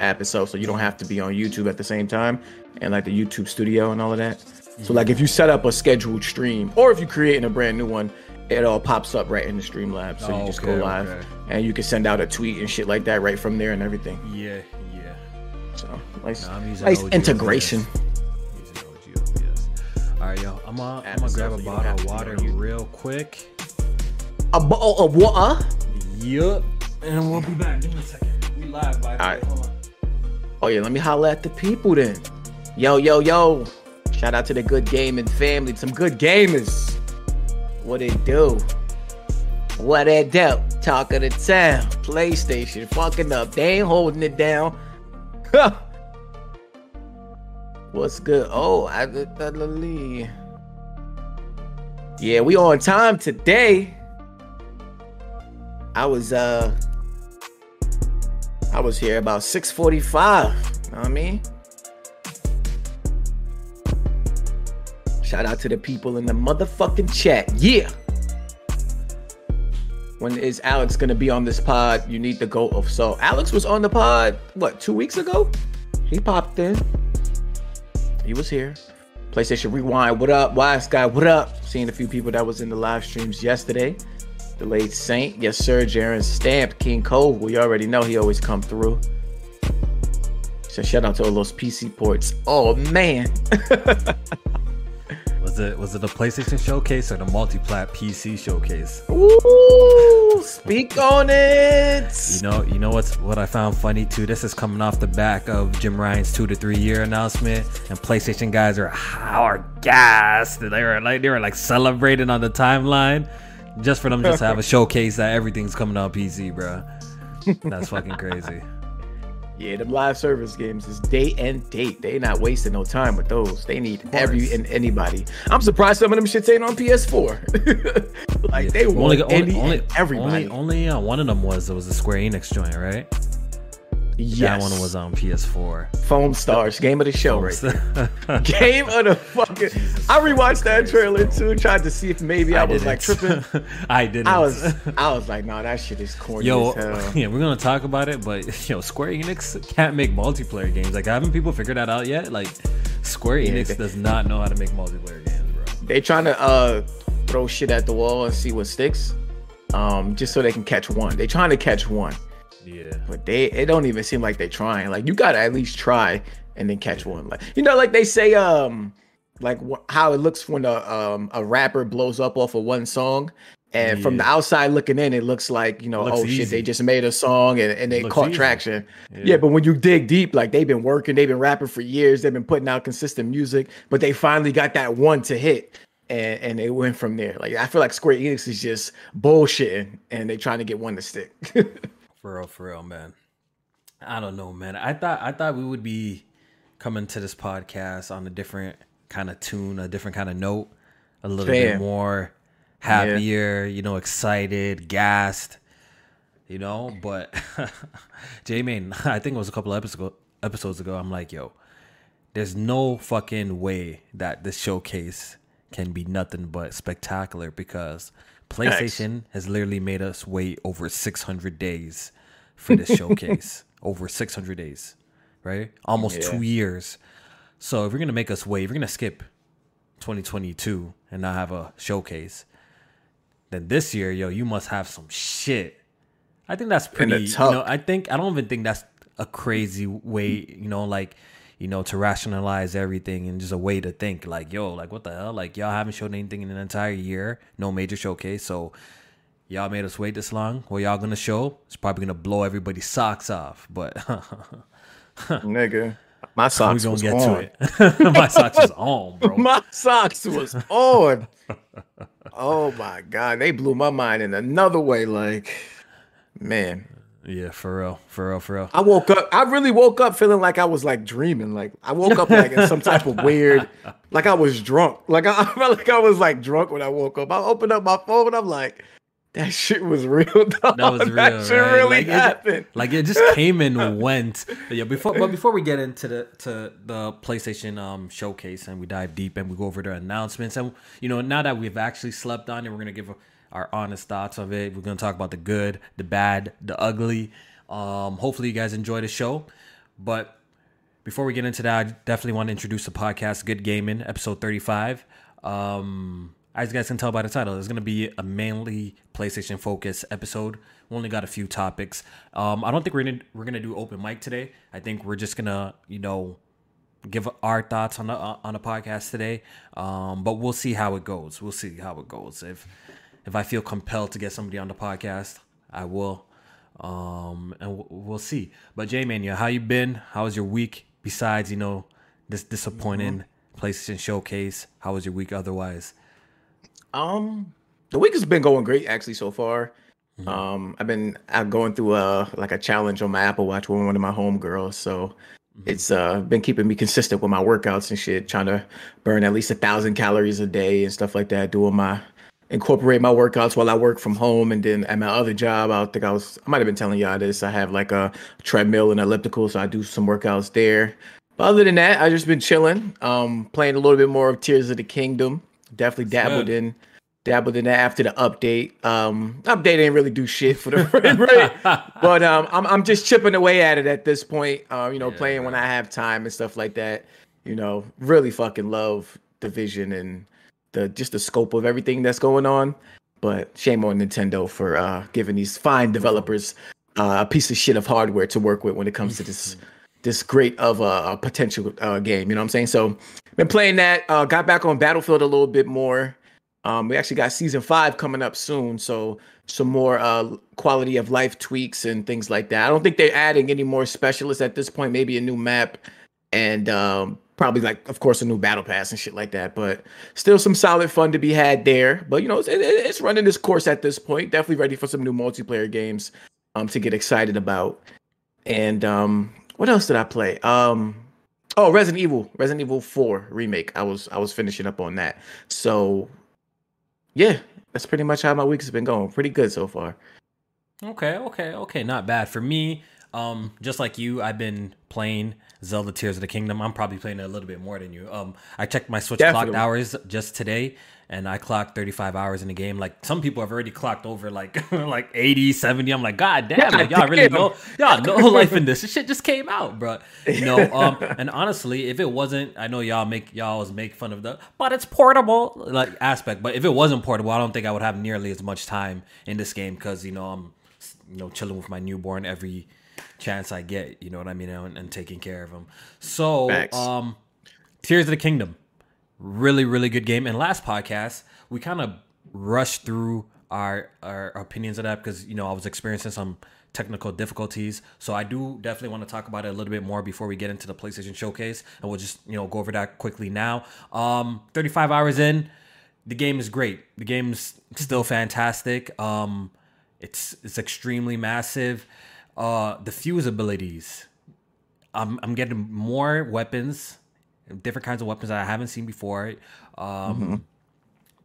App itself, so you don't have to be on YouTube at the same time and like the YouTube Studio and all of that. So like if you set up a scheduled stream or if you're creating a brand new one, it all pops up right in the Streamlabs. So Oh, you just okay, go live okay. and you can send out a tweet and shit like that right from there and everything. Yeah, yeah. So nice, Nah, nice integration. Using OG OBS. All right, yo. I'm gonna, I'm gonna grab a bottle of water real quick. A bottle of oh, water. Yup. And we'll be back. Give me a second. We live, by the All way. right. Oh yeah, let me holla at the people then. Yo, yo, yo. Shout out to the good gaming family. Some good gamers. What it do? What it do? Talk of the town. PlayStation fucking up. They ain't holding it down. What's good? Oh, I Lee. Yeah, we on time today. I was uh I was here about 6:45. Know what I mean? Shout out to the people in the motherfucking chat. Yeah. When is Alex gonna be on this pod? You need to go off. So Alex was on the pod what two weeks ago? He popped in. He was here. PlayStation Rewind. What up? Wise guy. What up? Seeing a few people that was in the live streams yesterday. The late Saint. Yes, sir. Jaren Stamped. King Cole. We already know he always come through. So shout out to all those PC ports. Oh man. Was it was it the PlayStation showcase or the multi-plat PC showcase? Ooh, speak on it. You know, you know what's what I found funny too. This is coming off the back of Jim Ryan's two to three year announcement, and PlayStation guys are are gassed. They were like they were like celebrating on the timeline, just for them just to have a showcase that everything's coming on PC, bro. That's fucking crazy. Yeah, them live service games is day and date. They not wasting no time with those. They need every and anybody. I'm surprised some of them shits ain't on PS4. like they want only any only only everybody. only, only uh, one of them was it was a Square Enix joint, right? Yes. That one was on PS4. Foamstars, game of the show right. Game of the fucking. I rewatched that trailer too, tried to see if maybe I, was like tripping. I didn't. I was, I was like, no, that shit is corny Yo, as hell. yeah, we're gonna talk about it, but yo, Square Enix can't make multiplayer games. Like, haven't people figured that out yet? Like, Square Yeah, Enix they- does not know how to make multiplayer games, bro. They trying to uh throw shit at the wall and see what sticks, um, just so they can catch one. They trying to catch one. Yeah, but they it don't even seem like they're trying. Like you gotta at least try and then catch one. Like you know, like they say, um, like wh- how it looks when a um a rapper blows up off of one song. And from the outside looking in, it looks like you know, oh shit, they just made a song and, and they caught easy. traction. Yeah. Yeah. but when you dig deep, like they've been working, they've been rapping for years, they've been putting out consistent music, but they finally got that one to hit, and and they went from there. Like I feel like Square Enix is just bullshitting, and they trying to get one to stick. for real, for real, man. I don't know, man. I thought I thought we would be coming to this podcast on a different kind of tune, a different kind of note, a little bit more happier, you know, excited, gassed, you know. But J-Man, I think it was a couple episodes episodes ago. I'm like, yo, there's no fucking way that this showcase can be nothing but spectacular because PlayStation has literally made us wait over 600 days for this showcase. over 600 days, right? Almost Yeah. two years. So if you're gonna make us wait, if you're gonna skip 2022 and not have a showcase, then this year, yo, you must have some shit. I think that's pretty. You tough. know, I think I don't even think that's a crazy way. You know, like you know, to rationalize everything and just a way to think. Like, yo, like what the hell? Like y'all haven't shown anything in an entire year, no major showcase. So y'all made us wait this long. What y'all gonna show? It's probably gonna blow everybody's socks off. But Nigga, my we socks gonna was get on. to it. My socks is on, bro. My socks was on. oh my god, they blew my mind in another way. Like, man, Yeah, for real, for real, for real. I woke up. I really woke up feeling like I was like dreaming. Like I woke up like in some type of weird, like I was drunk. Like I, I felt like I was like drunk when I woke up. I opened up my phone and I'm like, that shit was real. Dog. That was real. That shit right? really like, it- happened. like it just came and went. But yeah, before but before we get into the to the PlayStation um showcase and we dive deep and we go over the announcements and you know now that we've actually slept on it, we're gonna give our honest thoughts of it. We're gonna talk about the good, the bad, the ugly. Um, hopefully you guys enjoy the show. But before we get into that, I definitely want to introduce the podcast, Good Gaming, episode 35. Um, as you guys can tell by the title, it's going to be a mainly PlayStation focused episode. We only got a few topics. Um, I don't think we're gonna we're gonna do open mic today. I think we're just gonna you know give our thoughts on the on the podcast today. Um, but we'll see how it goes. We'll see how it goes. If if I feel compelled to get somebody on the podcast, I will. Um, and we'll, we'll see. But J Mania, how you been? How was your week? Besides, you know, this disappointing mm-hmm. PlayStation Showcase, how was your week otherwise? Um, the week has been going great actually so far. Mm-hmm. Um, I've been I'm going through a like a challenge on my Apple Watch with one of my homegirls, so mm-hmm. it's uh been keeping me consistent with my workouts and shit, trying to burn at least a thousand calories a day and stuff like that. Doing my incorporate my workouts while I work from home, and then at my other job, I think I was I might have been telling y'all this. I have like a treadmill and elliptical, so I do some workouts there. But other than that, I just been chilling, um, playing a little bit more of Tears of the Kingdom. Definitely dabbled in dabbled in that after the update. Um, update didn't really do shit for the right, but um, I'm I'm just chipping away at it at this point. Uh, you know, yeah, playing when I have time and stuff like that. You know, really fucking love Division and the just the scope of everything that's going on. But shame on Nintendo for uh, giving these fine developers uh, a piece of shit of hardware to work with when it comes to this this great of a, a potential uh, game. You know what I'm saying? So been playing that. Uh, got back on Battlefield a little bit more. Um, we actually got season five coming up soon, so some more uh, quality of life tweaks and things like that. I don't think they're adding any more specialists at this point. Maybe a new map and um, probably like, of course, a new battle pass and shit like that. But still, some solid fun to be had there. But you know, it's, it's running this course at this point. Definitely ready for some new multiplayer games um, to get excited about. And um, what else did I play? Um, oh, Resident Evil, Resident Evil Four remake. I was I was finishing up on that. So yeah, that's pretty much how my week has been going. Pretty good so far. Okay, okay, okay. Not bad for me. Um, just like you, I've been playing Zelda Tears of the Kingdom. I'm probably playing it a little bit more than you. Um, I checked my Switch Definitely. clocked hours just today, and I clocked 35 hours in the game. Like some people have already clocked over like like 80, 70. I'm like, God damn, like, y'all really know y'all know life in this. This shit just came out, bro. You know, um, and honestly, if it wasn't, I know y'all make y'all always make fun of the, but it's portable like aspect. But if it wasn't portable, I don't think I would have nearly as much time in this game because you know I'm you know chilling with my newborn every chance I get. You know what I mean, and, and taking care of them. So, um, Tears of the Kingdom really really good game. And last podcast we kind of rushed through our our opinions of that because you know i was experiencing some technical difficulties. So i do definitely want to talk about it a little bit more before we get into the playstation showcase and we'll just you know go over that quickly now. Um 35 hours in the game is great. The game's still fantastic. Um it's it's extremely massive uh the fuse abilities i'm i'm getting more weapons different kinds of weapons that I haven't seen before. Um, mm-hmm.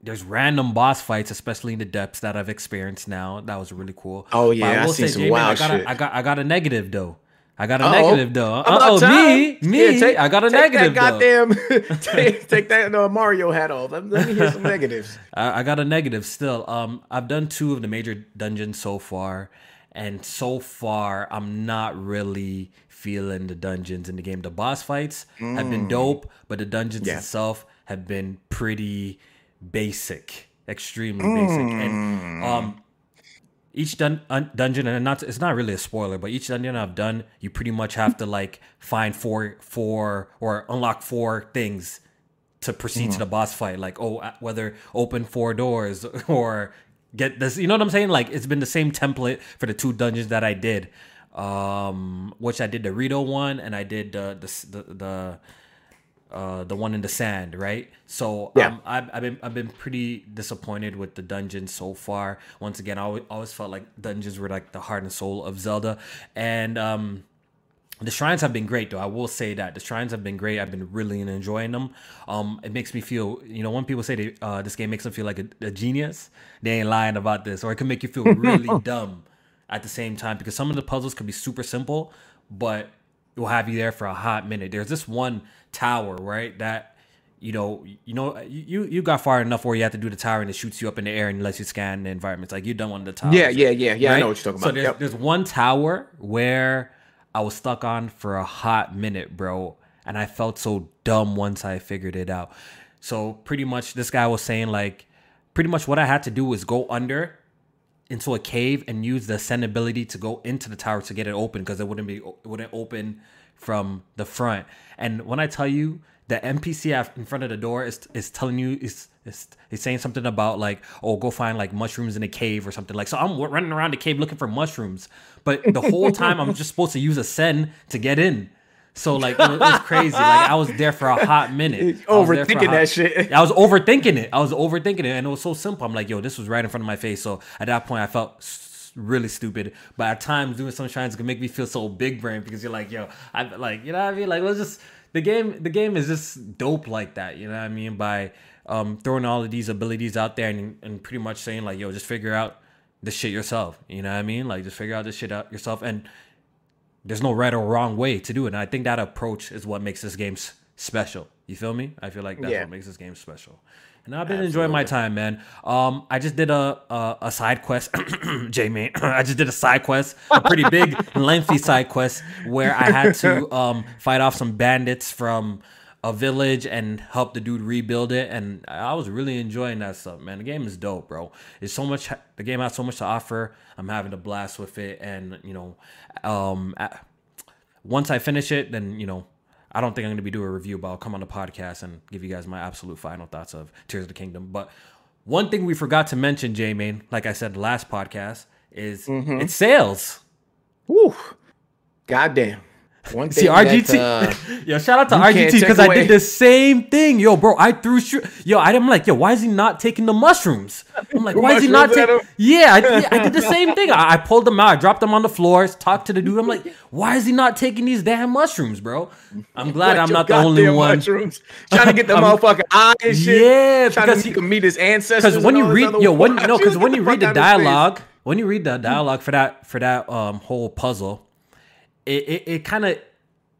There's random boss fights, especially in the depths that I've experienced now. That was really cool. Oh yeah, I, will I say, some Jamie, I got shit. A, I got I got a negative though. I got a Uh-oh. negative though. Oh, me, me. Yeah, take, I got a negative. That goddamn, take, take, that uh, Mario hat off. Let, let me hear some negatives. I, I, got a negative still. Um, I've done two of the major dungeons so far, and so far I'm not really feeling the dungeons in the game. The boss fights mm. have been mm. dope, but the dungeons yeah. itself have been pretty basic, extremely mm. basic. And mm. um, each dun- un- dungeon, and not it's not really a spoiler, but each dungeon I've done, you pretty much have to like find four, four or unlock four things to proceed mm. to the boss fight. Like oh, whether open four doors or get this. You know what I'm saying? Like it's been the same template for the two dungeons that I did um, which I did the Rito one and I did the the the, the uh, the one in the sand, right? So yeah. um, I've, I've been I've been pretty disappointed with the dungeons so far. Once again, I always, always felt like dungeons were like the heart and soul of Zelda, and um, the shrines have been great though. I will say that the shrines have been great. I've been really enjoying them. Um, it makes me feel, you know, when people say they, uh, this game makes them feel like a, a genius, they ain't lying about this, or it can make you feel really dumb at the same time because some of the puzzles could be super simple, but it will have you there for a hot minute. There's this one tower, right? That you know, you know, you you got far enough where you have to do the tower and it shoots you up in the air and lets you scan the environments. Like you've done one of the towers. Yeah, yeah, yeah, yeah. Right? I know what you're talking about. So there's, yep. there's one tower where I was stuck on for a hot minute, bro. And I felt so dumb once I figured it out. So pretty much this guy was saying like pretty much what I had to do was go under into a cave and use the ascend ability to go into the tower to get it open because it wouldn't be it wouldn't open from the front. And when I tell you the NPC in front of the door is is telling you is is, is saying something about like oh go find like mushrooms in a cave or something like so I'm running around the cave looking for mushrooms, but the whole time I'm just supposed to use ascend to get in. So like it was crazy. Like I was there for a hot minute. Overthinking hot, that shit. I was overthinking it. I was overthinking it, and it was so simple. I'm like, yo, this was right in front of my face. So at that point, I felt really stupid. But at times, doing some shrines can make me feel so big brain because you're like, yo, I like, you know what I mean? Like, let's just the game. The game is just dope like that. You know what I mean? By um, throwing all of these abilities out there and and pretty much saying like, yo, just figure out this shit yourself. You know what I mean? Like, just figure out this shit out yourself and there's no right or wrong way to do it. And I think that approach is what makes this game special. You feel me? I feel like that's yeah. what makes this game special. And I've been Absolutely. enjoying my time, man. Um, I just did a a, a side quest, Jamie. I just did a side quest, a pretty big, lengthy side quest where I had to um fight off some bandits from a village and help the dude rebuild it. And I was really enjoying that stuff, man. The game is dope, bro. It's so much. The game has so much to offer. I'm having a blast with it, and you know, um, once I finish it, then you know. I don't think I'm going to be doing a review, but I'll come on the podcast and give you guys my absolute final thoughts of Tears of the Kingdom. But one thing we forgot to mention, J Main, like I said last podcast, is mm-hmm. it sales. Woo. Goddamn. One See RGT, that, uh, yo, shout out to RGT because I did the same thing, yo, bro. I threw, sh- yo, I'm like, yo, why is he not taking the mushrooms? I'm like, why is he not taking? Yeah, I, I did the same thing. I, I, pulled them out, I dropped them on the floors, talked to the dude. I'm like, why is he not taking these damn mushrooms, bro? I'm glad I'm not the only one. Mushrooms. Trying to get the motherfucking eye and shit. Yeah, trying because he can meet his ancestors. Because when you read, yo, when no, because when you read the dialogue, when you read the dialogue for that for that um whole puzzle it, it, it kind of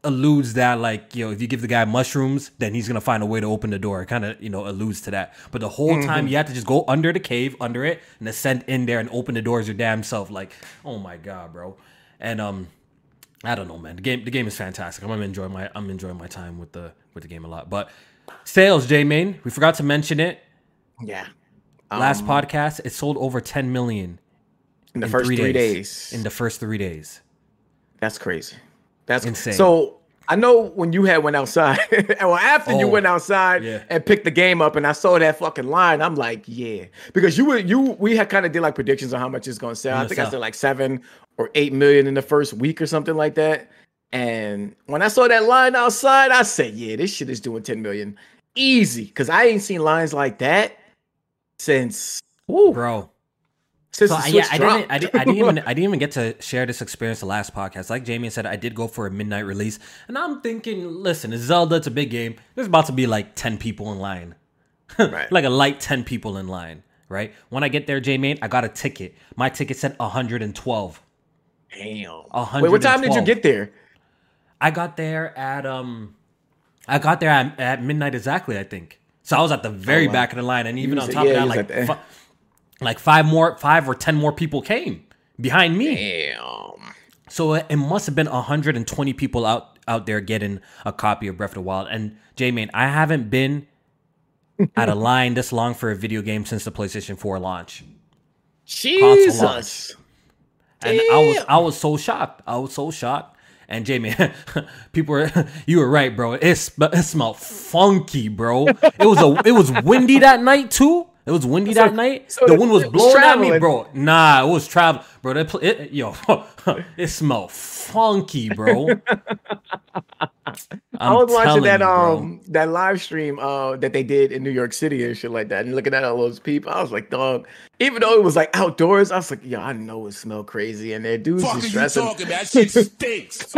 alludes that like you know if you give the guy mushrooms then he's gonna find a way to open the door. It kind of you know alludes to that. But the whole mm-hmm. time you have to just go under the cave under it and ascend in there and open the doors your damn self. Like oh my god bro. And um i don't know man. The game the game is fantastic. I'm enjoying my i'm enjoying my time with the with the game a lot. But sales j main we forgot to mention it. Yeah. Last um, podcast it sold over 10 million in the in first three, three days. days. In the first three days that's crazy that's insane. So I know when you had went outside, well after oh, you went outside yeah. and picked the game up, and I saw that fucking line, I'm like, yeah, because you were you we had kind of did like predictions on how much it's gonna sell. I think I said like seven or eight million in the first week or something like that. And when I saw that line outside, I said, yeah, this shit is doing 10 million easy because I ain't seen lines like that since, ooh, bro. So yeah, I didn't, I didn't, I didn't even, I didn't even get to share this experience the last podcast. Like Jamie said, I did go for a midnight release, and I'm thinking, listen, it's Zelda, it's a big game. There's about to be like ten people in line, right. like a light ten people in line, right? When I get there, Jamie, I got a ticket. My ticket said 112. Damn. 112. Wait, what time did you get there? I got there at um, I got there at, at midnight exactly. I think. So I was at the very oh, wow. back of the line, and even on top yeah, of that, like like five more, five or ten more people came behind me. Damn. So uh, it must have been 120 people out out there getting a copy of Breath of the Wild. And J Main, I haven't been at a line this long for a video game since the PlayStation 4 launch. Jesus. Launch. And Damn. I was I was so shocked. I was so shocked. And Jamie, people were you were right, bro. It, it smelled funky, bro. It was a it was windy that night too. It was windy so, that night. So the wind was blowing was at me, bro. Nah, it was travel, bro. That it, yo, it smelled funky, bro. i was watching that you, um that live stream uh that they did in New York City and shit like that, and looking at all those people, I was like, dog. Even though it was like outdoors, I was like, yo, I know it smelled crazy, and there dudes Fuck stressing. you talking about? Shit stinks.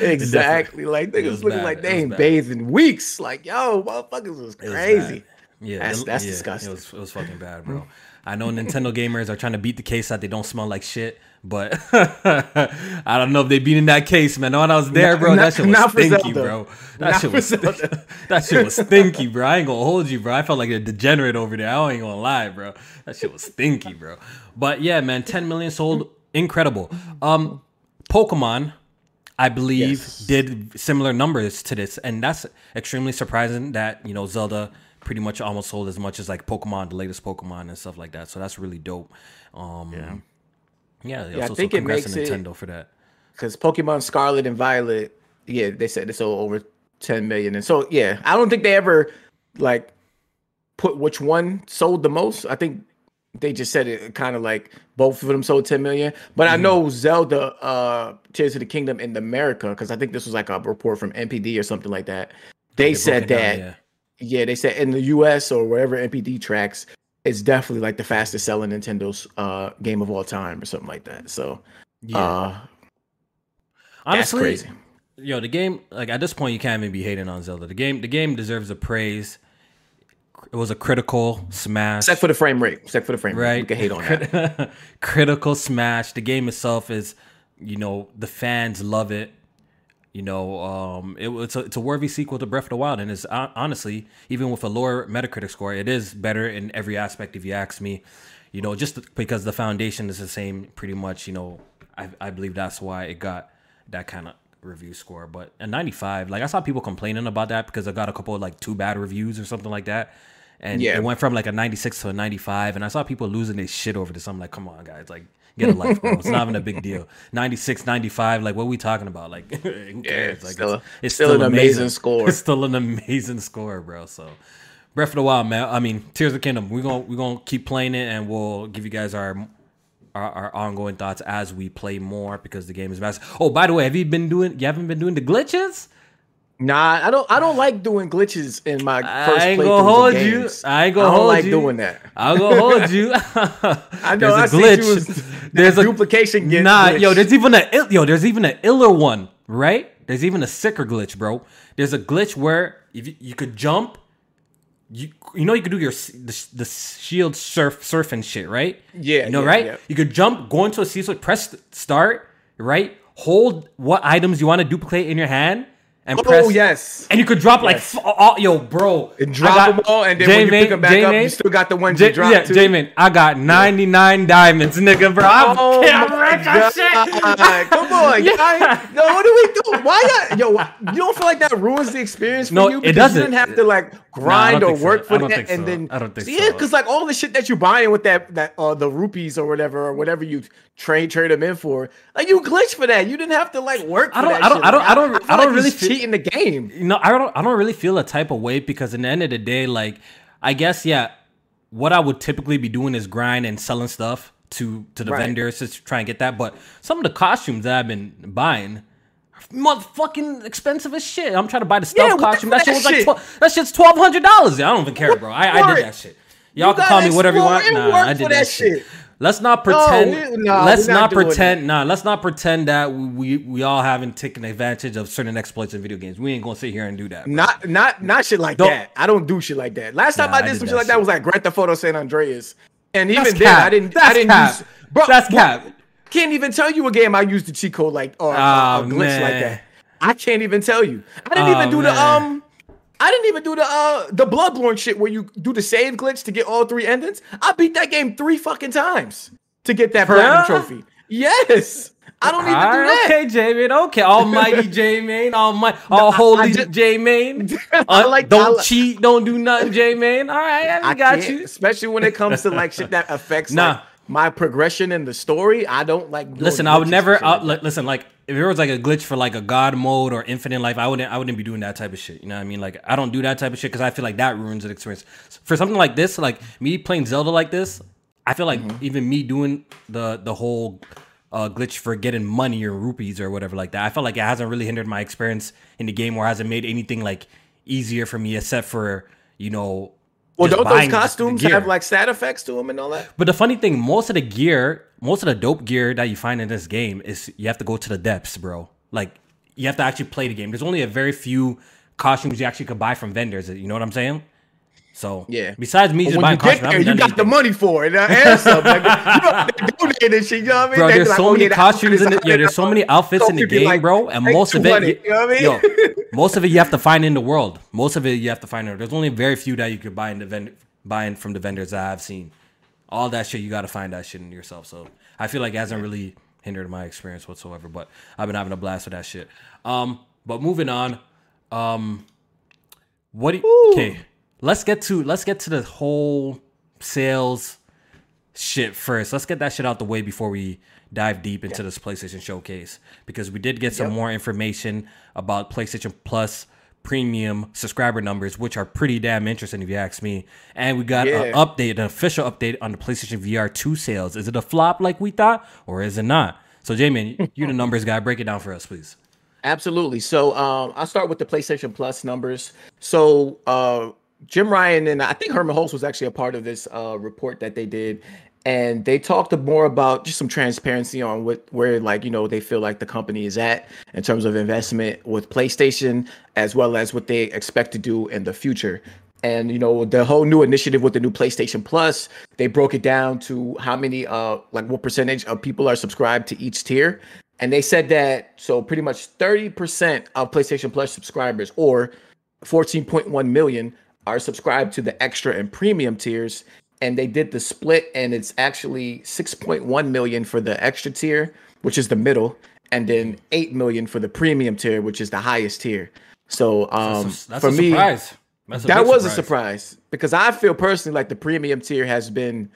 exactly. Like niggas looking bad. like they ain't bathed in weeks. Like, yo, motherfuckers was crazy. Yeah, that's, that's yeah, disgusting. It was, it was fucking bad, bro. I know Nintendo gamers are trying to beat the case that they don't smell like shit, but I don't know if they beat in that case, man. When I was there, bro, not, that shit was stinky, bro. That not shit was that shit was stinky, bro. I ain't gonna hold you, bro. I felt like a degenerate over there. I ain't gonna lie, bro. That shit was stinky, bro. But yeah, man, 10 million sold, incredible. Um, Pokemon, I believe, Yes. did similar numbers to this, and that's extremely surprising. That you know Zelda pretty much almost sold as much as like Pokemon, the latest Pokemon and stuff like that. So that's really dope. Um, yeah, yeah. Yeah, I so, think so it congrats to makes it- Nintendo for that. because Pokemon Scarlet and Violet, yeah, they said they sold over 10 million. And so, yeah, I don't think they ever like put which one sold the most. I think they just said it kind of like both of them sold 10 million. But Mm-hmm. I know Zelda, uh, Tears of the Kingdom in America, because I think this was like a report from NPD or something like that. They, They said broke it down, that, yeah. they said in the US or wherever NPD tracks, it's definitely like the fastest selling Nintendo's uh, game of all time or something like that. So, yeah. uh, Honestly, crazy. yo, the game like at this point you can't even be hating on Zelda. The game, the game deserves a praise. It was a critical smash. Except for the frame rate. Except for the frame rate. right? We can hate on that. Critical smash. The game itself is, you know, the fans love it. You know, um, it, it's a it's a worthy sequel to Breath of the Wild, and it's hon- honestly even with a lower Metacritic score, it is better in every aspect. If you ask me, you know, just because the foundation is the same, pretty much. You know, I I believe that's why it got that kind of review score. But a 95, like I saw people complaining about that because I got a couple of like two bad reviews or something like that. And Yeah. it went from like a 96 to a 95. And I saw people losing their shit over this. I'm like, come on, guys. Like, get a life, bro. It's not even a big deal. 96, 95. Like, what are we talking about? Like, who cares? Like, still- it's, it's still an amazing score. It's still an amazing score, bro. So, Breath of the Wild, man. I mean, Tears of the Kingdom. We're gonna we're gonna keep playing it, and we'll give you guys our our, our ongoing thoughts as we play more because the game is massive. Oh, by the way, have you been doing? You haven't been doing the glitches? Nah, I don't I don't like doing glitches in my first I ain't gonna hold you. I ain't gonna don't hold like you. doing that. I'll go hold you. I know There's a I glitch. you was There's a duplication get Nah, glitch. yo, there's even a ill- yo, there's even an iller one, right? There's even a sicker glitch, bro. There's a glitch where if you, you could jump, you you know you could do your the, the shield surf surfing shit, right? Yeah, you know, yeah, right? yeah. You could jump, go into a switch, press start, right? Hold what items you want to duplicate in your hand, and press. Oh yes. And you could drop like, Yes. f- all, yo, bro. And drop got- them all, and then when you pick them back up, you still got the ones J- you dropped yeah. J-Man, I got 99 diamonds, nigga, bro. I'm, Oh I'm my rich as shit. Come on, guys. No, what do we do? Why not? Yo, you don't feel like that ruins the experience for No, you? it doesn't. You didn't have to like grind don't or think so. work for that, think and so. then I don't think yeah, so. because like all the shit that you're buying with that that uh the rupees or whatever or whatever you trade trade them in for, like you glitch for that. You didn't have to like work. For I don't- that I don't-. I don't- I don't- I don't really he's feel- cheating the game. You know, I don't I don't really feel a type of way because in the end of the day, like I guess yeah, what I would typically be doing is grind and selling stuff to to the Right. vendors to try and get that. But some of the costumes that I've been buying. Are motherfucking expensive as shit. I'm trying to buy the stealth Yeah, costume. for That shit that was like that shit's twelve hundred dollars. I don't even care, bro. I, I did that shit. Y'all You can call me whatever you want. Nah, I did that, that shit. shit. Let's not pretend. we- nah, let's not not pretend. Nah, let's not pretend that we we all haven't taken advantage of certain exploits in video games. We ain't gonna sit here and do that. bro. Not not not shit like Don't- that. I don't do shit like that. Last time Nah, I I did did some shit like that was like Grand Theft Auto San Andreas, and even That's then cap. I didn't That's I didn't cap. use bro. That's cap. Can't even tell you a game I used the cheat code like or Oh, a glitch man. like that. I can't even tell you. I didn't Oh, even do the um. I didn't even do the uh the Bloodborne shit where you do the save glitch to get all three endings. I beat that game three fucking times to get that platinum trophy. Yes, I don't even do that. Okay, J Main. Okay, Almighty J Main. Almighty, all holy just- J Main. I Uh, like- don't cheat. Don't do nothing, J Main. All right, I, I got you. especially when it comes to like shit that affects Nah. like my progression in the story. I don't like. Listen, I would never. and I, like listen, like if there was like a glitch for like a god mode or infinite life, I wouldn't. I wouldn't be doing that type of shit. You know what I mean? Like I don't do that type of shit because I feel like that ruins the experience. For something like this, like me playing Zelda like this, I feel like Mm-hmm. even me doing the the whole uh, glitch for getting money or rupees or whatever like that, I felt like it hasn't really hindered my experience in the game or hasn't made anything like easier for me except for you know. Well, don't those costumes have like stat effects to them and all that? But the funny thing, most of the gear, most of the dope gear that you find in this game is you have to go to the depths, bro. Like you have to actually play the game. There's only a very few costumes you actually could buy from vendors. You know what I'm saying? So Yeah. Besides me But just buying costumes, I there, you done got the money for it and something. Like, you know, they donated shit. You know what I mean? Bro, They be there's like, so oh, many yeah, costumes in the yeah. There's so many outfits in the game, like- bro, and most of it, you, you know what I yo, most of it you have to find in the world. Most of it you have to find. In, there's only very few that you could buy in the vend- buying from the vendors that I've seen. All that shit you got to find that shit in yourself. So I feel like it hasn't really hindered my experience whatsoever. But I've been having a blast with that shit. Um, but moving on, um, what do you, okay? Let's get to let's get to the whole sales shit first. Let's get that shit out the way before we dive deep into this PlayStation showcase because we did get some Yep. more information about PlayStation Plus premium subscriber numbers, which are pretty damn interesting if you ask me. And we got an update, an official update on the PlayStation VR 2 sales. Is it a flop like we thought, or is it not? So, Jamie, you're the numbers guy. Break it down for us, please. Absolutely. So um, I'll start with the PlayStation Plus numbers. So uh, Jim Ryan and I think Hermen Hulst was actually a part of this uh, report that they did, and they talked more about just some transparency on what where like you know they feel like the company is at in terms of investment with PlayStation as well as what they expect to do in the future. And you know the whole new initiative with the new PlayStation Plus, they broke it down to how many uh like what percentage of people are subscribed to each tier. And they said that so pretty much 30% of PlayStation Plus subscribers or 14.1 million are subscribed to the extra and premium tiers. And they did the split, and it's actually 6.1 million for the extra tier, which is the middle, and then 8 million for the premium tier, which is the highest tier. So um That's for a me, surprise. That's a that big was a surprise because I feel personally like the premium tier has been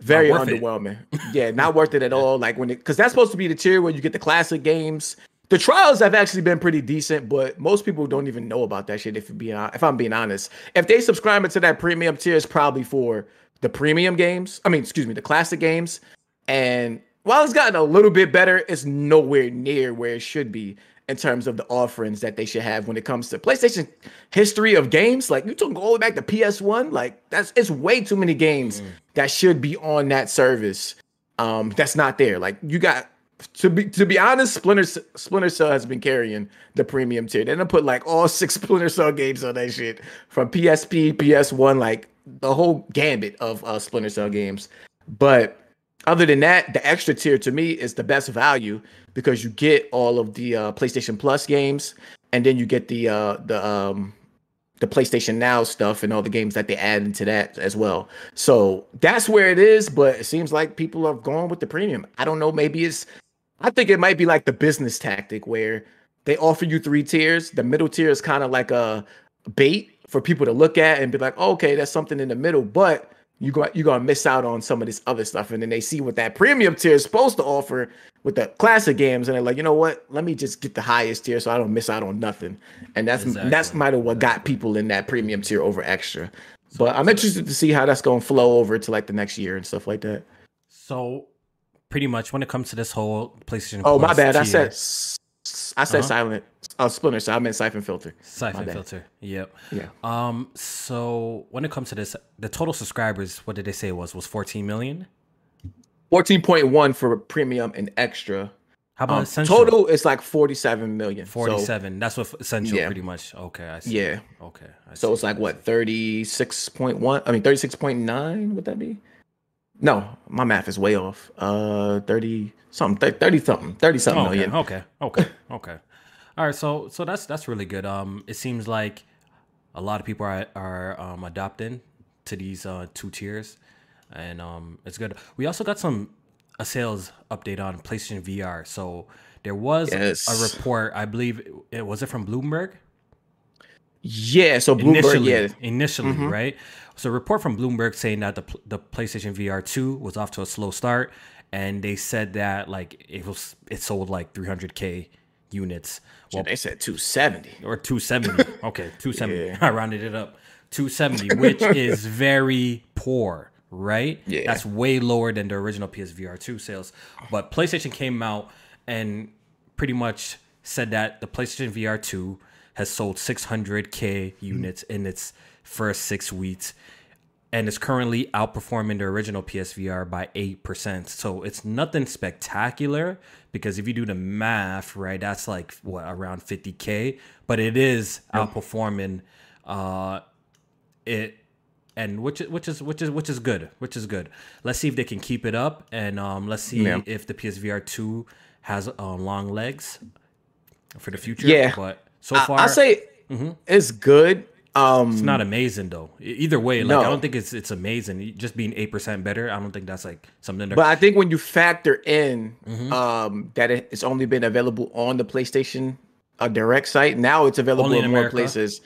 very it. underwhelming. yeah, not worth it at all. Like when it because that's supposed to be the tier where you get the classic games. The trials have actually been pretty decent, but most people don't even know about that shit. If you be if I'm being honest, if they subscribe to that premium tier, it's probably for the premium games. I mean, excuse me, the classic games. And while it's gotten a little bit better, it's nowhere near where it should be in terms of the offerings that they should have when it comes to PlayStation history of games. Like you took all the way back to PS1, like that's it's way too many games that should be on that service. Um, that's not there. Like you got to be to be honest, Splinter Splinter Cell has been carrying the premium tier. They're gonna put like all six Splinter Cell games on that shit from PSP, PS1, like the whole gambit of uh, Splinter Cell games. But other than that, the extra tier to me is the best value because you get all of the uh, PlayStation Plus games, and then you get the uh, the um, the PlayStation Now stuff and all the games that they add into that as well. So that's where it is. But it seems like people are going with the premium. I don't know. Maybe it's. I think it might be like the business tactic where they offer you three tiers. The middle tier is kind of like a bait for people to look at and be like, oh, okay, that's something in the middle, but you go you're gonna miss out on some of this other stuff. And then they see what that premium tier is supposed to offer with the classic games, and they're like, you know what? Let me just get the highest tier so I don't miss out on nothing. And that's Exactly. that's might have what got people in that premium tier over extra. But I'm interested to see how that's gonna flow over to like the next year and stuff like that. So, pretty much when it comes to this whole PlayStation. Oh my Plus bad. I tier- said I said Uh-huh. silent. Oh, Splinter. So I meant Syphon Filter. Syphon bad. filter. Yep. Yeah. Um. So when it comes to this, the total subscribers, what did they say it was was 14 million? 14.1 for premium and extra. How about Um, essential? total is like 47 million. So, 47. That's what essential Yeah. pretty much. Okay. I see. yeah. Okay. I So see. it's like what 36.1? I mean 36.9 would that be? No, my math is way off. Uh 30 something 30 something 30 something Oh, okay, million. okay, okay, okay. All right, so so that's that's really good. Um, it seems like a lot of people are are um adopting to these uh two tiers, and um it's good. We also got some a sales update on PlayStation VR. So there was Yes. a report, I believe it was it from Bloomberg Yeah, so Bloomberg initially, yeah. initially, Mm-hmm. right? So a report from Bloomberg saying that the the PlayStation VR two was off to a slow start, and they said that like it was it sold like 300k units. Well, They said 270. or 270. Okay, 270. Yeah. I rounded it up. 270, which is very poor, right? Yeah. That's way lower than the original PSVR 2 sales. But PlayStation came out and pretty much said that the PlayStation VR 2 has sold 600k hmm. units in its first 6 weeks and is currently outperforming the original PSVR by 8%. So it's nothing spectacular because if you do the math, right, that's like what around 50k, but it is outperforming uh it and which is which is which is which is good, which is good. Let's see if they can keep it up and um let's see Yeah. if the PSVR 2 has uh, long legs for the future. Yeah. but so I- far I, say Mm-hmm. it's good. Um, it's not amazing though. Either way, like no. I don't think it's it's amazing. Just being eight percent better, I don't think that's like something. But I think when you factor in mm-hmm. um, that it's only been available on the PlayStation uh, Direct site, now it's available in, in more places.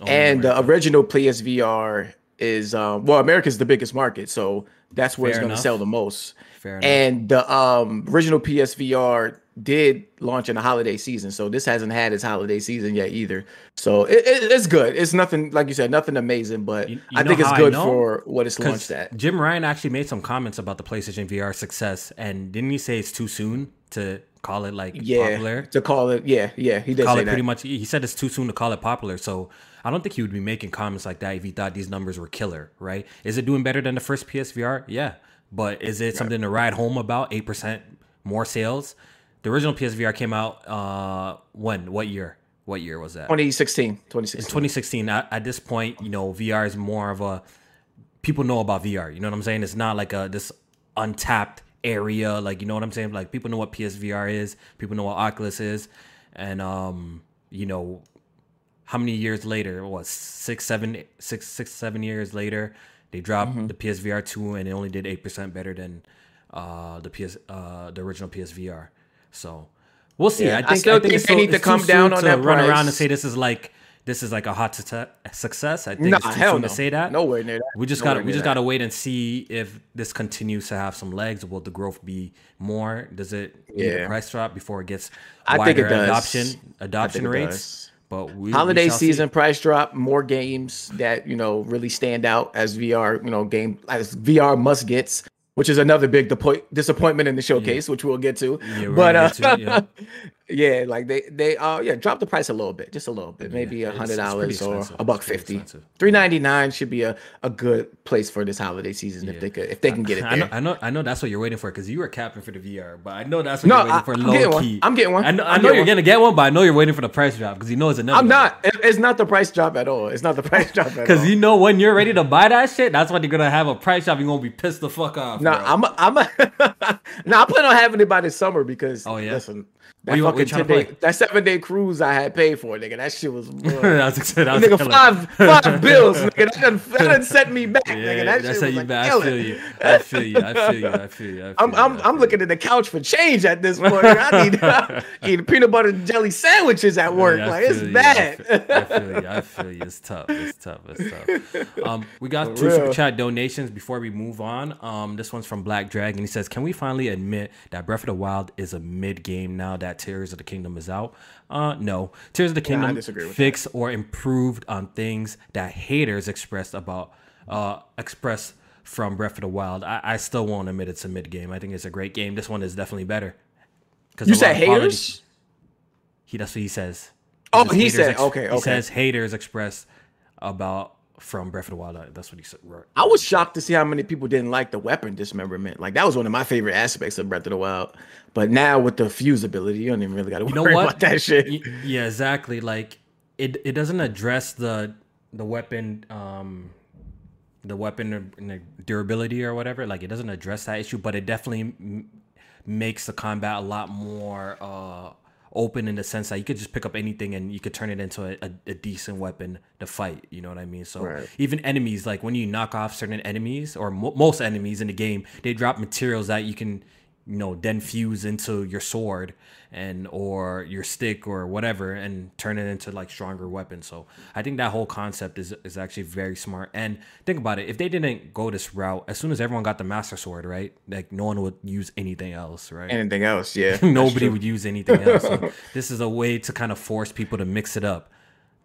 Only and the original PSVR is um, well, America's the biggest market, so that's where Fair it's going to sell the most. Fair and the um, original PSVR did launch in the holiday season, so this hasn't had its holiday season yet either. So it, it, it's good. It's nothing like you said, nothing amazing, but you, you I think it's good for what it's launched at. Jim Ryan actually made some comments about the PlayStation VR success, and didn't he say it's too soon to call it like yeah, popular? To call it, yeah, yeah, he did call it that. pretty much. He said it's too soon to call it popular. So I don't think he would be making comments like that if he thought these numbers were killer, right? Is it doing better than the first PSVR? Yeah, but is it something to ride home about? Eight percent more sales the original PSVR came out uh when? What year? What year was that? 2016. 2016. In 2016. At, at this point, you know, VR is more of a people know about VR. You know what I'm saying? It's not like a this untapped area. Like you know what I'm saying? Like people know what PSVR is. People know what Oculus is, and um, you know, how many years later? What six, seven, six, six, seven years later, they dropped mm-hmm. the PSVR two, and it only did eight percent better than uh the PS uh the original PSVR. So we'll see. Yeah, I think I, still I think, think they need to come down on that run price. around and say this is like this is like a hot success. I think nah, it's too soon no. to say that. Nowhere near that. We just got we just got to wait and see if this continues to have some legs. Will the growth be more? Does it yeah. need a price drop before it gets wider I think it does. adoption adoption rates? Does. But we, holiday we season see. price drop, more games that you know really stand out as VR, you know, game as VR must gets which is another big disappointment in the showcase, yeah. which we'll get to. Yeah, but uh, to, yeah. yeah. like they they uh yeah drop the price a little bit, just a little bit, maybe a hundred dollars or a buck fifty. Three ninety nine should be a, a good place for this holiday season if they could if they can get it. I, there. I know, I know I know that's what you're waiting for because you were capping for the VR, but I know that's what no, you're waiting I, for. Low key, I'm getting one. I know, I know you're one. gonna get one, but I know you're waiting for the price drop because you know it's another. I'm not. It's not the price drop at all. It's not the price drop because you know when you're ready to buy that shit, that's when you're gonna have a price drop. You're gonna be pissed the fuck off. No, I'm I'm now I plan on having it by this summer because oh yeah, listen, that you, fucking ten day, that seven day cruise I had paid for, nigga. That shit was. that was, that was nigga, five five bills, nigga. That done, that done set me back, yeah, nigga. That that's shit was you like I feel you. I feel you. I feel you. I feel you. I feel I'm I'm, I'm looking at the couch for change at this point. I need uh, eat peanut butter and jelly sandwiches at work. Yeah, like it's you. bad. I feel, I feel you. I feel you. It's tough. It's tough. It's tough. Um, we got for two real. super chat donations before we move on. Um, this one's from Black Dragon. He says, "Can we finally admit that Breath of the Wild is a mid game now that Tears of the Kingdom?" Is out? Uh, no. Tears of the Kingdom yeah, fixed or improved on things that haters expressed about uh expressed from Breath of the Wild. I, I still won't admit it's a mid game. I think it's a great game. This one is definitely better. Because you said haters. Quality, he that's what he says. Oh, he said ex- okay. Okay. He says haters expressed about from Breath of the Wild. That's what he said. I was shocked to see how many people didn't like the weapon dismemberment. Like that was one of my favorite aspects of Breath of the Wild. But now with the fuse ability, you don't even really got to worry you know what? about that shit. Yeah, exactly. Like it, it doesn't address the the weapon, um, the weapon durability or whatever. Like it doesn't address that issue, but it definitely m- makes the combat a lot more uh open in the sense that you could just pick up anything and you could turn it into a, a, a decent weapon to fight. You know what I mean? So right. even enemies, like when you knock off certain enemies or mo- most enemies in the game, they drop materials that you can you know then fuse into your sword and or your stick or whatever and turn it into like stronger weapons. So i think that whole concept is is actually very smart. And think about it if they didn't go this route as soon as everyone got the master sword right like no one would use anything else right? Anything else yeah nobody would use anything else. So this is a way to kind of force people to mix it up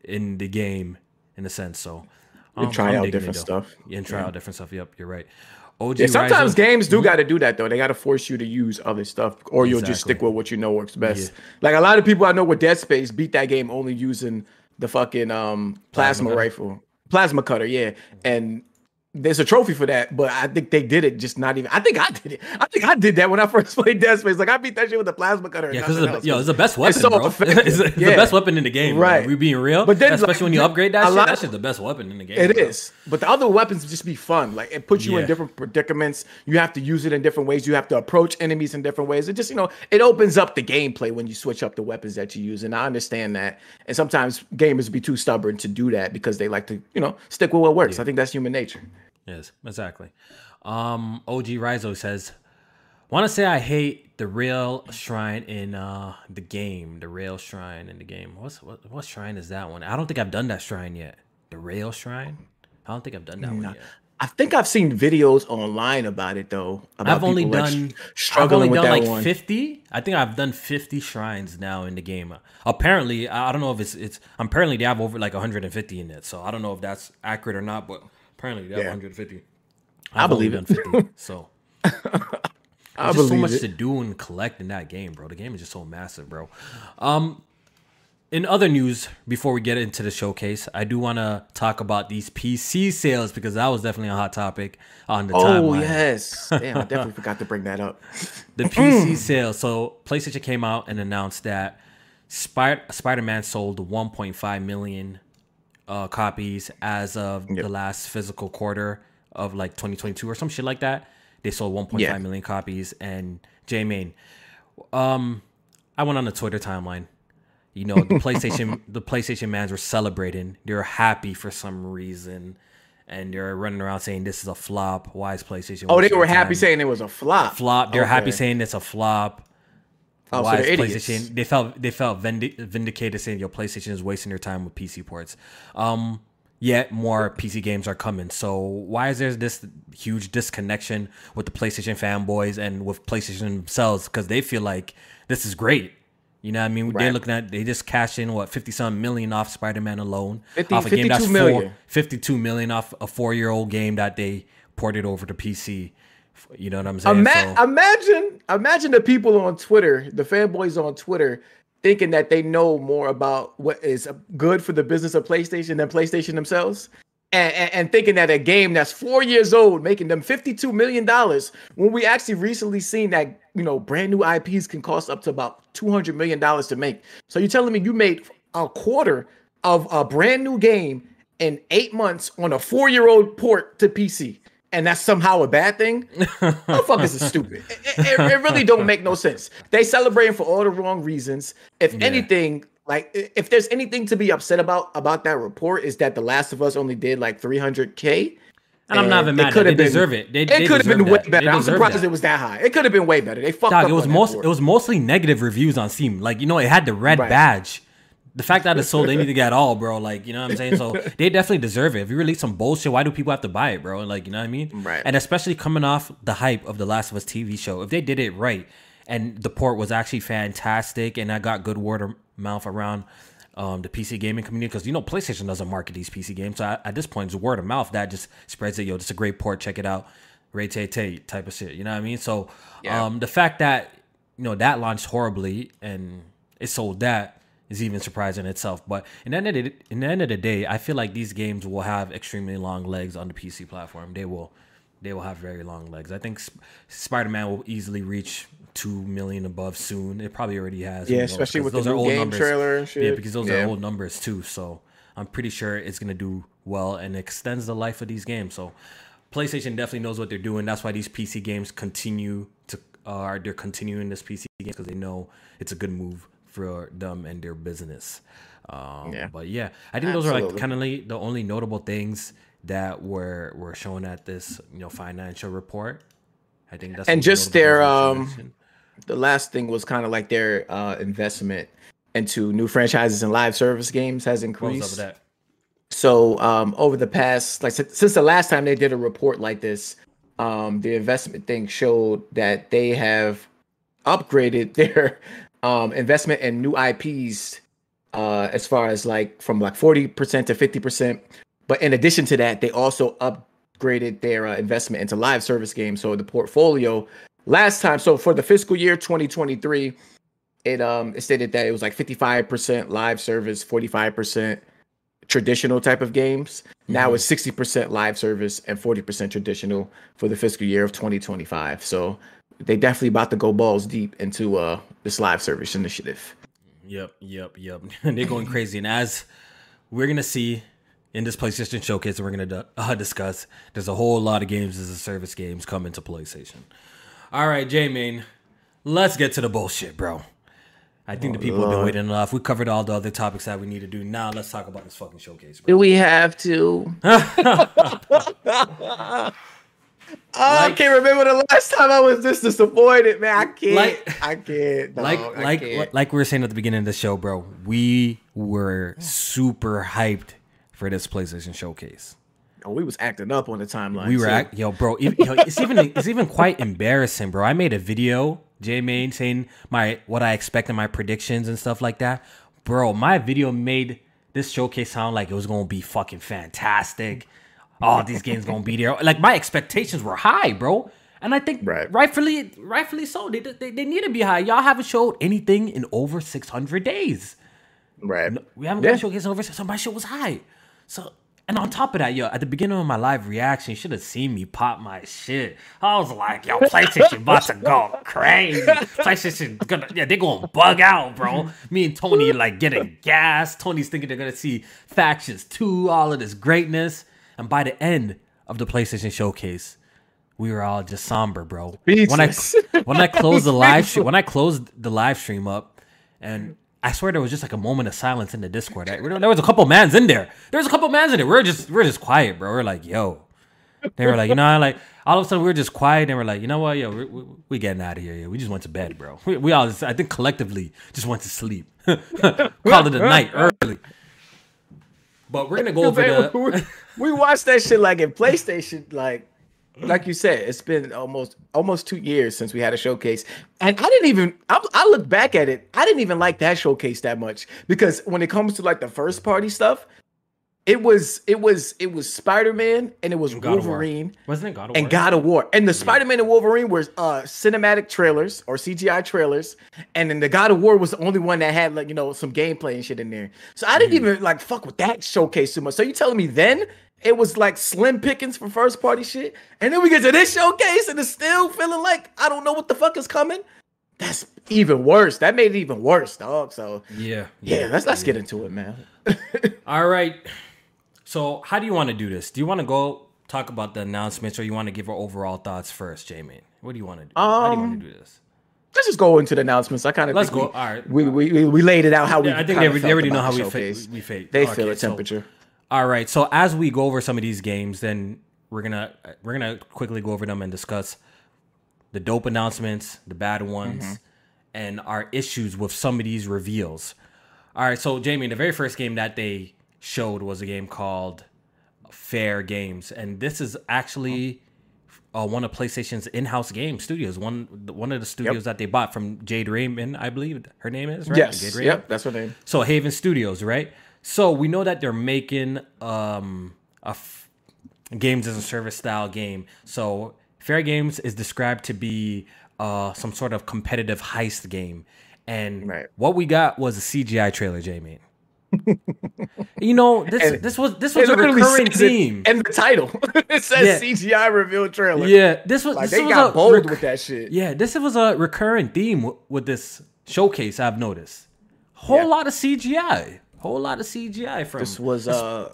in the game in a sense. So um, try I'm out different stuff. And try yeah. out different stuff. Yep you're right OG yeah, sometimes games do got to do that though. They got to force you to use other stuff, or you'll just stick with what you know works best. Yeah. Like a lot of people I know with Dead Space beat that game only using the fucking um plasma, plasma rifle, plasma cutter, yeah, and there's a trophy for that, but I think they did it just not even. I think I did it. I think I did that when I first played Dead Space. Like I beat that shit with a plasma cutter. Yeah, because it's, yo, it's the best weapon, it's so bro. it's, it's yeah. the best weapon in the game, right? Bro. We being real, but then especially like, when you upgrade that shit, lot, that's just the best weapon in the game. It bro. is, but the other weapons just be fun. Like it puts you yeah. in different predicaments. You have to use it in different ways. You have to approach enemies in different ways. It just you know it opens up the gameplay when you switch up the weapons that you use, and I understand that. And sometimes gamers be too stubborn to do that because they like to you know stick with what works. Yeah. I think that's human nature. Yes, exactly. Um, OG Rizo says, "Want to say I hate the rail shrine in uh the game. The rail shrine in the game. What's what? What shrine is that one? I don't think I've done that shrine yet. The rail shrine. I don't think I've done that one yet. I think I've seen videos online about it though. About I've only done struggling I've only done like one. fifty. I think I've done fifty shrines now in the game. Apparently, I don't know if it's it's. Apparently, they have over like 150 in it. So I don't know if that's accurate or not. But Apparently, they have yeah. 150. I've I believe it. 50, so there's just so much it. to do and collect in that game, bro. The game is just so massive, bro. Um, in other news, before we get into the showcase, I do want to talk about these PC sales because that was definitely a hot topic on the oh, timeline. Oh yes, damn, I definitely forgot to bring that up. The PC sales. So PlayStation came out and announced that Spider Spider Man sold 1.5 million uh, copies as of yep. the last physical quarter of like 2022 or some shit like that. They sold 1.5 yeah. million copies. And J Main, um, I went on the Twitter timeline. You know, the PlayStation, the PlayStation mans were celebrating. They're happy for some reason, and they're running around saying this is a flop. Why is PlayStation? Oh, they were happy saying it was a flop. Flop. They're okay. happy saying it's a flop. Oh, Why so is PlayStation? They felt they felt vindicated saying your PlayStation is wasting your time with PC ports. Um, yet more PC games are coming. So why is there this huge disconnection with the PlayStation fanboys and with PlayStation themselves? Because they feel like this is great. You know what I mean? Right. They're looking at they just cashed in what fifty some million off Spider Man alone. 50, off a game that's million. Four, 52 million off a four year old game that they ported over to PC. You know what I'm saying? Ima- so, imagine, imagine the people on Twitter, the fanboys on Twitter, thinking that they know more about what is good for the business of PlayStation than PlayStation themselves. And, and, and, thinking that a game that's four years old making them 52 million dollars when we actually recently seen that you know brand new ips can cost up to about 200 million dollars to make so you're telling me you made a quarter of a brand new game in eight months on a four year old port to pc and that's somehow a bad thing. Motherfuckers are stupid. It, it, it, really don't make no sense. They celebrating for all the wrong reasons. If yeah. anything, like if there's anything to be upset about about that report, is that The Last of Us only did like 300k. And, and I'm not even mad. They been, deserve it. They, it could have been way better. I'm surprised that. it was that high. It could have been way better. They fucked Dog, up. It was most. It was mostly negative reviews on Steam. Like you know, it had the red right. badge the fact that it sold anything at all, bro, like you know what I'm saying. So they definitely deserve it. If you release some bullshit, why do people have to buy it, bro? Like you know what I mean? Right. And especially coming off the hype of the Last of Us TV show, if they did it right and the port was actually fantastic and I got good word of mouth around um, the PC gaming community because you know PlayStation doesn't market these PC games. So at, at this point, it's word of mouth that just spreads it. Yo, it's a great port. Check it out. Ray Tay Tay type of shit. You know what I mean? So yeah. um, the fact that you know that launched horribly and it sold that is even surprising in itself. But in the, end of the, in the end of the day, I feel like these games will have extremely long legs on the PC platform. They will, they will have very long legs. I think Sp- Spider Man will easily reach two million above soon. It probably already has. Yeah, especially with those the are old game numbers. trailer and shit. Yeah, because those yeah. are old numbers too. So I'm pretty sure it's gonna do well and extends the life of these games. So PlayStation definitely knows what they're doing. That's why these PC games continue to are uh, they're continuing this PC games because they know it's a good move for them and their business. Um, yeah. But yeah, I think Absolutely. those are like kind of like the only notable things that were were shown at this you know financial report. I think that's and just their um the last thing was kind of like their uh investment into new franchises and live service games has increased. So um over the past like since the last time they did a report like this, um the investment thing showed that they have upgraded their um, investment in new IPs uh, as far as like from like 40% to 50%. But in addition to that, they also upgraded their uh, investment into live service games. So the portfolio last time, so for the fiscal year 2023, it um it stated that it was like 55% live service, 45% traditional type of games. Now it's 60% live service and 40% traditional for the fiscal year of 2025. So they definitely about to go balls deep into uh this live service initiative. Yep, yep, yep. They're going crazy, and as we're gonna see in this PlayStation showcase, we're gonna uh, discuss. There's a whole lot of games as a service games coming to PlayStation. All right, J Main, let's get to the bullshit, bro. I think oh, the people Lord. have been waiting enough. We covered all the other topics that we need to do. Now let's talk about this fucking showcase. Bro. Do we have to? Oh, like, I can't remember the last time I was this disappointed, man. I can't. Like, I can't. Dog. Like, I like, can't. like we were saying at the beginning of the show, bro. We were super hyped for this PlayStation showcase. Oh, we was acting up on the timeline. We were, act, yo, bro. yo, it's even it's even quite embarrassing, bro. I made a video, J Main, saying my what I expect and my predictions and stuff like that, bro. My video made this showcase sound like it was gonna be fucking fantastic oh, these games gonna be there. Like my expectations were high, bro. And I think right. rightfully, rightfully so. They, they, they need to be high. Y'all haven't showed anything in over 600 days. Right. we haven't yeah. got a showcase in over so my shit was high. So and on top of that, yo, at the beginning of my live reaction, you should have seen me pop my shit. I was like, yo, PlayStation about to go crazy. PlayStation gonna yeah, they gonna bug out, bro. Me and Tony like getting gas. Tony's thinking they're gonna see factions two, all of this greatness. And by the end of the PlayStation Showcase, we were all just somber, bro. When I when I closed the live stream, when I closed the live stream up, and I swear there was just like a moment of silence in the Discord. I, there was a couple mans in there. There was a couple mans in there. We are just we are just quiet, bro. We are like, yo. They were like, you know, like all of a sudden we were just quiet and we're like, you know what, yo, we, we, we getting out of here. Yeah, we just went to bed, bro. We, we all, just, I think collectively, just went to sleep. Called it a night early. But we're gonna go over the. we watched that shit like in PlayStation, like like you said, it's been almost almost two years since we had a showcase, and I didn't even. I, I look back at it, I didn't even like that showcase that much because when it comes to like the first party stuff, it was it was it was Spider Man and it was and Wolverine. Wasn't it God of War? And God of War. And the yeah. Spider Man and Wolverine were uh, cinematic trailers or CGI trailers, and then the God of War was the only one that had like you know some gameplay and shit in there. So I didn't mm. even like fuck with that showcase too much. So you telling me then it was like slim pickings for first party shit, and then we get to this showcase and it's still feeling like I don't know what the fuck is coming. That's even worse. That made it even worse, dog. So yeah, yeah. yeah let's let's yeah. get into it, man. All right. So, how do you want to do this? Do you want to go talk about the announcements, or you want to give our overall thoughts first, Jamie? What do you want to do? Um, how do you want to do this? Let's just go into the announcements. I kind of let's go. We, All right, we, we, we laid it out how yeah, we. I think they, they already know how we feel. We feel. They okay, feel the temperature. So, all right. So as we go over some of these games, then we're gonna we're gonna quickly go over them and discuss the dope announcements, the bad ones, mm-hmm. and our issues with some of these reveals. All right. So Jamie, the very first game that they showed was a game called Fair Games, and this is actually uh, one of PlayStation's in-house game studios. One one of the studios yep. that they bought from Jade Raymond, I believe her name is right. Yes, Jade yep, that's her name. So Haven Studios, right? So we know that they're making um, a f- games as a service style game. So Fair Games is described to be uh, some sort of competitive heist game, and right. what we got was a CGI trailer, Jamie you know, this and this was this was a recurring theme. And the title. it says yeah. CGI reveal trailer. Yeah, this was like this they was got bold rec- with that shit. Yeah, this was a recurring theme w- with this showcase. I've noticed whole yeah. lot of CGI, whole lot of CGI from this was uh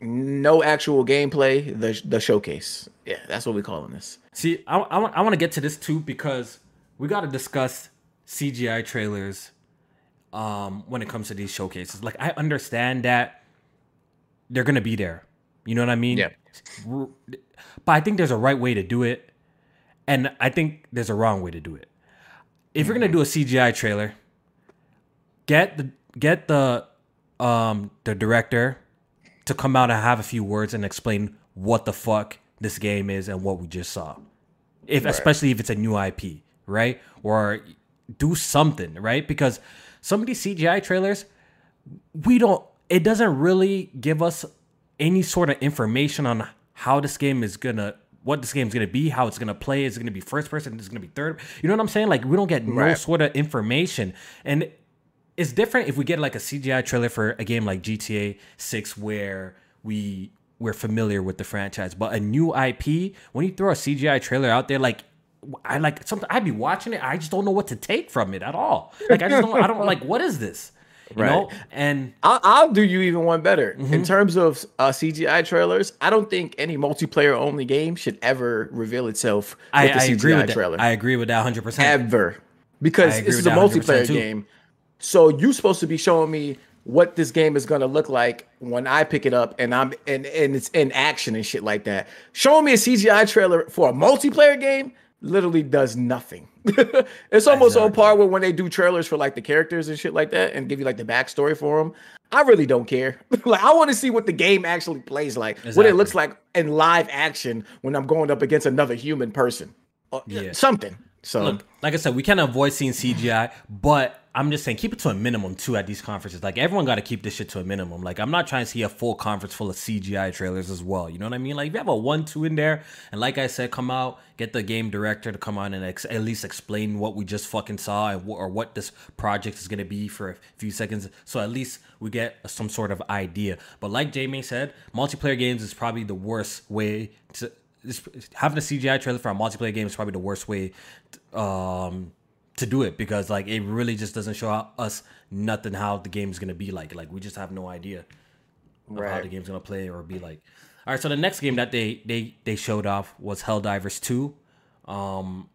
no actual gameplay. The the showcase. Yeah, that's what we calling this. See, I I, I want to get to this too because we got to discuss CGI trailers um, when it comes to these showcases. Like I understand that they're gonna be there. You know what I mean? Yeah. But I think there's a right way to do it, and I think there's a wrong way to do it. If you're gonna do a CGI trailer, get the get the um the director to come out and have a few words and explain what the fuck this game is and what we just saw. If right. especially if it's a new IP, right? Or do something, right? Because some of these CGI trailers, we don't. It doesn't really give us any sort of information on how this game is gonna what this game's gonna be, how it's gonna play. Is it gonna be first person? Is it gonna be third? You know what I'm saying? Like we don't get right. no sort of information, and it's different if we get like a CGI trailer for a game like GTA 6 where we we're familiar with the franchise. But a new IP, when you throw a CGI trailer out there, like I like something I'd be watching it, I just don't know what to take from it at all. Like I just don't I don't like what is this? You right. know? And I'll, I'll, do you even one better. Mm-hmm. In terms of uh, CGI trailers, I don't think any multiplayer only game should ever reveal itself with I, the I CGI with trailer. That. I agree with that 100%. Ever. Because this is a multiplayer game. So you're supposed to be showing me what this game is gonna look like when I pick it up and I'm and, and it's in action and shit like that. Showing me a CGI trailer for a multiplayer game literally does nothing. it's almost exactly. on par with when they do trailers for like the characters and shit like that and give you like the backstory for them. I really don't care. like I want to see what the game actually plays like, exactly. what it looks like in live action when I'm going up against another human person. Uh, yeah. Something. So, Look, like I said, we can't avoid seeing CGI, but I'm just saying keep it to a minimum too at these conferences. Like everyone got to keep this shit to a minimum. Like I'm not trying to see a full conference full of CGI trailers as well. You know what I mean? Like if you have a one two in there, and like I said, come out get the game director to come on and ex- at least explain what we just fucking saw and or what this project is gonna be for a few seconds. So at least we get some sort of idea. But like Jamie said, multiplayer games is probably the worst way to having a CGI trailer for a multiplayer game is probably the worst way to, um, to do it because like it really just doesn't show us nothing how the game is gonna be like. Like we just have no idea of right. how the game's gonna play or be like. All right, so the next game that they they they showed off was Helldivers Two. Um,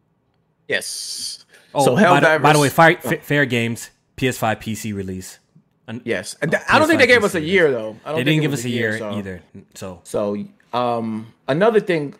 yes. Oh, so Helldivers. By the, by the way, Fire, oh. Fair Games PS5 PC release. And, yes, I don't think they gave PC us a year though. I don't they didn't give us a year, year so. either. So so um another thing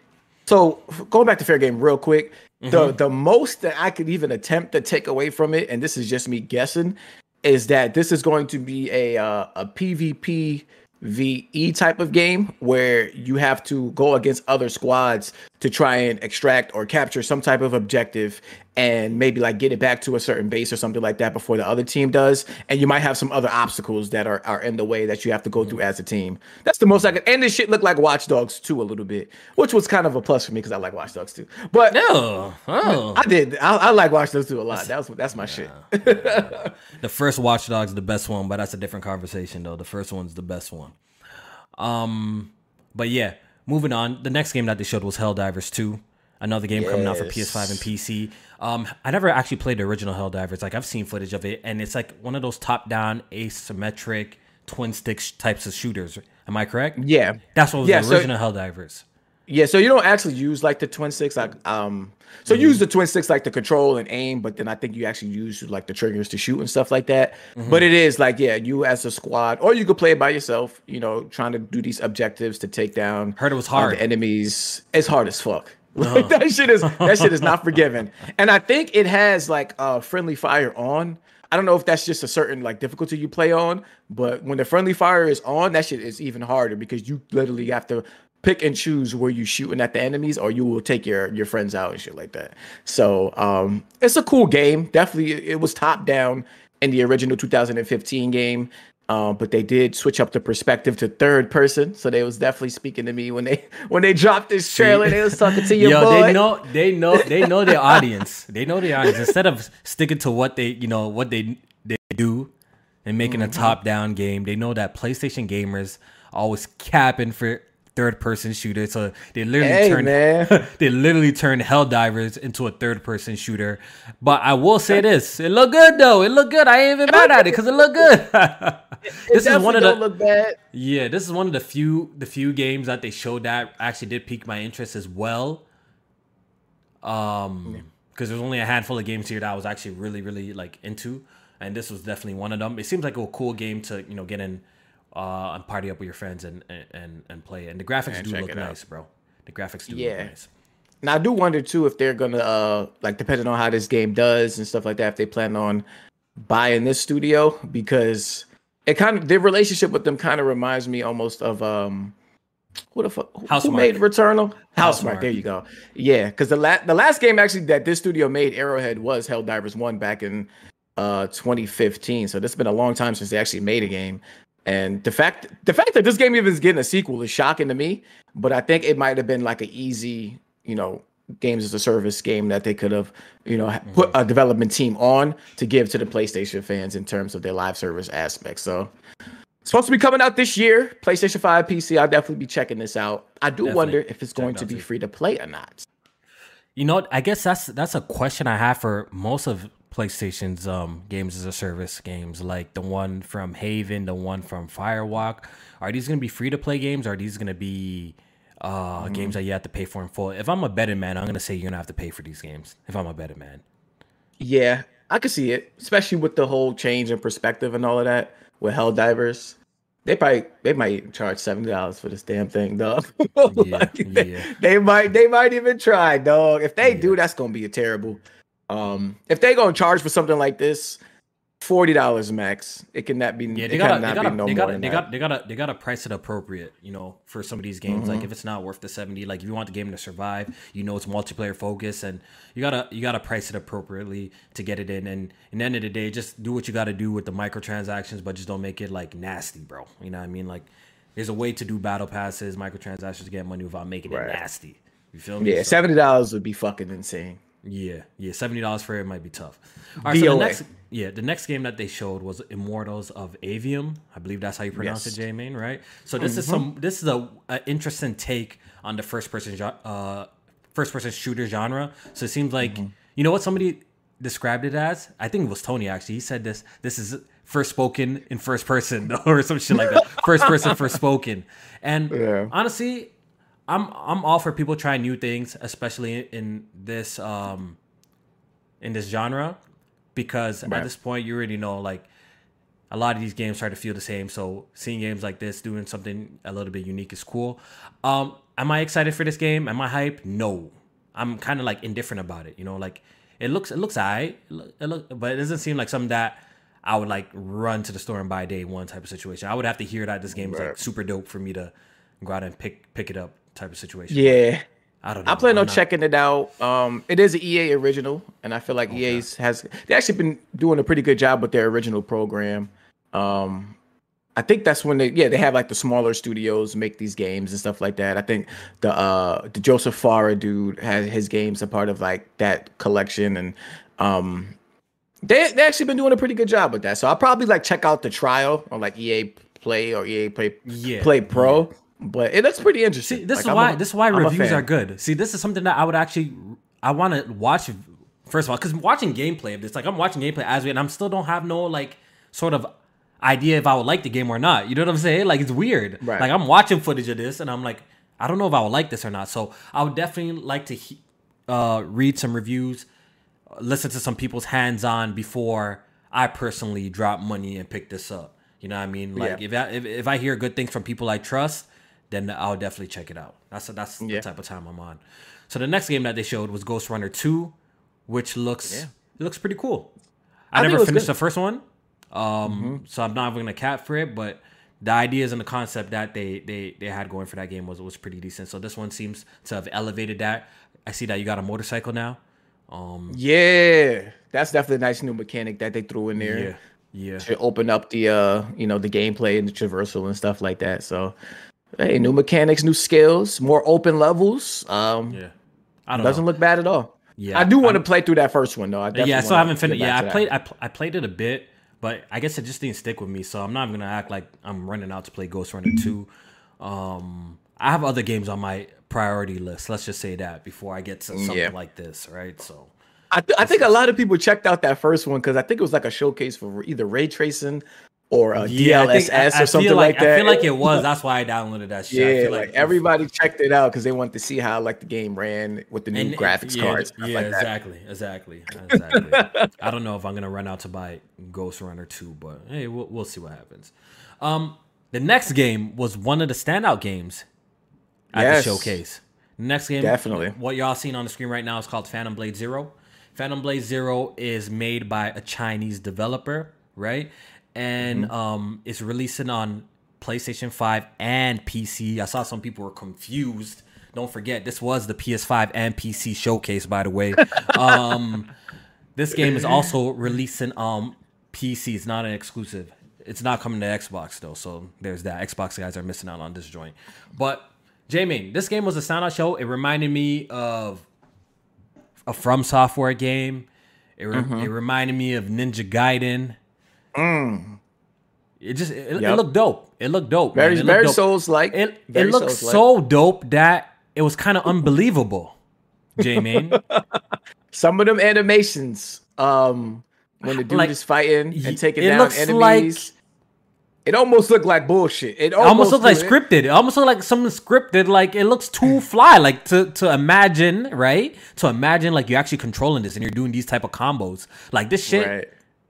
so going back to fair game real quick, mm-hmm. the the most that I could even attempt to take away from it, and this is just me guessing, is that this is going to be a uh, a PvP VE type of game where you have to go against other squads to try and extract or capture some type of objective and maybe like get it back to a certain base or something like that before the other team does. And you might have some other obstacles that are, are in the way that you have to go through as a team. That's the most I could. And this shit looked like Watch Dogs too a little bit, which was kind of a plus for me because I like Watch Dogs too. But no, oh. I did. I, I like Watch Dogs too a lot. That was that's my yeah. shit. the first Watch Dogs is the best one, but that's a different conversation though. The first one's the best one. Um, but yeah, moving on. The next game that they showed was Helldivers 2 another game yes. coming out for PS5 and PC. Um, I never actually played the original Helldivers. Like I've seen footage of it, and it's like one of those top-down asymmetric twin sticks types of shooters. Am I correct? Yeah, that's what was yeah, the original so, Helldivers. Yeah, so you don't actually use like the twin sticks, like um, so mm-hmm. use the twin sticks like to control and aim, but then I think you actually use like the triggers to shoot and stuff like that. Mm-hmm. But it is like yeah, you as a squad, or you could play it by yourself. You know, trying to do these objectives to take down. Heard it was hard. Enemies. It's hard as fuck. Uh-huh. that shit is that shit is not forgiven. And I think it has like uh friendly fire on. I don't know if that's just a certain like difficulty you play on, but when the friendly fire is on, that shit is even harder because you literally have to pick and choose where you shooting at the enemies or you will take your your friends out and shit like that. So um it's a cool game. Definitely it was top down in the original 2015 game. Um, but they did switch up the perspective to third person, so they was definitely speaking to me when they when they dropped this trailer. They was talking to your Yo, boy. they know they know they know their audience. They know their audience. Instead of sticking to what they you know what they they do and making mm-hmm. a top down game, they know that PlayStation gamers always capping for third person shooter. So they literally hey, turned they literally turned Helldivers into a third person shooter. But I will say this: it looked good though. It looked good. I ain't even mad at it because it looked good. this is one of the yeah. This is one of the few the few games that they showed that actually did pique my interest as well. Um, because there's only a handful of games here that I was actually really really like into, and this was definitely one of them. It seems like a cool game to you know get in uh, and party up with your friends and and and play. And the graphics and do look nice, bro. The graphics do yeah. look nice. Now I do wonder too if they're gonna uh like depending on how this game does and stuff like that, if they plan on buying this studio because it kind of their relationship with them kind of reminds me almost of um what the fuck who made Returnal? Housemarque. There you go. Yeah, because the last the last game actually that this studio made Arrowhead was Helldivers One back in uh 2015. So this has been a long time since they actually made a game. And the fact the fact that this game even is getting a sequel is shocking to me. But I think it might have been like an easy, you know, games as a service game that they could have, you know, mm-hmm. put a development team on to give to the PlayStation fans in terms of their live service aspect. So supposed to be coming out this year. PlayStation 5, PC. I'll definitely be checking this out. I do Definitely. wonder if it's going to be free to play or not. You know. I guess that's that's a question I have for most of PlayStation's um, games as a service games, like the one from Haven, the one from Firewalk. Are these going to be free to play games? Or are these going to be uh, Mm-hmm. games that you have to pay for in full? If I'm a betting man, I'm going to say you're going to have to pay for these games. If I'm a betting man, Yeah, I could see it, especially with the whole change in perspective and all of that with Helldivers. They probably they might even charge seventy dollars for this damn thing, dog. Like, they, yeah. they might they might even try, dog. If they Yeah. do, that's gonna be a terrible. Um, if they gonna charge for something like this, forty dollars max. It cannot be. yeah, they gotta, they gotta, be no they gotta, they that. got, they gotta, they gotta price it appropriate, you know, for some of these games. Mm-hmm. Like if it's not worth the seventy, like if you want the game to survive, you know, it's multiplayer focus, and you gotta, you gotta price it appropriately to get it in. And in the end of the day, just do what you gotta do with the microtransactions, but just don't make it like nasty, bro. You know what I mean? Like there's a way to do battle passes, microtransactions to get money without making Right. it nasty. You feel me? Yeah, So- seventy dollars would be fucking insane. Yeah, yeah, seventy dollars for it might be tough. All right, so the next, yeah, the next game that they showed was Immortals of Aveum. I believe that's how you pronounce Yes. it, J Main, right? So this is some, this is a, a interesting take on the first person, uh, first person shooter genre. So it seems like you know what somebody described it as. I think it was Tony actually. He said this. This is first spoken in first person or some shit like that. First person, first spoken. And Yeah. honestly, I'm I'm all for people trying new things, especially in this um in this genre, because Right. at this point you already know like a lot of these games start to feel the same. So seeing games like this doing something a little bit unique is cool. Um, am I excited for this game? Am I hyped? No, I'm kind of like indifferent about it. You know, like it looks it looks alright, it look, but it doesn't seem like something that I would like run to the store and buy day one type of situation. I would have to hear that this game is like super dope for me to go out and pick pick it up type of situation. Yeah, I don't know. I plan I'm on not- checking it out. Um, it is an EA original, and I feel like EA's has they actually been doing a pretty good job with their original program. Um, I think that's when they yeah they have like the smaller studios make these games and stuff like that. I think the uh the Josef Fares dude has his games a part of like that collection, and um they they actually been doing a pretty good job with that. So I'll probably like check out the trial on like EA Play or EA Play Yeah, Play Pro. But it looks pretty interesting. See, this Like, is I'm why a- this is why I'm reviews are good. See, this is something that I would actually I want to watch. First of all, because watching gameplay of this, like I'm watching gameplay as we, and I'm still don't have no like sort of idea if I would like the game or not. You know what I'm saying? Like it's weird. Right. Like I'm watching footage of this, and I'm like, I don't know if I would like this or not. So I would definitely like to he- uh, read some reviews, listen to some people's hands-on before I personally drop money and pick this up. You know what I mean? Like Yeah. if I if, if I hear good things from people I trust, then I'll definitely check it out. That's that's Yeah. the type of time I'm on. So the next game that they showed was Ghostrunner 2, which looks Yeah. looks pretty cool. I, I never finished good. the first one. Um so I'm not even gonna cap for it, but the ideas and the concept that they they they had going for that game was was pretty decent. So this one seems to have elevated that. I see that you got a motorcycle now. Um Yeah, that's definitely a nice new mechanic that they threw in there yeah. Yeah. to open up the uh, you know, the gameplay and the traversal and stuff like that. So, hey, new mechanics, new skills, more open levels. Um, Yeah. I don't doesn't know. look bad at all. Yeah, I do want to play through that first one though. I yeah, I still haven't finished. Yeah, I played. I, pl- I played it a bit, but I guess it just didn't stick with me. So I'm not even gonna act like I'm running out to play Ghostrunner two. Um, I have other games on my priority list. Let's just say that before I get to something Yeah. like this, right? So I, th- I think a lot of people checked out that first one because I think it was like a showcase for either ray tracing or a I DLSS think- I- I or something feel like, that. I feel like it was. That's why I downloaded that shit. I Yeah, feel like, everybody checked it out because they wanted to see how like the game ran with the new And- graphics yeah, cards. Yeah, like exactly, exactly, exactly. I don't know if I'm gonna run out to buy Ghostrunner 2, but hey, we'll, we'll see what happens. Um, the next game was one of the standout games at Yes. the showcase. Next game, Definitely. What y'all seeing on the screen right now is called Phantom Blade Zero. Phantom Blade Zero is made by a Chinese developer, right? And Mm-hmm. um, it's releasing on PlayStation 5 and PC. I saw some people were confused. Don't forget, this was the PS5 and PC showcase, by the way. Um, this game is also releasing um PC. It's not an exclusive. It's not coming to Xbox though, so there's that. Xbox guys are missing out on this joint. But Jamie, this game was a standout show. It reminded me of a From Software game. It, re- it reminded me of Ninja Gaiden. It just it, yep. it looked dope. It looked dope. Very very Souls like. It it looked so dope that it was kind of unbelievable. J Some of them animations, um, when the dude like, is fighting and taking down enemies. Like, it almost looked like bullshit. It almost, almost looked like scripted. It almost looked like something scripted. Like it looks too fly. Like to to imagine, right? To imagine like you're actually controlling this and you're doing these type of combos. Like this shit right.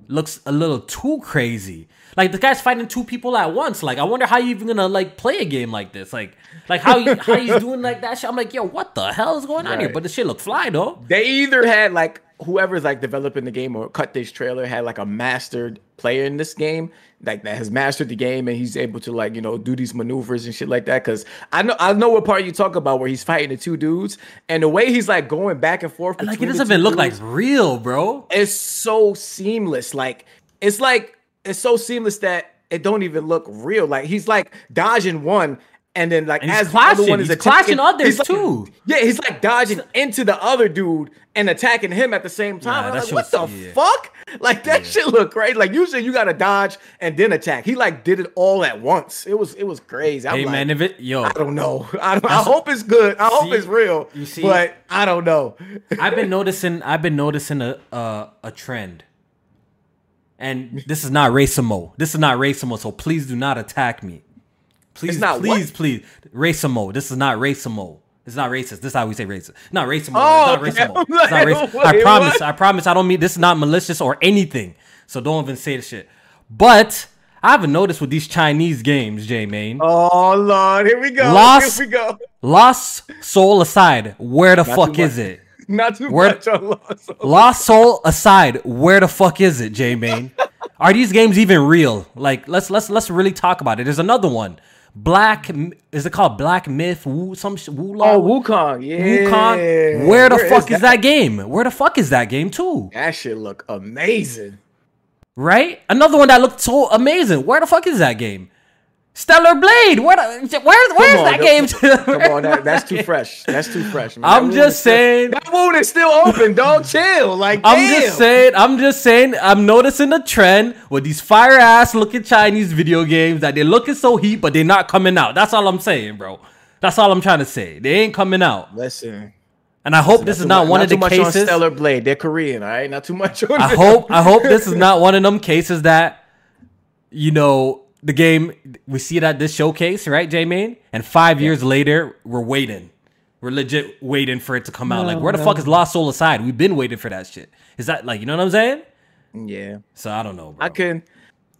Looks a little too crazy. Like the guy's fighting two people at once. Like I wonder how you even gonna like play a game like this. Like like how you, how he's doing like that shit. I'm like, yo, what the hell is going on here? But the shit look fly though. They either had like whoever's like developing the game or cut this trailer had like a mastered player in this game like that has mastered the game and he's able to like you know do these maneuvers and shit like that because i know i know what part you talk about where he's fighting the two dudes and the way he's like going back and forth like it doesn't even look like real bro. it's so seamless like it's like it's so seamless that it don't even look real. Like he's like dodging one and then like and as the other one is he's attacking others like, too. Yeah, he's like dodging into the other dude and attacking him at the same time. Nah, like, what the yeah. fuck? Like that yeah. shit look great. Like usually you gotta dodge and then attack. He like did it all at once. It was it was crazy. I'm hey like, man, if it yo, I don't know. I, don't, I hope it's good. I hope it's real. You see, but I don't know. I've been noticing. I've been noticing a uh, a trend. And this is not Racemo. This is not Racemo. So please do not attack me. Please, not please, what? please. Racemo. This is not Racemo. It's not racist. This is how we say racist. Not racist. Oh, it's not racist. It's not racist. Wait, I promise. What? I promise. I don't mean this is not malicious or anything. So don't even say the shit. But I haven't noticed with these Chinese games, J Main. Oh Lord, here we go. Lost, here we go. Lost Soul aside, where the not fuck is it? Not too where, much on Lost Soul. Lost Soul aside, where the fuck is it, J Main? Are these games even real? Like, let's let's let's really talk about it. There's another one Black is it called Black Myth Wu some Wu Oh Wukong, yeah. Wukong. Where the Where fuck is, is that? that? game? Where the fuck is that game too? That shit look amazing. Right? Another one that looked so amazing. Where the fuck is that game? Stellar Blade. Where the, where where's on, that game? come on, that, that's too fresh. That's too fresh. Man. I'm just saying that wound is still open. Don't chill. Like I'm damn. just saying. I'm just saying. I'm noticing a trend with these fire ass looking Chinese video games that they're looking so heat, but they're not coming out. That's all I'm saying, bro. That's all I'm trying to say. They ain't coming out. Listen. And I hope Listen, this is not, not one not of the cases. On Stellar Blade, they're Korean, all right. Not too much. I hope. I hope this is not one of them cases that, you know, the game we see it at this showcase, right, J Main? And five yeah. years later, we're waiting. We're legit waiting for it to come out. Like, where the no. fuck is Lost Soul aside? We've been waiting for that shit. Is that like you know what I'm saying? Yeah. So I don't know. Bro. I can,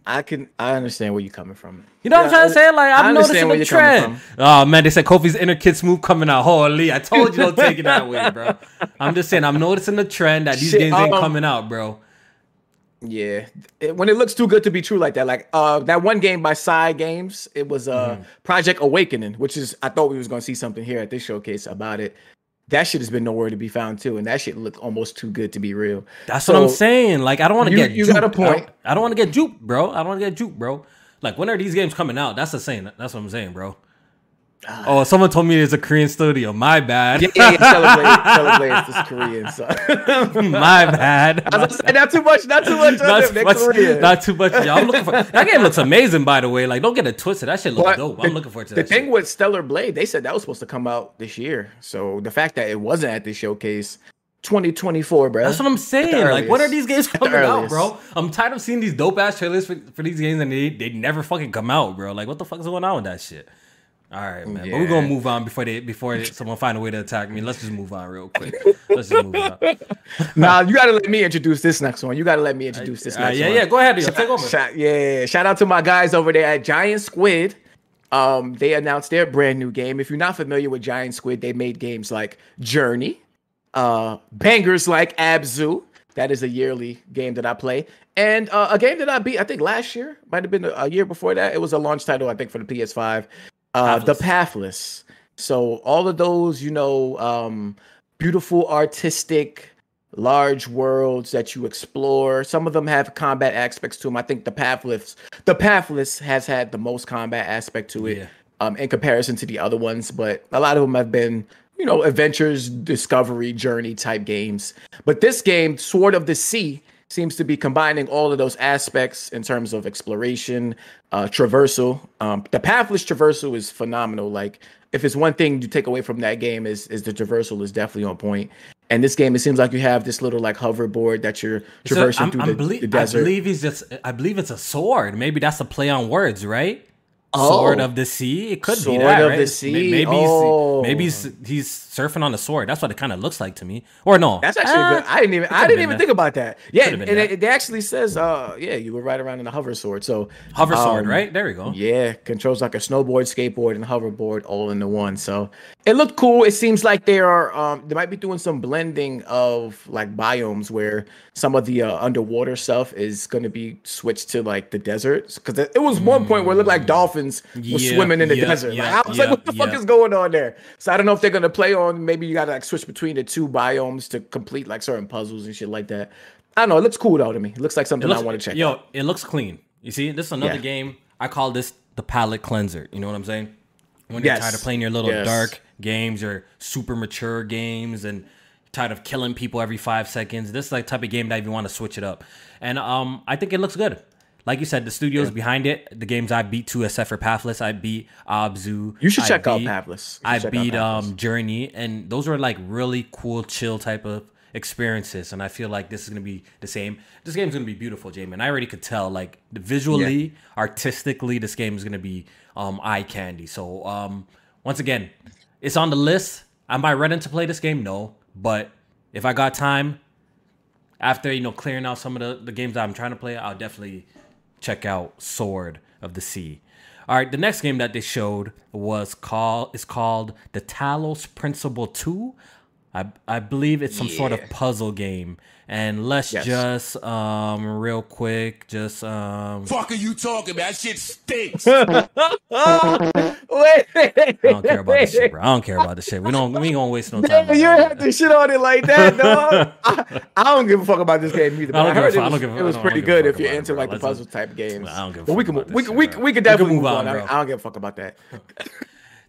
I can, I understand where you're coming from. You know yeah, what I'm trying to say? Like I'm noticing a trend. Oh man, they said Kofi's inner kid smooth coming out. Holy, I told you don't take it that way, bro. I'm just saying I'm noticing the trend that these shit, games ain't um, coming out, bro. Yeah, it, when it looks too good to be true like that, like uh, that one game by Cygames, it was uh mm. Project Awakening, which is I thought we was gonna see something here at this showcase about it. That shit has been nowhere to be found too, and that shit looked almost too good to be real. That's so, what I'm saying. Like I don't want to get you juked. got a point. I don't, don't want to get juked, bro. I don't want to get juked, bro. Like when are these games coming out? That's the saying. That's what I'm saying, bro. Oh, someone told me it's a Korean studio. My bad. Yeah, yeah, yeah. celebrate, celebrate. Korean. So. My bad. I was saying, not too much. Not too much. Not, much, Korean. not too much. Y'all, I'm looking for that game. Looks amazing, by the way. Like, don't get it twisted. That shit looks but dope. I'm looking forward to that. The thing shit. with Stellar Blade, they said that was supposed to come out this year. So the fact that it wasn't at the showcase 2024, bro. That's what I'm saying. Like, what are these games coming out, bro? I'm tired of seeing these dope ass trailers for, for these games and they, they never fucking come out, bro. Like, what the fuck is going on with that shit? All right, man. Yeah. But we're gonna move on before they before someone find a way to attack me. Let's just move on real quick. Let's just move on. now you gotta let me introduce this next one. You gotta let me introduce this uh, next yeah, one. Yeah, yeah. Go ahead, shout, take over. Shout, yeah, shout out to my guys over there at Giant Squid. Um, they announced their brand new game. If you're not familiar with Giant Squid, they made games like Journey, uh, bangers like Abzu. That is a yearly game that I play, and uh, a game that I beat. I think last year might have been a year before that. It was a launch title, I think, for the PS5 uh, the pathless. So all of those, you know, um, beautiful, artistic, large worlds that you explore. Some of them have combat aspects to them. I think the pathless, the pathless has had the most combat aspect to it, yeah. um, in comparison to the other ones. But a lot of them have been, you know, adventures, discovery, journey type games. But this game, Sword of the Sea, seems to be combining all of those aspects in terms of exploration, uh, traversal. Um, the pathless traversal is phenomenal. Like if it's one thing you take away from that game is is the traversal is definitely on point. And this game, it seems like you have this little like hoverboard that you're traversing so through the, belie- the, desert. I believe he's just. I believe it's a sword. Maybe that's a play on words, right? Sword oh. of the Sea. It could sword be that, of right? the Sea. Maybe oh. he's, maybe he's, he's surfing on a sword. That's what it kind of looks like to me. Or no, that's actually good. I didn't even I didn't even that. think about that. Yeah, and it, it, actually says, uh, yeah, you were right around in a hover sword. So hover sword, um, right? There we go. Yeah, controls like a snowboard, skateboard, and hoverboard all in the one. So it looked cool. It seems like they are um they might be doing some blending of like biomes where some of the uh, underwater stuff is going to be switched to like the deserts because it was one point where it looked like dolphins yeah, were swimming in the yeah, desert. Yeah, like, I was like, what the fuck is going on there? So I don't know if they're going to play on. Maybe you got to like switch between the two biomes to complete like certain puzzles and shit like that. I don't know. It looks cool though to me. It looks like something looks, I want to check. Yo, out. it looks clean. You see, this is another game. I call this the palate cleanser. You know what I'm saying? When you're yes. tired of playing your little yes. dark games or super mature games and tired of killing people every five seconds. This is like type of game that you want to switch it up. And um, I think it looks good. Like you said, the studios yeah. behind it, the games I beat too, except for Pathless, I beat Abzu. You should I check beat, out Pathless. I beat um Journey, and those are like really cool, chill type of experiences. And I feel like this is gonna be the same. This game's gonna be beautiful, Jamin. I already could tell, like visually, yeah. artistically, this game is gonna be um eye candy. So um once again, it's on the list. Am I ready to play this game? No. But if I got time, after you know clearing out some of the, the games that I'm trying to play, I'll definitely check out Sword of the Sea. All right, the next game that they showed was called is called the Talos Principle 2. I I believe it's some yeah. sort of puzzle game. And let's yes. just um real quick, just um Fuck are you talking about? That shit stinks. wait, I don't care about this shit, bro. I don't care about this shit. We don't we ain't gonna waste no time. Damn, you had to shit on it like that, dog. I, I, don't give a fuck about this game either. I, I heard it was, it was pretty good if you're into like the puzzle type games. I don't give a fuck. We can we can we, we can definitely move on. I don't give a fuck about that.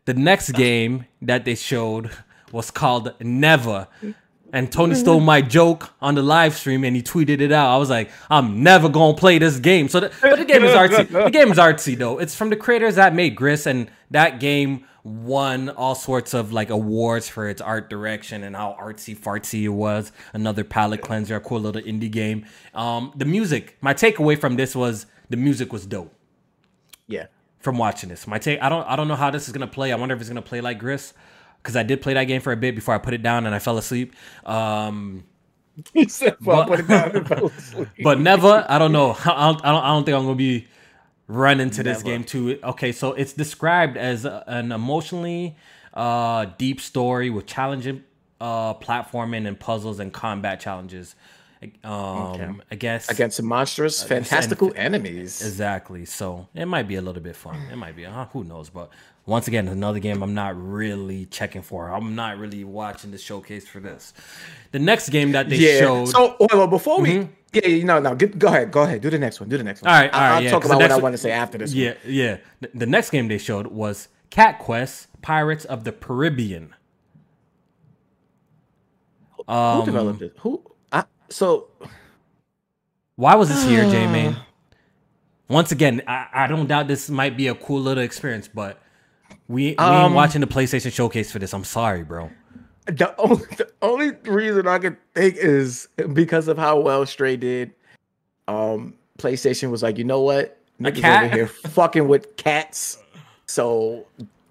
the next game that they showed was called Neva and Tony stole my joke on the live stream and he tweeted it out. I was like, I'm never gonna play this game. So, the, but the game is artsy. The game is artsy though. It's from the creators that made Gris, and that game won all sorts of like awards for its art direction and how artsy fartsy it was. Another palette cleanser, a cool little indie game. Um, the music. My takeaway from this was the music was dope. Yeah. From watching this, my take. I don't. I don't know how this is gonna play. I wonder if it's gonna play like Gris because I did play that game for a bit before I put it down and I fell asleep. Um, he said, well, but, put it down and fell asleep. but never, I don't know. I don't, I don't, I don't think I'm gonna be running to this game too. Okay, so it's described as an emotionally uh, deep story with challenging uh, platforming and puzzles and combat challenges. Um, okay. I guess against monstrous, fantastical and, enemies. Exactly. So it might be a little bit fun. It might be. Uh, who knows? But once again, another game I'm not really checking for. I'm not really watching the showcase for this. The next game that they yeah. showed. So well, before we. Mm-hmm. Yeah, you know, no, get, go ahead, go ahead, do the next one, do the next one. All right, all right. I'll yeah, talk about what I want to say after this. Yeah, one. yeah. The, the next game they showed was Cat Quest: Pirates of the Purribean. Um, Who developed it? Who? So why was this here, J Man? Once again, I, I don't doubt this might be a cool little experience, but we we um, ain't watching the PlayStation showcase for this. I'm sorry, bro. The only, the only reason I can think is because of how well Stray did. Um, PlayStation was like, you know what, niggas over here fucking with cats, so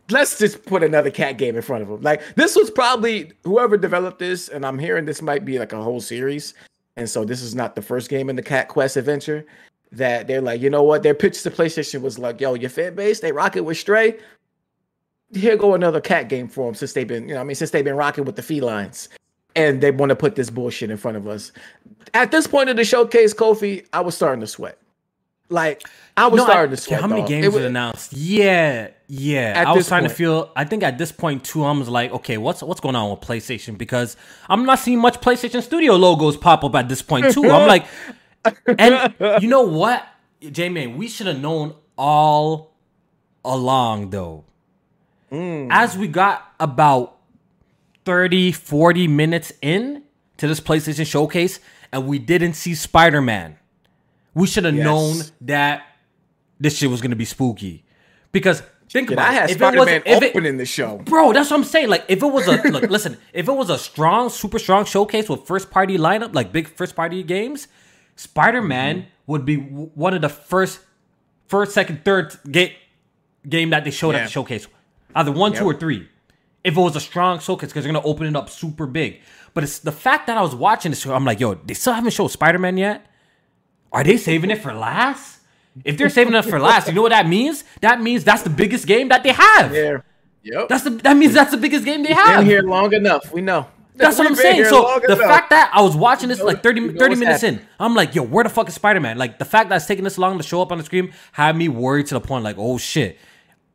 let's just put another cat game in front of them. Like this was probably whoever developed this, and I'm hearing this might be like a whole series, and so this is not the first game in the Cat Quest adventure. That they're like, you know what, their pitch to PlayStation was like, yo, your fan base, they rock it with Stray here go another cat game for them since they've been, you know, I mean, since they've been rocking with the felines, and they want to put this bullshit in front of us. At this point of the showcase, Kofi, I was starting to sweat. Like I was no, starting I, to sweat. How many dog. games was announced? Yeah, yeah. I was trying point. to feel. I think at this point too, I was like, okay, what's what's going on with PlayStation? Because I'm not seeing much PlayStation Studio logos pop up at this point too. I'm like, and you know what, J Man, we should have known all along though Mm. As we got about 30, 40 minutes in, to this PlayStation showcase and we didn't see Spider Man. We should have Yes. known that this shit was gonna be spooky. Because think about I had it. If it Spider Man if it- opening the show. Bro, that's what I'm saying. Like, if it was a look, listen, if it was a strong, super strong showcase with first party lineup, like big first party games, Spider Man Mm-hmm. would be one of the first, first, second, third ga- game that they showed at the showcase, either one, two, or three. If it was a strong showcase, because they're gonna open it up super big. But it's the fact that I was watching this show. I'm like, yo, they still haven't showed Spider Man yet. Are they saving it for last? If they're saving it for last, you know what that means? That means that's the biggest game that they have. Yeah. Yep. That's the that means that's the biggest game they have. Been here long enough. We know. That's what We've I'm saying. So the enough. fact that I was watching this like 30, 30 minutes happening. in, I'm like, yo, where the fuck is Spider Man? Like the fact that it's taking this long to show up on the screen had me worried to the point like, oh shit,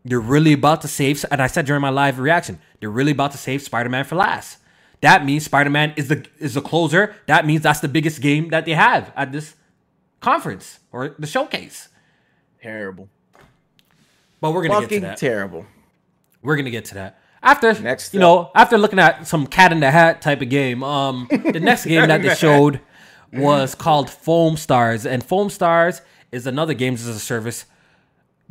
they're really about to save. And I said during my live reaction, they're really about to save Spider Man for last. That means Spider Man is the is the closer. That means that's the biggest game that they have at this conference or the showcase. terrible. But we're gonna get to Fucking that. terrible. We're gonna get to that after Next you up. know after looking at some cat in the hat type of game. Um, the next game that they showed was called Foamstars, and Foamstars is another games as a service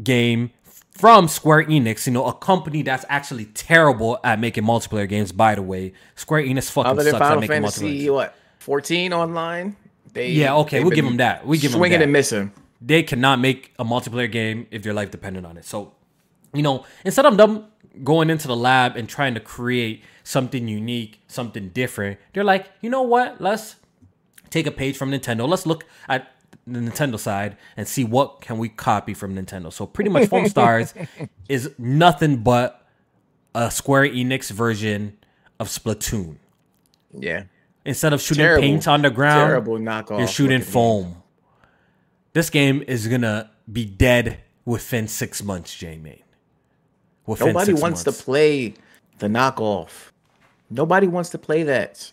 game from Square Enix. You know, a company that's actually terrible at making multiplayer games. By the way, Square Enix fucking Other than sucks at making Fantasy, multiplayer. what? 14 online? They, Yeah, okay, we'll give them that. We give them swinging and missing. they cannot make a multiplayer game if their life depended on it. So, you know, instead of them going into the lab and trying to create something unique, something different, they're like, you know what? Let's take a page from Nintendo. Let's look at the Nintendo side and see what can we copy from Nintendo. So pretty much Foamstars is nothing but a Square Enix version of Splatoon. Yeah. Instead of shooting Terrible. paint on the ground, Terrible knockoff. you're shooting foam. This game is gonna be dead within six months, J Main. Nobody wants months. to play the knockoff. Nobody wants to play that.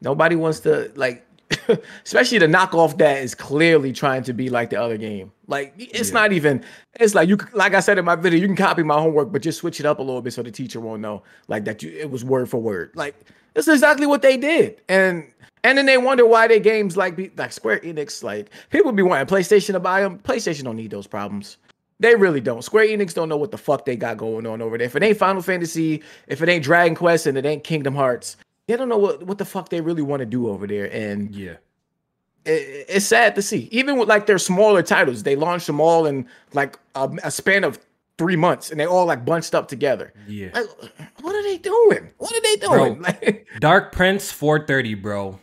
Nobody wants to like, especially the knockoff that is clearly trying to be like the other game. Like it's not even. It's like you, like I said in my video, you can copy my homework, but just switch it up a little bit so the teacher won't know like that. You it was word for word. Like this is exactly what they did, and and then they wonder why their games like be like Square Enix. Like people be wanting PlayStation to buy them. PlayStation don't need those problems. They really don't. Square Enix don't know what the fuck they got going on over there. If it ain't Final Fantasy, if it ain't Dragon Quest, and it ain't Kingdom Hearts, they don't know what, what the fuck they really want to do over there. And Yeah. it, it's sad to see. Even with like their smaller titles, they launched them all in like a, a span of three months, and they all like bunched up together. Yeah. Like, what are they doing? What are they doing? Like, Dark Prince 430, bro.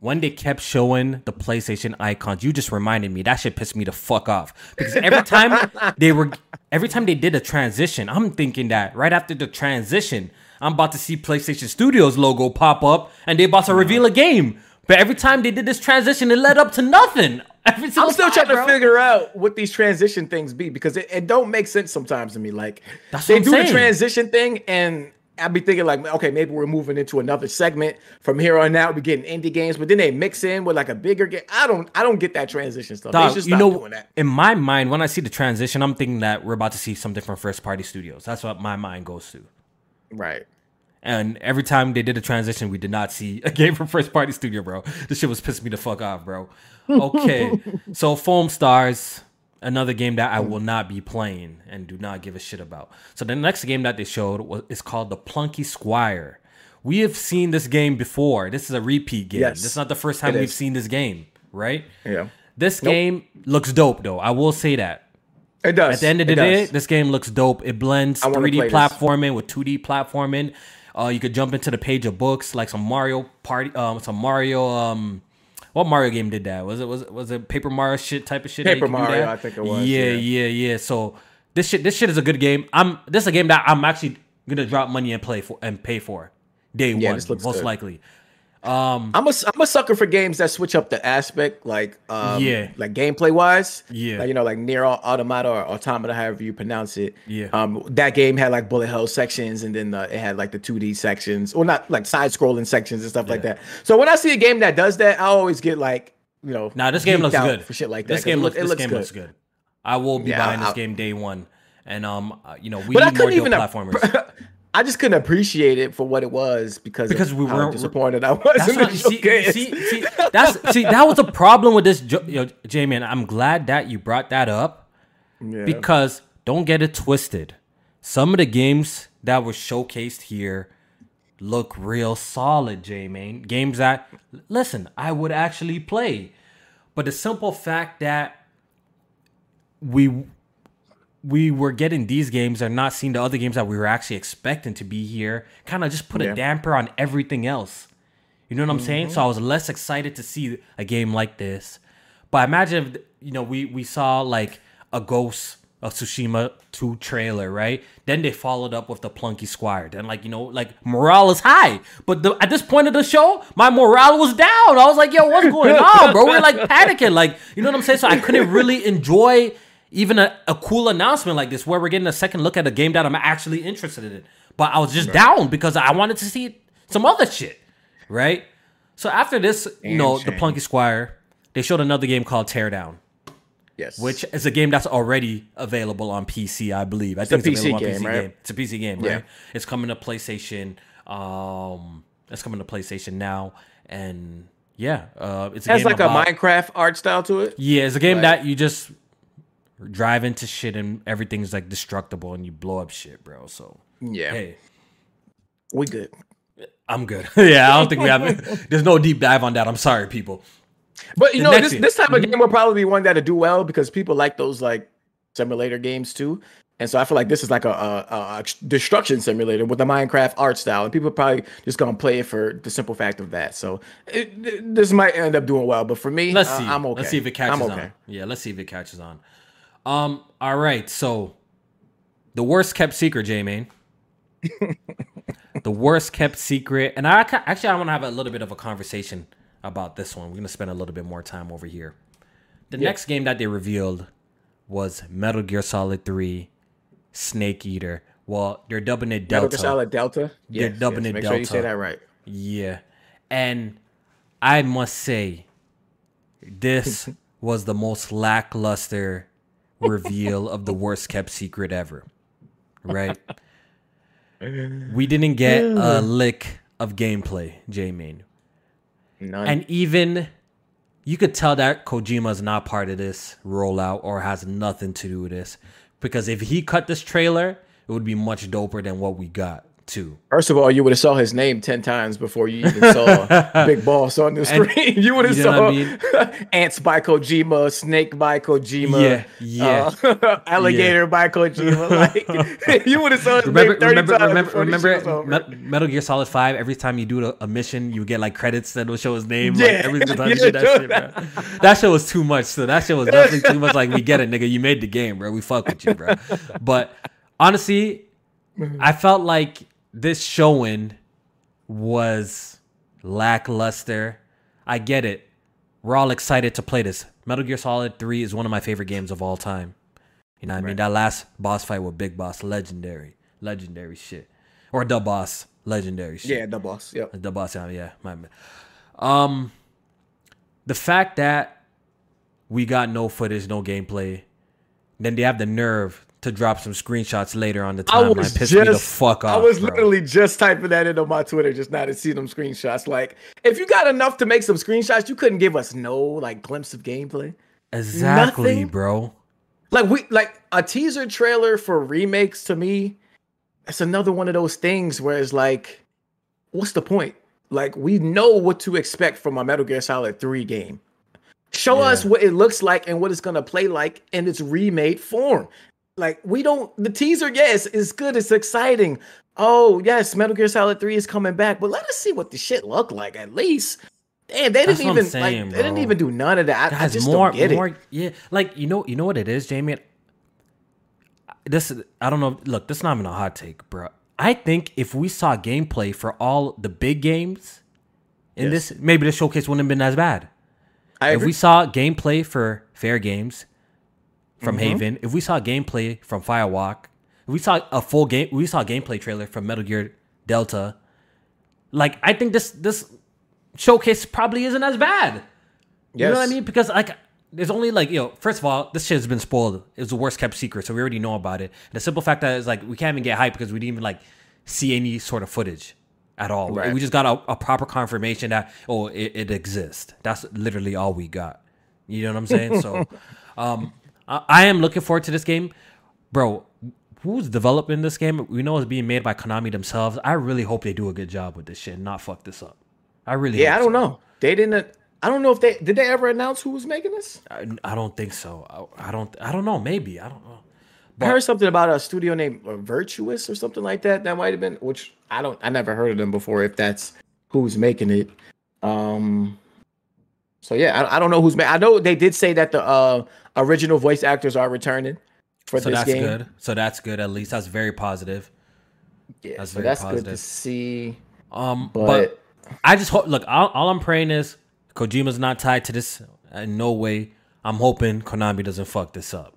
When they kept showing the PlayStation icons, you just reminded me. That shit pissed me the fuck off. Because every time they were every time they did a transition, I'm thinking that right after the transition, I'm about to see PlayStation Studios logo pop up and they're about to reveal a game. But every time they did this transition, it led up to nothing. I'm still time, trying to figure out what these transition things be because it, it don't make sense sometimes to me. Like That's they do saying. the transition thing, and I'd be thinking like, okay, maybe we're moving into another segment from here on out. We're getting indie games, but then they mix in with like a bigger game. I don't, I don't get that transition stuff. Dog, you know, in my mind, when I see the transition, I'm thinking that we're about to see something from first party studios. That's what my mind goes to. Right. And every time they did a transition, we did not see a game from first party studio, bro. This shit was pissing me the fuck off, bro. Okay, so Foamstars, another game that I will not be playing and do not give a shit about. So the next game that they showed was is called the Plucky Squire. We have seen this game before. This is a repeat game. Yes, this is not the first time we've is. seen this game, right? Yeah. This game looks dope, though. I will say that. It does. At the end of the It day, does. this game looks dope. It blends 3D play this. platforming with 2D platforming. Uh, you could jump into the page of books like some Mario Party, um, some Mario. Um, what Mario game did that? Was it was it was it Paper Mario shit type of shit? Paper Mario. I think it was, Yeah, yeah. yeah, yeah. So this shit, this shit is a good game. I'm this is a game that I'm actually gonna drop money and play for and pay for day Yeah, one, most good. likely. I'm a I'm a sucker for games that switch up the aspect, like um, Yeah. like gameplay wise. Yeah. like, you know, like NieR: Automata or automata, however you pronounce it. Yeah. Um, that game had like bullet hell sections, and then uh, it had like the 2D sections, or not like side scrolling sections and stuff like that. So when I see a game that does that, I always get like, you know, Now this game looks good for shit like that. This game looks. it This looks game good. looks good. I will be Yeah, buying this I'll- game day one, and um, uh, you know, we But I need more even. platformers. I just couldn't appreciate it for what it was because Because we weren't- disappointed I was That's in what, the see, see, see, that's see that was a problem with this, jo- yo, J man. I'm glad that you brought that up Yeah. because don't get it twisted. Some of the games that were showcased here look real solid, J man. Games that listen, I would actually play, but the simple fact that we we were getting these games and not seeing the other games that we were actually expecting to be here kind of just put Yeah. a damper on everything else. You know what I'm saying? So mm-hmm. I was less excited to see a game like this. But imagine if you know we we saw like a Ghost of Tsushima 2 trailer, right? Then they followed up with the Plucky Squire. Then like, you know, like morale is high. But the, at this point of the show, my morale was down. I was like, yo, what's going on, bro? We're like panicking. Like, you know what I'm saying? So I couldn't really enjoy even a, a cool announcement like this where we're getting a second look at a game that I'm actually interested in. But I was just down because I wanted to see some other shit, right? So after this, you know, the. Plucky Squire, they showed another game called Teardown, yes. which is a game that's already available on PC, I believe. I a think it's, a PC available on game, right? It's a PC game, Yeah. right? It's coming to PlayStation. Um, it's coming to PlayStation now, and yeah, uh, it's a has game like about, a Minecraft art style to it. yeah, it's a game Like- that you just drive into shit and everything's like destructible and you blow up shit, bro. So Yeah, hey, we good. I'm good. yeah, I don't think we have. There's no deep dive on that. I'm sorry, people. But you The know, this this type of game will probably be one that'll do well because people like those like simulator games too. And so I feel like this is like a, a, a destruction simulator with the Minecraft art style, and people probably just gonna play it for the simple fact of that. So it, this might end up doing well, but for me, Let's uh, see. I'm okay. Let's see if it catches I'm okay. on. Yeah, let's see if it catches on. Um. All right. So, the worst kept secret, J Main. the worst kept secret, and I actually I want to have a little bit of a conversation about this one. We're gonna spend a little bit more time over here. The next game that they revealed was Metal Gear Solid Three, Snake Eater. Well, they're dubbing it Delta. Metal Delta. Gear Solid Delta. They're dubbing yes. it Make sure you say that right. Yeah. And I must say, this was the most lackluster reveal of the worst kept secret ever. Right? We didn't get a lick of gameplay, J Main. None. And even you could tell that Kojima's not part of this rollout or has nothing to do with this. Because if he cut this trailer, it would be much doper than what we got too. First of all, you would have saw his name ten times before you even saw Big Boss on the screen. you would have you know saw I Ants by Kojima, Snake by Kojima, Yeah, yeah. uh, Alligator by Kojima. Like you would have saw his remember, name thirty remember, times remember, remember. Me- Metal Gear Solid Five. Every time you do a, a mission, you get like credits that will show his name. Yeah. like, every single time you Yeah, do that shit, bro. That shit was too much. So that shit was definitely too much. Like we get it, nigga. You made the game, bro. We fuck with you, bro. But honestly, I felt like this showing was lackluster. I get it. We're all excited to play this. Metal Gear Solid 3 is one of my favorite games of all time. You know what I mean? That last boss fight with Big Boss, legendary. Legendary shit. Or the boss, legendary shit. Yeah, the boss. Yep. The boss, yeah, yeah, my. Um, the fact that we got no footage, no gameplay, then they have the nerve to drop some screenshots later on the I timeline. was Piss just, me the fuck off. I was bro. literally just typing that into my Twitter just now to see them screenshots. Like, if you got enough to make some screenshots, you couldn't give us no like glimpse of gameplay. exactly, nothing. bro. Like we like a teaser trailer for remakes to me. It's another one of those things where it's like, what's the point? Like we know what to expect from a Metal Gear Solid 3 game. Show Yeah. us what it looks like and what it's gonna play like in its remade form. Like we don't the teaser, yes, is good, it's exciting. Oh yes, Metal Gear Solid 3 is coming back, but let us see what the shit look like at least. Damn, they That's didn't even saying, like they didn't even do none of that. I, I just more, don't get more, it. yeah. Like you know, you know what it is, Jamie. This, I don't know. Look, this is not even a hot take, bro. I think if we saw gameplay for all the big games in Yes. this, maybe the showcase wouldn't have been as bad. I if agree. we saw gameplay for Fairgames from Mm-hmm. Haven, if we saw gameplay from Firewalk, if we saw a full game, we saw a gameplay trailer from Metal Gear Delta. Like I think this this showcase probably isn't as bad. Yes. You know what I mean? Because like there's only like, you know, first of all, this shit has been spoiled. It was the worst kept secret, so we already know about it. And the simple fact that it's like we can't even get hype because we didn't even like see any sort of footage at all. Right. We just got a, a proper confirmation that oh it, it exists. That's literally all we got. You know what I'm saying? so um I, am looking forward to this game. Bro, who's developing this game? We know it's being made by Konami themselves. I really hope they do a good job with this shit and not fuck this up. I really Yeah, I don't so. know. They didn't. I don't know if they did. They ever announce who was making this? I, I don't think so. I, I don't I don't know. Maybe. I don't know. I heard something about a studio named uh, Virtuos or something like that. That might have been. Which I don't. I never heard of them before. If that's who's making it. Um. So yeah, I, I don't know who's. Ma- I know they did say that the uh, original voice actors are returning for So this that's game. good. So that's good. At least that's very positive. Yeah, That's so very that's good to see. Um, But, but, I just hope. Look, all, all I'm praying is Kojima's not tied to this in no way. I'm hoping Konami doesn't fuck this up.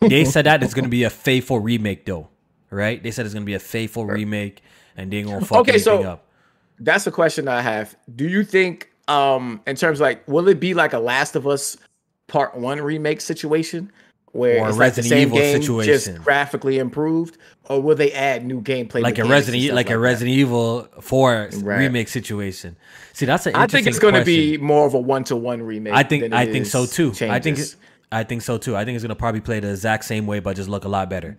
They said that it's gonna be a faithful remake, though, right? They said it's gonna be a faithful remake, and they ain't gonna fuck Okay, anything so- up. that's a question I have. Do you think, um, in terms of like, will it be like a Last of Us Part One remake situation, where Or it's like the Resident same Evil game situation. just graphically improved, or will they add new gameplay, Like a Resident, and E- like a that? Resident Evil Four Right. remake situation. See, that's an I think it's going going to be more of a one-to-one remake. I think I think so too. I think. I think so too. I think it's gonna probably play the exact same way, but just look a lot better.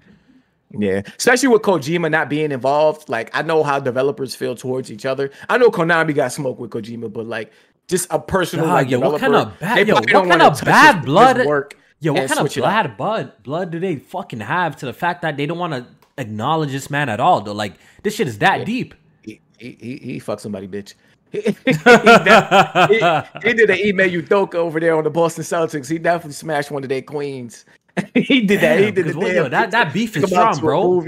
Yeah, especially with Kojima not being involved. Like I know how developers feel towards each other. I know Konami got smoke with Kojima, but like just a personal Dog, like yo, what kind of bad? Yo, what kind of bad his- his blood? work Yo, what kind of switch it up. bad blood blood do they fucking have to the fact that they don't want to acknowledge this man at all? Though, like this shit is that deep. He he he, he fucked somebody, bitch. he, he- he did an Ime Udoka over there on the Boston Celtics. He definitely smashed one of their queens. he did that. He did the well, damn. yo, that that beef is strong, bro.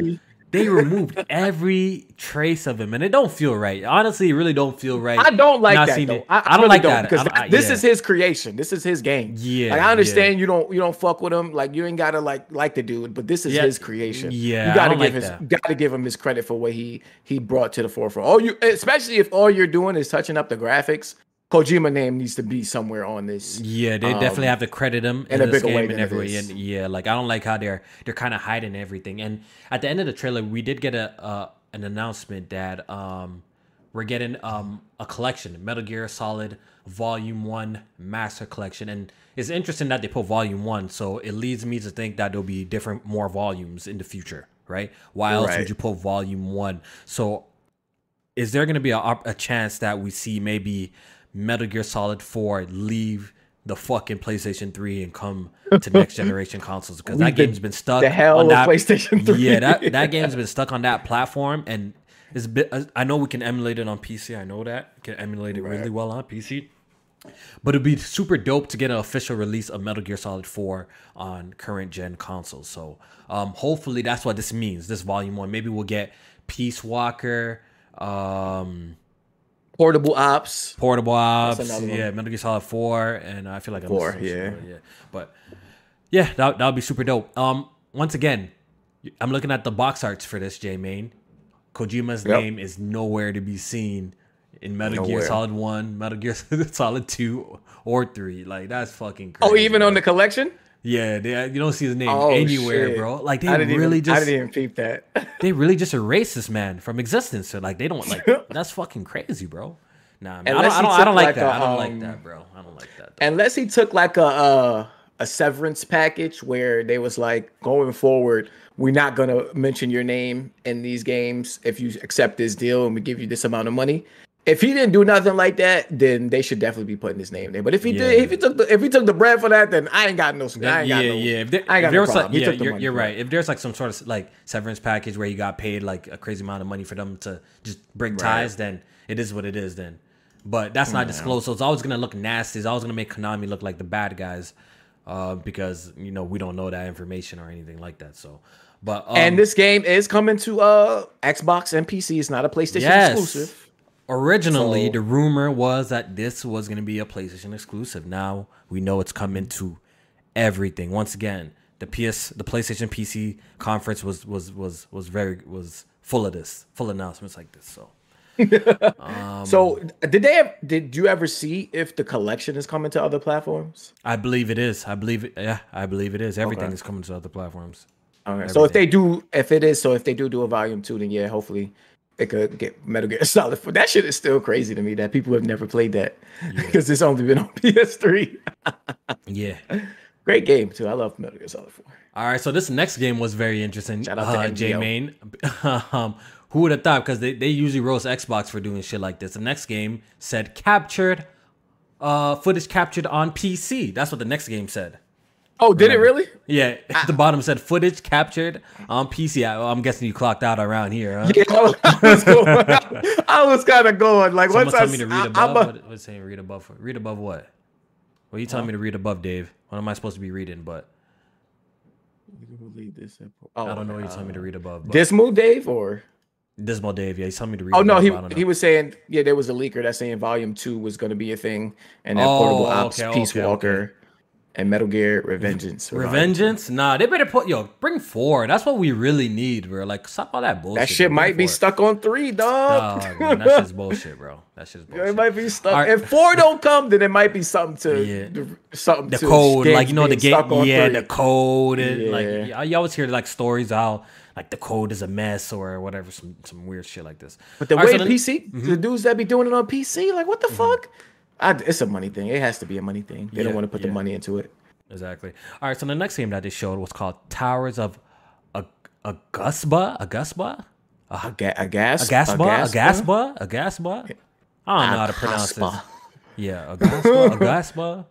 They removed every trace of him, and it don't feel right. Honestly, it really don't feel right. I don't like not that though. it. I, I don't really like that because I I- this yeah. is his creation. This is his game. Yeah, like I yeah. understand you don't you don't fuck with him. Like you ain't gotta like like the dude, but this is Yeah, his creation. yeah, you gotta don't give like his that. gotta give him his credit for what he he brought to the forefront. All you, especially if all you're doing is touching up the graphics. Kojima name needs to be somewhere on this. Yeah, they definitely have to credit him in in, a this game and it every And yeah, like I don't like how they're they're kind of hiding everything. And at the end of the trailer, we did get a uh, an announcement that um we're getting um a collection, Metal Gear Solid Volume One Master Collection, and it's interesting that they put Volume One. So it leads me to think that there'll be different more volumes in the future, right? Why else Right. would you put Volume One? So is there going to be a, a chance that we see maybe Metal Gear Solid 4 leave the fucking PlayStation 3 and come to next generation consoles? Because that game's been stuck the hell on that PlayStation 3. Yeah, that, that game's been stuck on that platform and it's a bit, I know we can emulate it on PC. I know that. We can emulate it really well on PC. But it'd be super dope to get an official release of Metal Gear Solid 4 on current gen consoles. So um, hopefully that's what this means. This volume one. Maybe we'll get Peace Walker, um, Portable ops. Portable Ops, yeah, Metal Gear Solid 4, and I feel like I'm Four, missing yeah. some, yeah. But yeah, that that would be super dope. Um, once again, I'm looking at the box arts for this J Main. Kojima's Yep. name is nowhere to be seen in Metal Gear Solid 1, Metal Gear Solid 2, or 3. Like that's fucking crazy. Oh, even bro. on the collection. Yeah, they, you don't see his name Oh, anywhere, shit. bro. Like they I didn't really even, I didn't even peep that. they really just erased this man from existence. So like they don't like that's fucking crazy, bro. Nah, man, I don't, I don't, I don't like like, that. a, I don't like that, bro. I don't like that. though. Unless he took like a uh, a severance package where they was like going forward, we're not gonna mention your name in these games if you accept this deal and we give you this amount of money. If he didn't do nothing like that, then they should definitely be putting his name there. But if he did, if he took the if he took the bread for that, then I ain't got no. I ain't yeah, got yeah. If there, I ain't got if there no was problem. like, yeah, you're, you're right. If there's like some sort of like severance package where you got paid like a crazy amount of money for them to just break ties, then it is what it is. Then, but that's not disclosed, so it's always gonna look nasty. It's always gonna make Konami look like the bad guys, uh, because you know we don't know that information or anything like that. So, but um, And this game is coming to uh Xbox and PC. It's not a PlayStation Yes. exclusive. Originally, So- the rumor was that this was going to be a PlayStation exclusive. Now we know it's coming to everything. Once again, the PS, the PlayStation PC conference was was was was very was full of this, full of announcements like this. So um, So did they have, did you ever see if the collection is coming to other platforms? I believe it is. I believe it. Yeah, I believe it is. Everything Okay. is coming to other platforms. Okay. So if they do, if it is, so if they do do a volume two, then yeah, hopefully it could get Metal Gear Solid 4. That shit is still crazy to me that people have never played that because it's only been on PS3. yeah. Great game too. I love Metal Gear Solid 4. All right, so this next game was very interesting. Shout out to uh, J Main. um, who would have thought? Because they, they usually roast Xbox for doing shit like this. The next game said captured, uh, footage captured on PC. That's what the next game said. Oh, did it really? Yeah, at the ah. bottom said footage captured on PC. I, am guessing you clocked out around here. Huh? Yeah, I was, going, I was kind of going like Someone once I, told me to read I- above. I'm a- what, what's saying read above? Read above what? What are you telling me to read above, Dave? What am I supposed to be reading? But Oh, I don't know what you're telling me to read above. But Dismal Dave or Dismal Dave, yeah, he's telling me to read. oh no he but I don't know. he was saying yeah there was a leaker that's saying Volume Two was going to be a thing and then Oh, Portable Ops okay, Peace okay, Walker and Metal Gear Revengeance. Revengeance? Nah, they better put yo bring four. That's what we really need, bro. Like stop all that bullshit. That shit bro. might Bring be four. stuck on three, dog. Dog, man, that's just bullshit, bro. That's just bullshit. it might be stuck. Alright. If four don't come, then it might be something to Yeah. the, something the to code, like you know, the game, yeah, three. the code, and Yeah. like y- you always hear like stories how like the code is a mess or whatever, some some weird shit like this. But the All right, way so then- PC, Mm-hmm. the dudes that be doing it on PC, like what the fuck? I, it's a money thing. It has to be a money thing. They Yeah, don't want to put yeah. the money into it. Exactly. All right. So the next game that they showed was called Towers of Ag- Agusba. Agusba. A, ga- a gas, Aghasba. Aghasba. Aghasba. I don't know how to pronounce this. Agaspa. Yeah. Aghasba. Aghasba.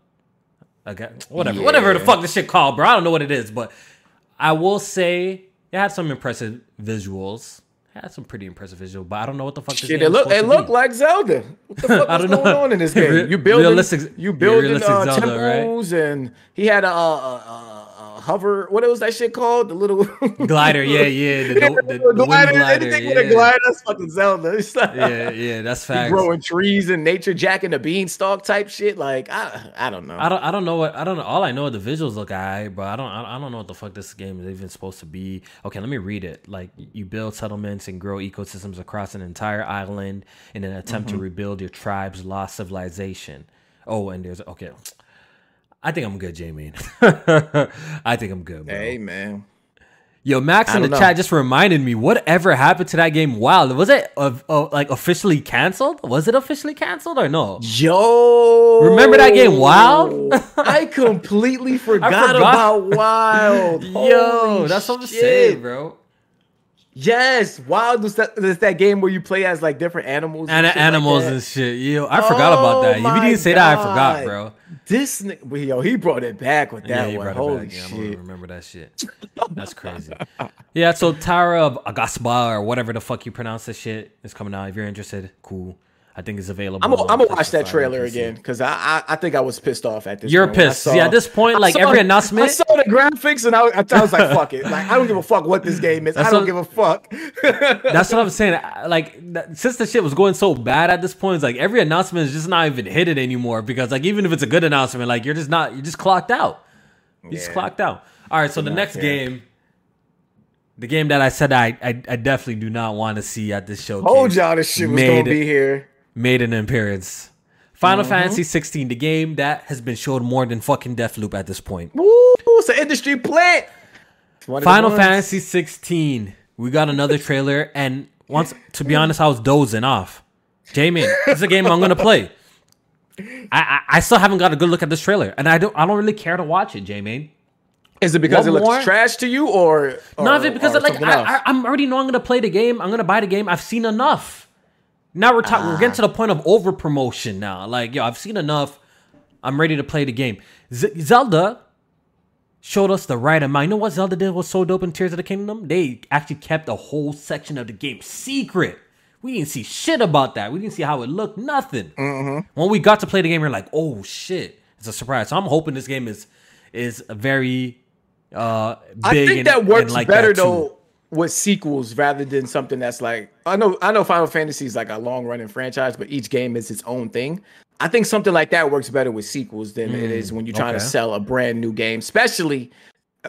Aga- whatever. Yeah. Whatever the fuck this shit called, bro. I don't know what it is, but I will say it had some impressive visuals. Had some pretty impressive visuals, but I don't know what the fuck this Shit, it look is it looked like Zelda. What the fuck is going on in this game? You building, realistic- you building realistic uh, Zelda, right? temples, and he had a, a hover. What was that shit called? The little glider. Yeah, yeah. The, the, the, the glider. glider. Anything with a glider, that's fucking Zelda. Like, yeah, yeah. That's facts. growing trees and nature jacking the beanstalk type shit. Like I, I don't know. I don't I don't know what I don't know. All I know the visuals look alright, but I don't I I don't know what the fuck this game is even supposed to be. Okay, let me read it. Like you build settlements and grow ecosystems across an entire island in an attempt Mm-hmm. to rebuild your tribe's lost civilization. Oh, and there's okay. I think I'm good, Jamie. I think I'm good, bro. Hey man, Yo, Max in the know. chat just reminded me whatever happened to that game. Wow, was it uh, uh, like officially canceled? Was it officially canceled or no? yo, Remember that game, Wild? I completely forgot, forgot. about Wild. Yo, Holy that's what I'm shit. saying, bro. Yes, Wild was that, was that game where you play as like different animals And shit like animals that. and shit. Yo, I forgot about oh that. Oh If you didn't say that, I forgot, bro. This yo, he brought it back with Yeah, that you one. Holy it back. Yeah, I'm shit! remember that shit. That's crazy. yeah, so Tara of Aghasba or whatever the fuck you pronounce this shit is coming out. If you're interested, cool. I think it's available. I'm gonna on I'm gonna watch that trailer again because I, I I think I was pissed off at this. You're point pissed. See, at this point, like, saw- every announcement- I saw the graphics and I, I was like, fuck it. Like I don't give a fuck what this game is. I don't what- give a fuck. That's what I'm saying. Like, that, since the shit was going so bad at this point, it's like every announcement is just not even hit it anymore because, like, even if it's a good announcement, like, you're just not, you're just clocked out. You just Yeah. clocked out. All right, so the next game, the game that I said I, I, I definitely do not want to see at this show. Told y'all this shit was Made gonna be here. Made an appearance. Final Mm-hmm. Fantasy 16, the game that has been showed more than fucking Deathloop at this point. Woo! It's an industry plant. It's one of the Final. Fantasy 16, we got another trailer, and once to be honest, I was dozing off. Jamie, this is a game I'm gonna play. I, I I still haven't got a good look at this trailer, and I don't I don't really care to watch it, Jamie. Is it because One it looks more? trash to you, or, or Not it because or like I. I, I'm already know I'm gonna play the game. I'm gonna buy the game. I've seen enough. Now we're talking. We're getting to the point of over promotion now. Like yo, I've seen enough. I'm ready to play the game. Z- Zelda showed us the right amount. You know what Zelda did was so dope in Tears of the Kingdom? They actually kept a whole section of the game secret. We didn't see shit about that. We didn't see how it looked. Nothing. When we got to play the game, we are like, oh shit, it's a surprise. So I'm hoping this game is is very uh big. I think and- that works like better that, though with sequels rather than something that's like I know I know Final Fantasy is like a long running franchise, but each game is its own thing. I think something like that works better with sequels than it is when you're trying Mm, okay. to sell a brand new game, especially.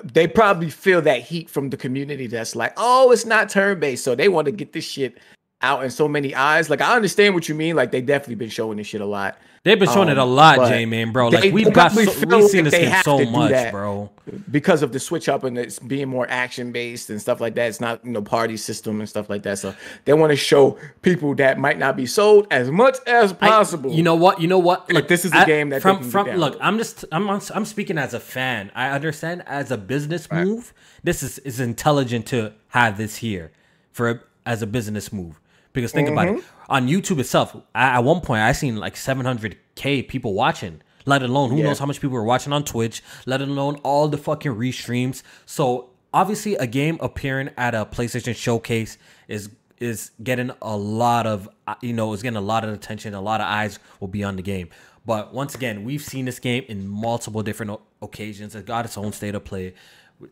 They probably feel that heat from the community that's like, oh, it's not turn based, so they want to get this shit out in so many eyes. Like I understand what you mean. Like they definitely been showing this shit a lot. They've been showing um, it a um, lot, J man, bro. Like we've got so, we've seen like this game so much, bro. Because of the switch up and it's being more action based and stuff like that. It's not you know party system and stuff like that. So they want to show people that might not be sold as much as possible. I, you know what? You know what? Look, this is a game that from from look. I'm just I'm I'm speaking as a fan. I understand as a business right. move. This is is intelligent to have this here for as a business move. Because think mm-hmm. about it, mm-hmm. on YouTube itself, at one point I seen like 700k people watching. Let alone who yeah. knows how much people are watching on Twitch. Let alone all the fucking restreams. So obviously, a game appearing at a PlayStation showcase is is getting a lot of uh, you know is getting a lot of attention. A lot of eyes will be on the game. But once again, we've seen this game in multiple different occasions. It got its own state of play.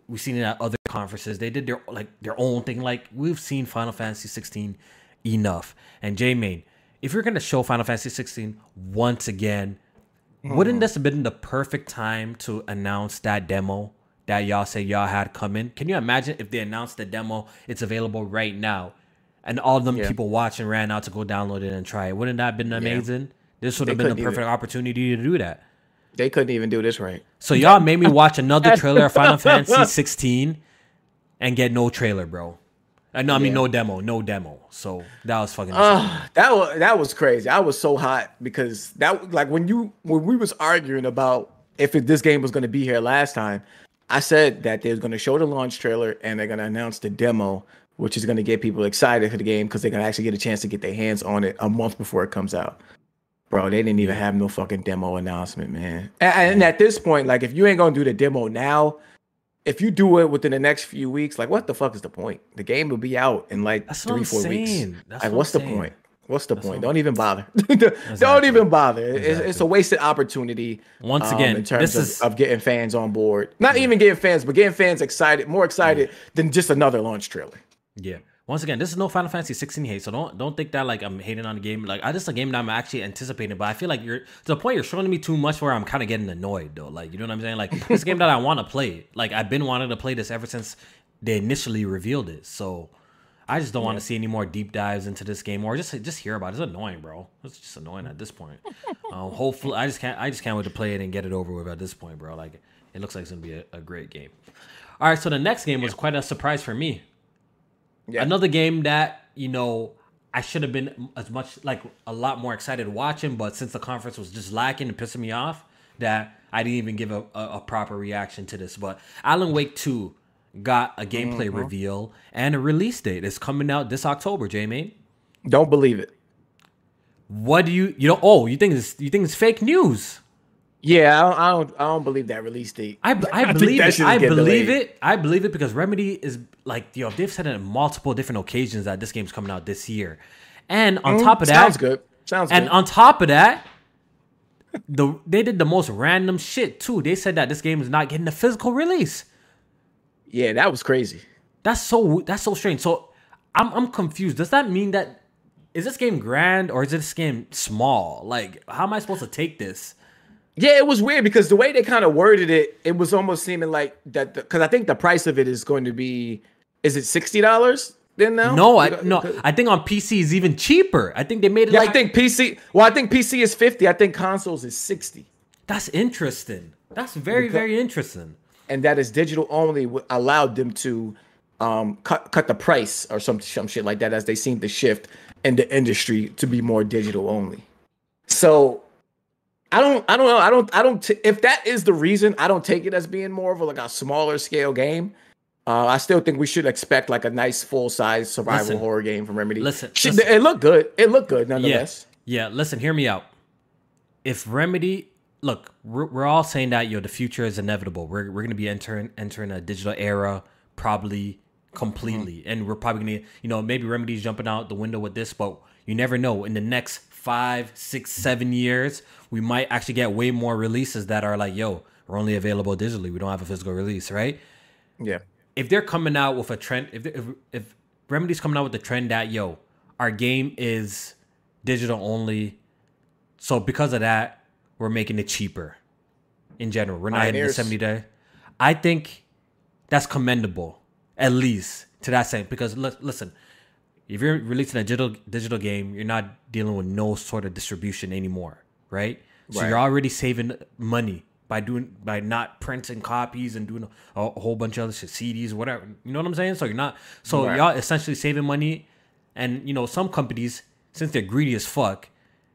We've seen it at other conferences. They did their like their own thing. Like we've seen Final Fantasy 16 enough. And J Main, if you're gonna show Final Fantasy 16 once again, mm-hmm. wouldn't this have been the perfect time to announce that demo that y'all say y'all had coming? Can you imagine if they announced the demo, it's available right now, and all of them yeah. people watching ran out to go download it and try it? Wouldn't that have been amazing? Yeah. This would have been the perfect even, opportunity to do that. They couldn't even do this right. So y'all made me watch another trailer of Final Fantasy 16 and get no trailer, bro. Uh, no, I mean yeah. no demo, no demo. So that was fucking. Uh, that was that was crazy. I was so hot because that like when you when we was arguing about if it, this game was going to be here last time, I said that they're going to show the launch trailer and they're going to announce the demo, which is going to get people excited for the game because they're going to actually get a chance to get their hands on it a month before it comes out. Bro, they didn't even have no fucking demo announcement, man. And, and at this point, like if you ain't gonna do the demo now, if you do it within the next few weeks, like what the fuck is the point? The game will be out in like That's three, four weeks. That's like, what what's the point? What's the That's point? Don't even bother. exactly. Don't even bother. Exactly. It's, it's, a wasted opportunity. Once um, again, in terms of, is... of, getting fans on board. Not yeah. even getting fans, but getting fans excited, more excited yeah. than just another launch trailer. Yeah. Once again, this is no Final Fantasy 16 hate, so don't don't think that like I'm hating on the game. Like I just a game that I'm actually anticipating, but I feel like you're to the point you're showing me too much where I'm kind of getting annoyed though. Like you know what I'm saying? Like this game that I want to play. Like I've been wanting to play this ever since they initially revealed it. So I just don't yeah. want to see any more deep dives into this game or just just hear about it. It's annoying, bro. It's just annoying at this point. um, hopefully, I just can't I just can't wait to play it and get it over with at this point, bro. Like it looks like it's gonna be a, a great game. All right, so the next game was quite a surprise for me. Yeah. Another game that, you know, I should have been as much like a lot more excited watching, but since the conference was just lacking and pissing me off, that I didn't even give a, a, a proper reaction to this. But Alan Wake 2 got a gameplay mm-hmm. reveal and a release date. It's coming out this October, Jamie. Don't believe it. What do you you know? Oh, you think it's you think it's fake news? Yeah, I don't, I don't, I don't believe that release date. I, I, I believe it. I believe delayed. it. I believe it because Remedy is like, yo, they've said it on multiple different occasions that this game's coming out this year, and on mm, top of that, sounds good. Sounds and good. on top of that, the they did the most random shit too. They said that this game is not getting a physical release. Yeah, that was crazy. That's so that's so strange. So I'm I'm confused. Does that mean that is this game grand or is this game small? Like, how am I supposed to take this? Yeah, it was weird because the way they kind of worded it, it was almost seeming like that. Because I think the price of it is going to be, is it sixty dollars? Then now? No, I no. I think on PC is even cheaper. I think they made it. Yeah, like, I think PC. Well, I think PC is fifty. I think consoles is sixty. That's interesting. That's very because, very interesting. And that is digital only allowed them to um, cut cut the price or some some shit like that as they seem to shift in the industry to be more digital only. So I don't, I don't know. I don't, I don't. T- if that is the reason, I don't take it as being more of a, like a smaller scale game. Uh, I still think we should expect like a nice full size survival listen, horror game from Remedy. Listen, listen, it looked good. It looked good nonetheless. Yeah, yeah. Listen, hear me out. If Remedy, look, we're, we're all saying that yo, the future is inevitable. We're we're gonna be entering entering a digital era, probably completely, mm-hmm. and we're probably gonna, you know, maybe Remedy's jumping out the window with this, but you never know. In the next five, six, seven years, we might actually get way more releases that are like, yo, we're only available digitally. We don't have a physical release, right? Yeah. If they're coming out with a trend, if if, if Remedy's coming out with the trend that yo, our game is digital only, so because of that, we're making it cheaper. In general, we're not hitting the seventy day. I think that's commendable, at least to that extent. Because listen, if you're releasing a digital digital game, you're not dealing with no sort of distribution anymore, right? So Right. you're already saving money by doing by not printing copies and doing a, a whole bunch of other shit, CDs, whatever. You know what I'm saying? So you're not so Right. y'all essentially saving money, and you know some companies since they're greedy as fuck.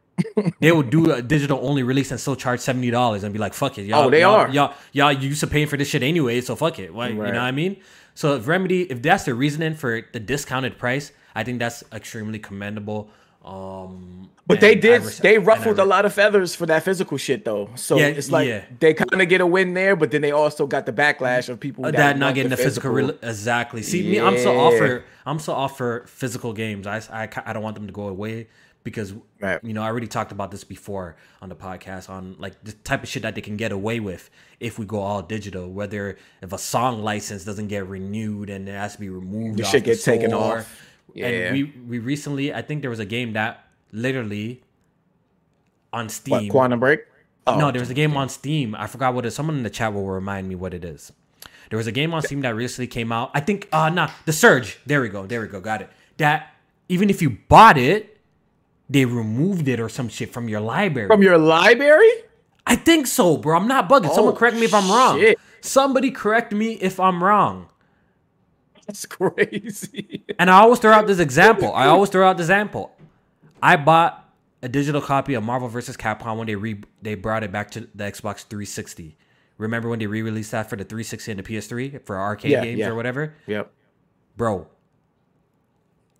they would do a digital only release and still charge seventy dollars and be like, "Fuck it, y'all." Oh, they y'all, are. y'all, y'all used to paying for this shit anyway, so fuck it. Why, You know what I mean? So if Remedy, if that's the reasoning for the discounted price, I think that's extremely commendable. Um, But they did. res- they ruffled a lot of feathers for that physical shit, though. So Yeah, it's like yeah. they kind of get a win there, but then they also got the backlash of people Uh, that, that not getting the physical, rel exactly. See, me, I'm so Yeah. off for I'm so off for physical games. I, I I don't want them to go away because Right. you know I already talked about this before on the podcast on like the type of shit that they can get away with if we go all digital. Whether if a song license doesn't get renewed and it has to be removed, The shit gets taken off. Yeah. And we we recently I think there was a game that literally on Steam. What. Quantum Break? Oh, No, there was a game on Steam. I forgot what it is. Someone in the chat will remind me what it is. There was a game on Steam that recently came out. I think uh nah, The Surge. There we go. There we go. Got it. That even if you bought it, they removed it or some shit from your library. from your library. I think so, bro. I'm not bugging. Someone Oh, correct me if I'm wrong. shit. Somebody correct me if I'm wrong. That's crazy. And I always throw out this example. I always throw out this example. I bought a digital copy of Marvel vs. Capcom when they re- they brought it back to the Xbox 360. Remember when they re-released that for the 360 and the PS3 for arcade Yeah, games yeah. or whatever? yep. Bro,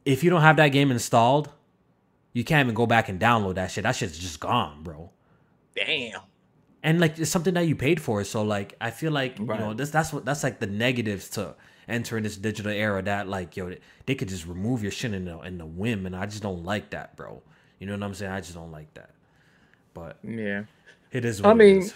if you don't have that game installed, you can't even go back and download that shit. That shit's just gone, bro. Damn. and like it's something that you paid for so like i feel like you know this that's what that's like the negatives to entering this digital era that like yo they could just remove your shit in the in the whim and i just don't like that bro you know what i'm saying i just don't like that but Yeah. it is I it mean, is.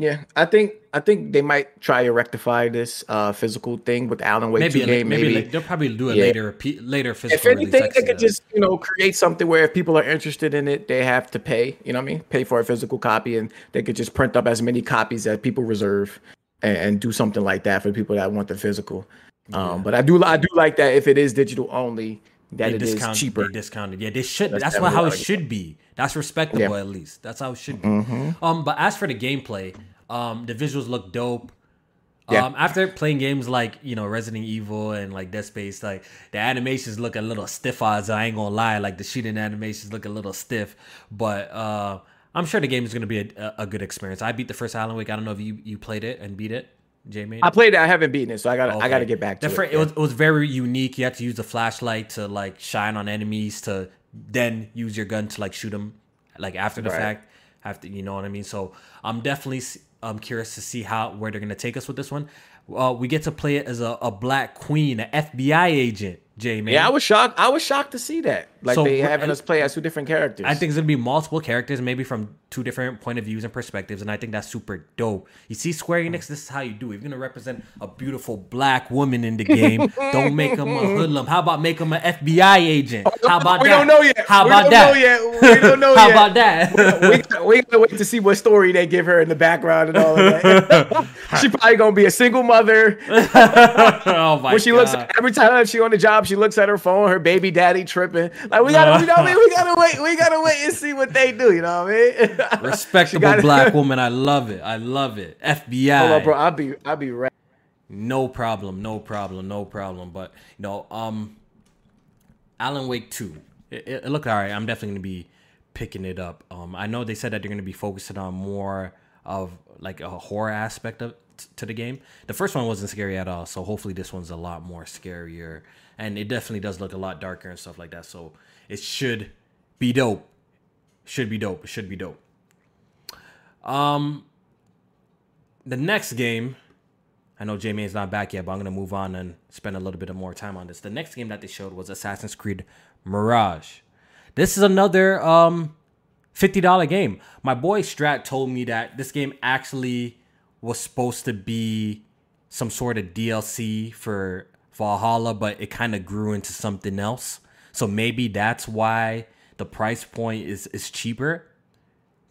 Yeah, I think I think they might try to rectify this uh physical thing with Alan Wake maybe 2 maybe, game. maybe, Maybe, they'll probably do a Yeah. later pe- later physical if anything, release. They could just you know create something where if people are interested in it, they have to pay. You know what I mean? Pay for a physical copy, and they could just print up as many copies as people reserve, and, and do something like that for people that want the physical. Um, but I do I do like that if it is digital only, that they it is discount, cheaper. They discounted. Yeah, they should. That's That's, what how it should be. That's respectable Yeah. at least. That's how it should be. Mm-hmm. Um, but as for the gameplay, um, the visuals look dope. Yeah. Um, after playing games like you know Resident Evil and like Dead Space, like the animations look a little stiff. Odds I ain't gonna lie, like the shooting animations look a little stiff. But uh, I'm sure the game is gonna be a, a good experience. I beat the first Alan Wake. I don't know if you you played it and beat it, Jamie. I played it. I haven't beaten it, so I got to I got to get back to it. yeah. it. was, it was very unique. You had to use the flashlight to like shine on enemies to then use your gun to like shoot them like after the Right. fact. After you know what I mean. So I'm definitely I'm curious to see how where they're gonna take us with this one. Uh, we get to play it as a, a black queen, an FBI agent. J man. yeah, I was shocked. I was shocked to see that. Like So, they having us play as two different characters. I think it's gonna be multiple characters, maybe from two different point of views and perspectives, and I think that's super dope. You see, Square Enix, this is how you do. it. You're gonna represent a beautiful black woman in the game, don't make them a hoodlum. How about make them an FBI agent? Oh, how about we that? We don't know yet. How we about don't that? Know yet. We don't know How yet. about that? we, gotta- we gotta wait to see what story they give her in the background and all of that. she probably gonna be a single mother. oh my When she god! looks every time she on the job, she looks at her phone. Her baby daddy tripping. Like we gotta, we gotta, we gotta wait. We gotta wait and see what they do. You know what I mean? respectable gotta- black woman. I love it. I love it. FBI. Hold on, bro. I'll be, I'll be right. No problem, no problem, no problem. But you know, um, Alan Wake two, it, it, it looked alright. I'm definitely gonna be picking it up. Um, I know they said that they're gonna be focusing on more of like a horror aspect of to the game. The first one wasn't scary at all, so hopefully this one's a lot more scarier, and it definitely does look a lot darker and stuff like that. So it should be dope. Should be dope. It should be dope. Um, the next game. I know Jamie is not back yet, but I'm gonna move on and spend a little bit of more time on this. The next game that they showed was Assassin's Creed Mirage. This is another um fifty dollar game. My boy Strat told me that this game actually was supposed to be some sort of DLC for Valhalla, but it kind of grew into something else. So maybe that's why the price point is is cheaper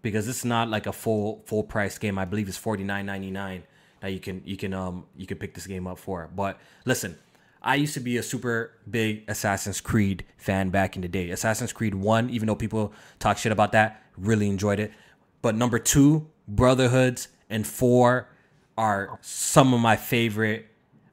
because it's not like a full full price game. I believe it's forty nine ninety nine that you can you can um you can pick this game up for. But listen, I used to be a super big Assassin's Creed fan back in the day. Assassin's Creed 1, even though people talk shit about that, really enjoyed it. But number 2, Brotherhoods, and 4 are some of my favorite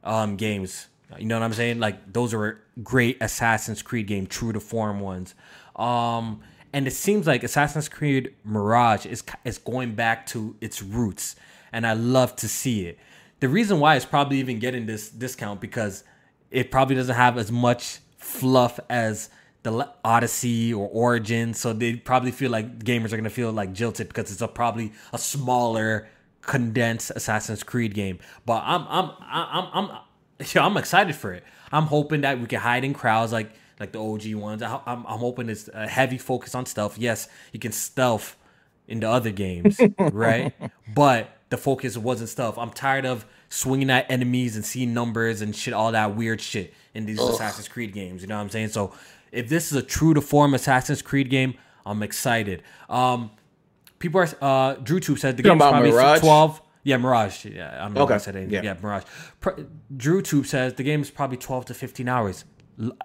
um, games. You know what I'm saying? Like those are great Assassin's Creed game, true to form ones. Um, and it seems like Assassin's Creed Mirage is is going back to its roots, and I love to see it. The reason why it's probably even getting this discount because it probably doesn't have as much fluff as the Odyssey or Origin, so they probably feel like gamers are gonna feel like jilted because it's a probably a smaller, condensed Assassin's Creed game. But I'm I'm I'm I'm yeah, I'm excited for it. I'm hoping that we can hide in crowds like like the OG ones. I, am I'm hoping it's a heavy focus on stealth. Yes, you can stealth in the other games, right? But the focus wasn't stealth. I'm tired of swinging at enemies and seeing numbers and shit, all that weird shit in these Ugh. Assassin's Creed games. You know what I'm saying? So if this is a true to form Assassin's Creed game, I'm excited. Um, people are uh, Drew Tube said the game's probably Mirage? 12. Yeah, Mirage. Yeah, I don't know okay. I said anything. Yeah, yeah Mirage. Drew Tube says the game is probably 12 to 15 hours.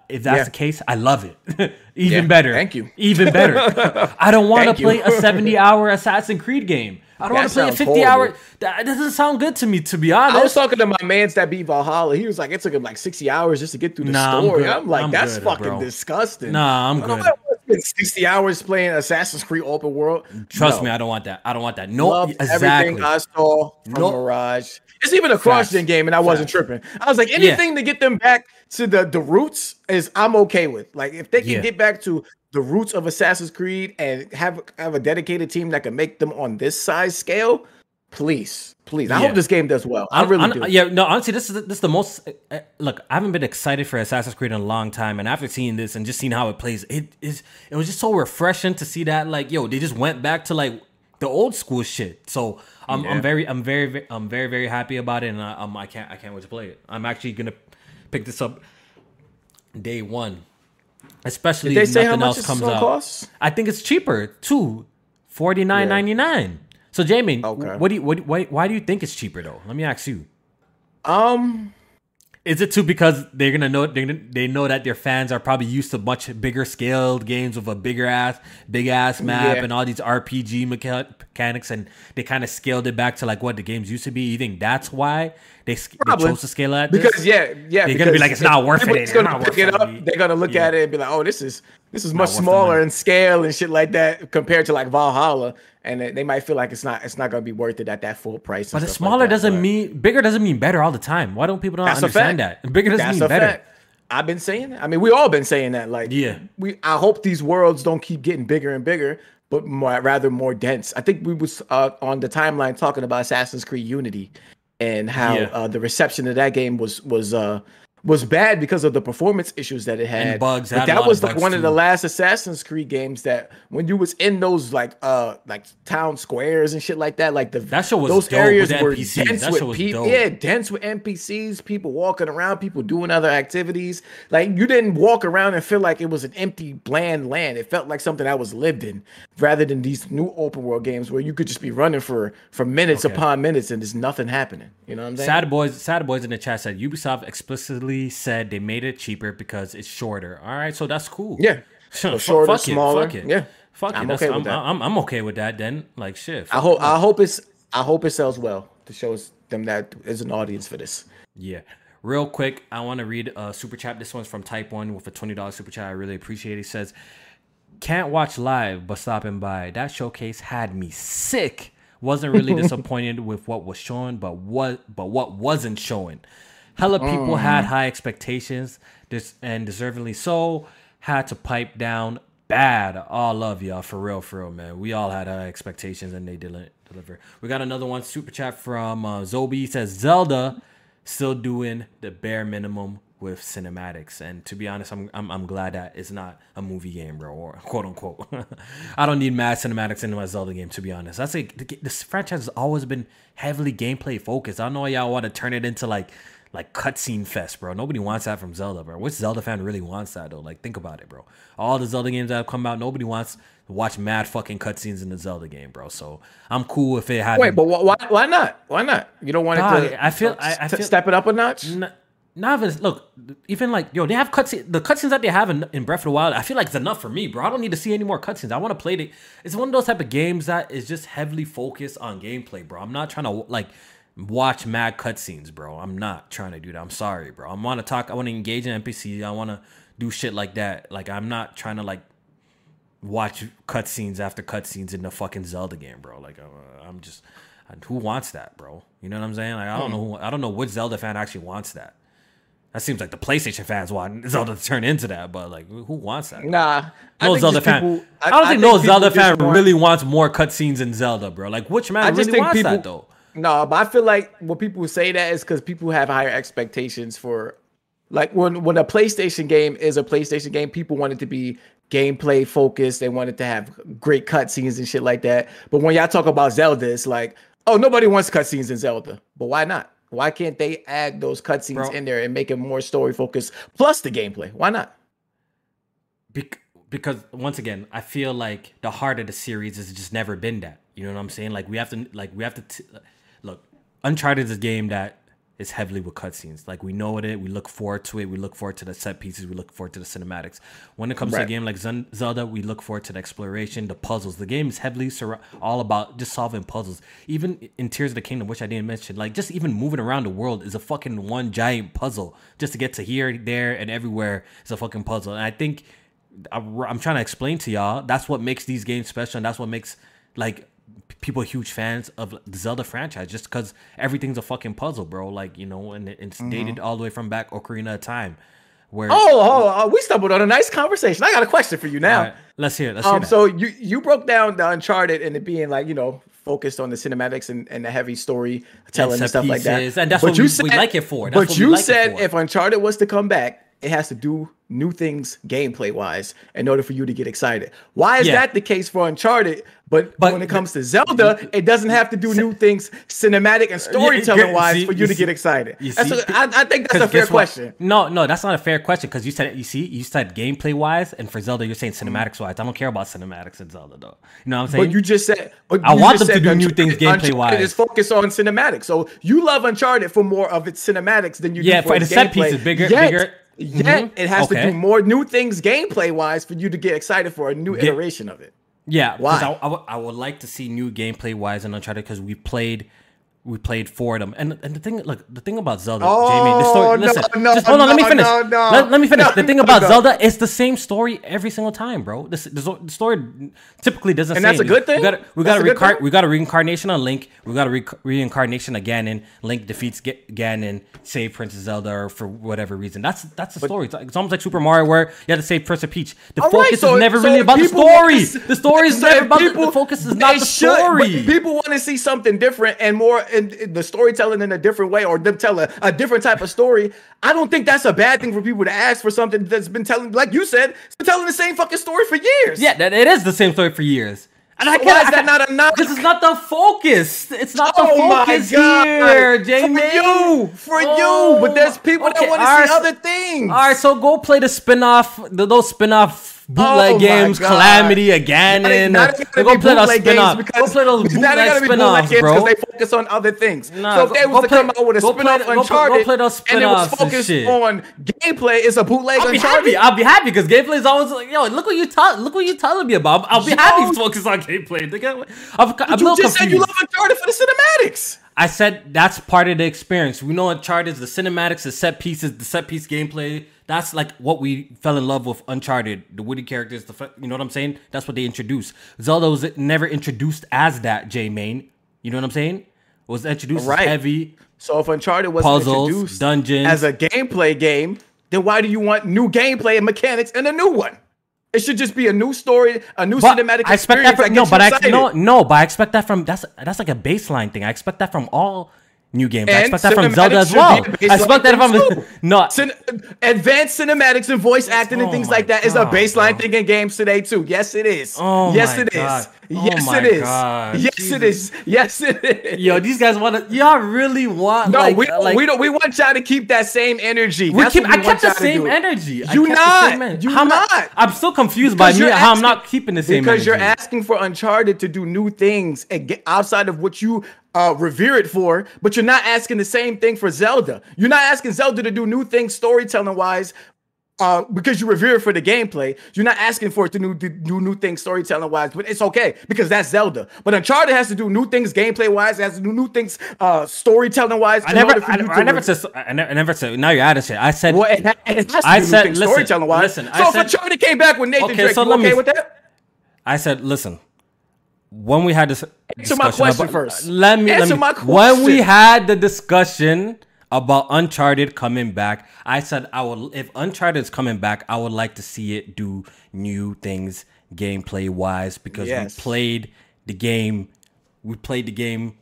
If that's yeah. the case, I love it. Even yeah. better. Thank you. Even better. I don't want to play a 70 hour Assassin's Creed game. I don't want to play a 50 horrible. hour. That doesn't sound good to me, to be honest. I was talking to my man's that beat Valhalla. He was like, it took him like 60 hours just to get through the nah, story. I'm, I'm like, I'm that's good, fucking bro. disgusting. Nah, I'm good. 60 hours playing Assassin's Creed open world. Trust no. me, I don't want that. I don't want that. No, Loved exactly. everything I saw from nope. Mirage. It's even a cross gen game, and I wasn't tripping. I was like, anything yeah. to get them back to the the roots is I'm okay with. Like if they can yeah. get back to the roots of Assassin's Creed and have have a dedicated team that can make them on this size scale, please, please. Yeah. I hope this game does well. I, I really I'm, do. Yeah, no, honestly, this is this is the most. Uh, look, I haven't been excited for Assassin's Creed in a long time, and after seeing this and just seeing how it plays, it is it was just so refreshing to see that. Like, yo, they just went back to like the old school shit. So I'm, yeah. I'm very, I'm very, I'm very, very happy about it, and I, um, I can't, I can't wait to play it. I'm actually gonna pick this up day one, especially Did they say nothing else comes out. Cost? I think it's cheaper too, forty nine ninety nine. So Jamie, okay. what do you, what, why, why do you think it's cheaper though? Let me ask you. Um, is it too because they're gonna know they they know that their fans are probably used to much bigger scaled games with a bigger ass big ass map yeah. and all these RPG mechanics and they kind of scaled it back to like what the games used to be. You think that's why they, they chose to scale it? Because yeah, yeah, they're gonna be like it's not worth it. Gonna pick it up. They're gonna look yeah. at it and be like, oh, this is this is much smaller in scale and shit like that compared to like Valhalla and they might feel like it's not it's not gonna be worth it at that full price. But smaller like doesn't but mean bigger doesn't mean better all the time. Why don't people not understand that? Bigger doesn't that's mean better. Fact. I've been saying that. I mean, we all been saying that. Like, yeah, we. I hope these worlds don't keep getting bigger and bigger, but more, rather more dense. I think we was uh, on the timeline talking about Assassin's Creed Unity and how yeah. uh, the reception of that game was was uh, was bad because of the performance issues that it had. And bugs. But that was like one too. of the last Assassin's Creed games that when you was in those like uh like town squares and shit like that, like the that show was those areas were NPCs. dense that with people. Yeah, dense with NPCs, people walking around, people doing other activities. Like you didn't walk around and feel like it was an empty, bland land. It felt like something that was lived in, rather than these new open world games where you could just be running for for minutes okay. upon minutes and there's nothing happening. You know what I'm saying? Sad boys, sad boys in the chat said Ubisoft explicitly said they made it cheaper because it's shorter. All right, so that's cool. Yeah, so shorter, fuck smaller. It, fuck it. Yeah, fuck I'm it. Okay with I'm, I'm, I'm, okay with that. Then, like, shit. I hope I hope it's I hope it sells well to show them that there's an audience for this. Yeah. Real quick, I want to read a super chat. This one's from Type One with a twenty dollars super chat. I really appreciate. it. He says, "Can't watch live, but stopping by. That showcase had me sick. Wasn't really disappointed with what was showing, but what but what wasn't showing. Hella people mm. had high expectations, this and deservedly so. Had to pipe down bad. All love y'all for real, for real, man. We all had high expectations and they didn't deliver. We got another one super chat from uh, Zobi. says Zelda still doing the bare minimum with cinematics. And to be honest, I'm, I'm I'm glad that it's not a movie game, bro, or quote unquote. I don't need mad cinematics in my Zelda game, to be honest. That's like this franchise has always been heavily gameplay focused. I know y'all want to turn it into like like cutscene fest, bro. Nobody wants that from Zelda, bro. Which Zelda fan really wants that though? Like, think about it, bro. All the Zelda games that have come out, nobody wants to watch mad fucking cutscenes in the Zelda game, bro. So I'm cool if it had. Wait, but why? Why not? Why not? You don't want it to? I feel. I, I feel step it up a notch. N- not even look, even like yo, they have cutscenes. The cutscenes that they have in, in Breath of the Wild, I feel like it's enough for me, bro. I don't need to see any more cutscenes. I want to play it. It's one of those type of games that is just heavily focused on gameplay, bro. I'm not trying to like watch mad cutscenes, bro. I'm not trying to do that. I'm sorry, bro. I want to talk. I want to engage in NPC. I want to do shit like that. Like I'm not trying to like watch cutscenes after cutscenes in the fucking Zelda game, bro. Like uh, I'm just who wants that, bro? You know what I'm saying? Like I don't know. Who, I don't know which Zelda fan actually wants that. That seems like the PlayStation fans want Zelda to turn into that, but like, who wants that? Nah, no Zelda fan. People, I, I, don't think I no Zelda fan want, really wants more cutscenes in Zelda, bro. Like, which man I just really think wants people, that though? No, but I feel like when people say that is because people have higher expectations for, like, when when a PlayStation game is a PlayStation game, people want it to be gameplay focused. They want it to have great cutscenes and shit like that. But when y'all talk about Zelda, it's like, oh, nobody wants cutscenes in Zelda. But why not? Why can't they add those cutscenes in there and make it more story focused plus the gameplay? Why not? Be- because once again, I feel like the heart of the series has just never been that. You know what I'm saying? Like we have to, like we have to t-. Uncharted is a game that is heavily with cutscenes. Like we know it, we look forward to it. We look forward to the set pieces. We look forward to the cinematics. When it comes right. to a game like Zelda, we look forward to the exploration, the puzzles. The game is heavily sur- all about just solving puzzles. Even in Tears of the Kingdom, which I didn't mention, like just even moving around the world is a fucking one giant puzzle. Just to get to here, there, and everywhere is a fucking puzzle. And I think I'm trying to explain to y'all that's what makes these games special, and that's what makes like people huge fans of the Zelda franchise just because everything's a fucking puzzle, bro. Like you know, and it's mm-hmm. dated all the way from back Ocarina of Time. Where oh, oh, oh, we stumbled on a nice conversation. I got a question for you now. Right, let's hear. It, let's um, hear so you you broke down the Uncharted and it being like you know focused on the cinematics and, and the heavy story telling and, and stuff pieces, like that. And that's but what you we, said, we like it for. That's but you like said if Uncharted was to come back, it has to do new things gameplay wise in order for you to get excited. Why is yeah. that the case for Uncharted? But, but when it comes to Zelda, it doesn't have to do new things cinematic and storytelling wise see, for you, you to see, get excited. You see, a, I, I think that's a fair question. No, no, that's not a fair question because you said you see you said gameplay wise, and for Zelda you're saying mm-hmm. cinematics wise. I don't care about cinematics in Zelda though. You know what I'm saying? But you just said I want them to do new things gameplay wise. Is focused on cinematics, so you love Uncharted for more of its cinematics than you yeah, do for, for the set pieces, bigger, Yet, bigger Yet mm-hmm. it has okay. to do more new things gameplay wise for you to get excited for a new iteration of it. Yeah, why? I, I, w- I would like to see new gameplay wise in Uncharted because we played we played for them. And and the thing, look, the thing about Zelda, oh, Jamie, the story. Listen, no, no, just hold on, no, let me finish. No, no, let, let me finish. the thing about Zelda is the same story every single time, bro. The, the, the story typically doesn't. And that's a good thing. We got we got a recar- we got a reincarnation on Link. We got a re- reincarnation of Ganon. Link defeats G- Ganon, save Princess Zelda, or for whatever reason. That's that's the but, story. It's, it's, almost like Super Mario, where you have to save Princess Peach. The focus right, so, is never so really about the story. the story is never about people, the, the focus is not the should, story. People want to see something different and more, and the storytelling in a different way or them tell a, a different type of story, I don't think that's a bad thing for people to ask for something that's been telling, like you said, it's been telling the same fucking story for years. Yeah, that it is the same story for years. And I can't, is that not enough? This is not the focus. It's not the oh focus here, Jamie. For you, for oh, you. But there's people okay, that want to see right, other things. All right, so go play the spin-off, the, those spin-off bootleg oh games, Calamity again, and uh, go play those spin-offs. Go play those bootleg spin-offs, bro. Because they focus on other things. Nah, so if they was to come out with a spin-off Uncharted, go play those and it was focused on gameplay, it's a bootleg I'll be Happy. I'll be happy because gameplay is always like, yo, look what you tell, look what you telling me about. I'll be happy to focus on gameplay. I'm, I'm you just said you love Uncharted for the cinematics. I said that's part of the experience. We know Uncharted is the cinematics, the set pieces, the set piece gameplay. That's like what we fell in love with Uncharted. The Woody characters, the you know what I'm saying? That's what they introduced. Zelda was never introduced as that. J Main, you know what I'm saying? It was introduced right. heavy. So if Uncharted was introduced dungeons as a gameplay game, then why do you want new gameplay and mechanics and a new one? It should just be a new story, a new but cinematic I expect that from, no, but I no no, but I expect that from that's that's like a baseline thing. I expect that from all new games. And I expect that from Zelda as well. I expect that from no Cin- advanced cinematics and voice acting and things oh like that is God, a baseline bro. thing in games today too. Yes, it is. Oh yes, it God. is. Yes, my it is. God, yes, Jesus. it is. Yes, it is. Yo, these guys want to. Y'all really want? no, like, we don't, like, we don't. We want y'all to keep that same energy. We That's keep, we I kept the same energy. You not. You how am I- not. I'm so confused by me you're how I'm not keeping the same because you're asking for Uncharted to do new things and get outside of what you uh, revere it for, but you're not asking the same thing for Zelda. You're not asking Zelda to do new things storytelling wise. Uh, because you revere it for the gameplay, you're not asking for it to do, do, do new things storytelling wise, but it's okay because that's Zelda. But Uncharted has to do new things gameplay wise, it has to do new things uh, storytelling wise. I never, I, I never said, I never, I never said. Now you're adding shit. I said, Well, it, it I said- listen, storytelling wise. listen, So I if said- Uncharted came back with Nathan Okay, Drake, so you let okay me- with that? I said, listen. When we had this Answer my question about- first. Let me, Answer let me my When we had the discussion about Uncharted coming back, I said I would if Uncharted is coming back, I would like to see it do new things gameplay wise because Yes. we played the game, we played the game,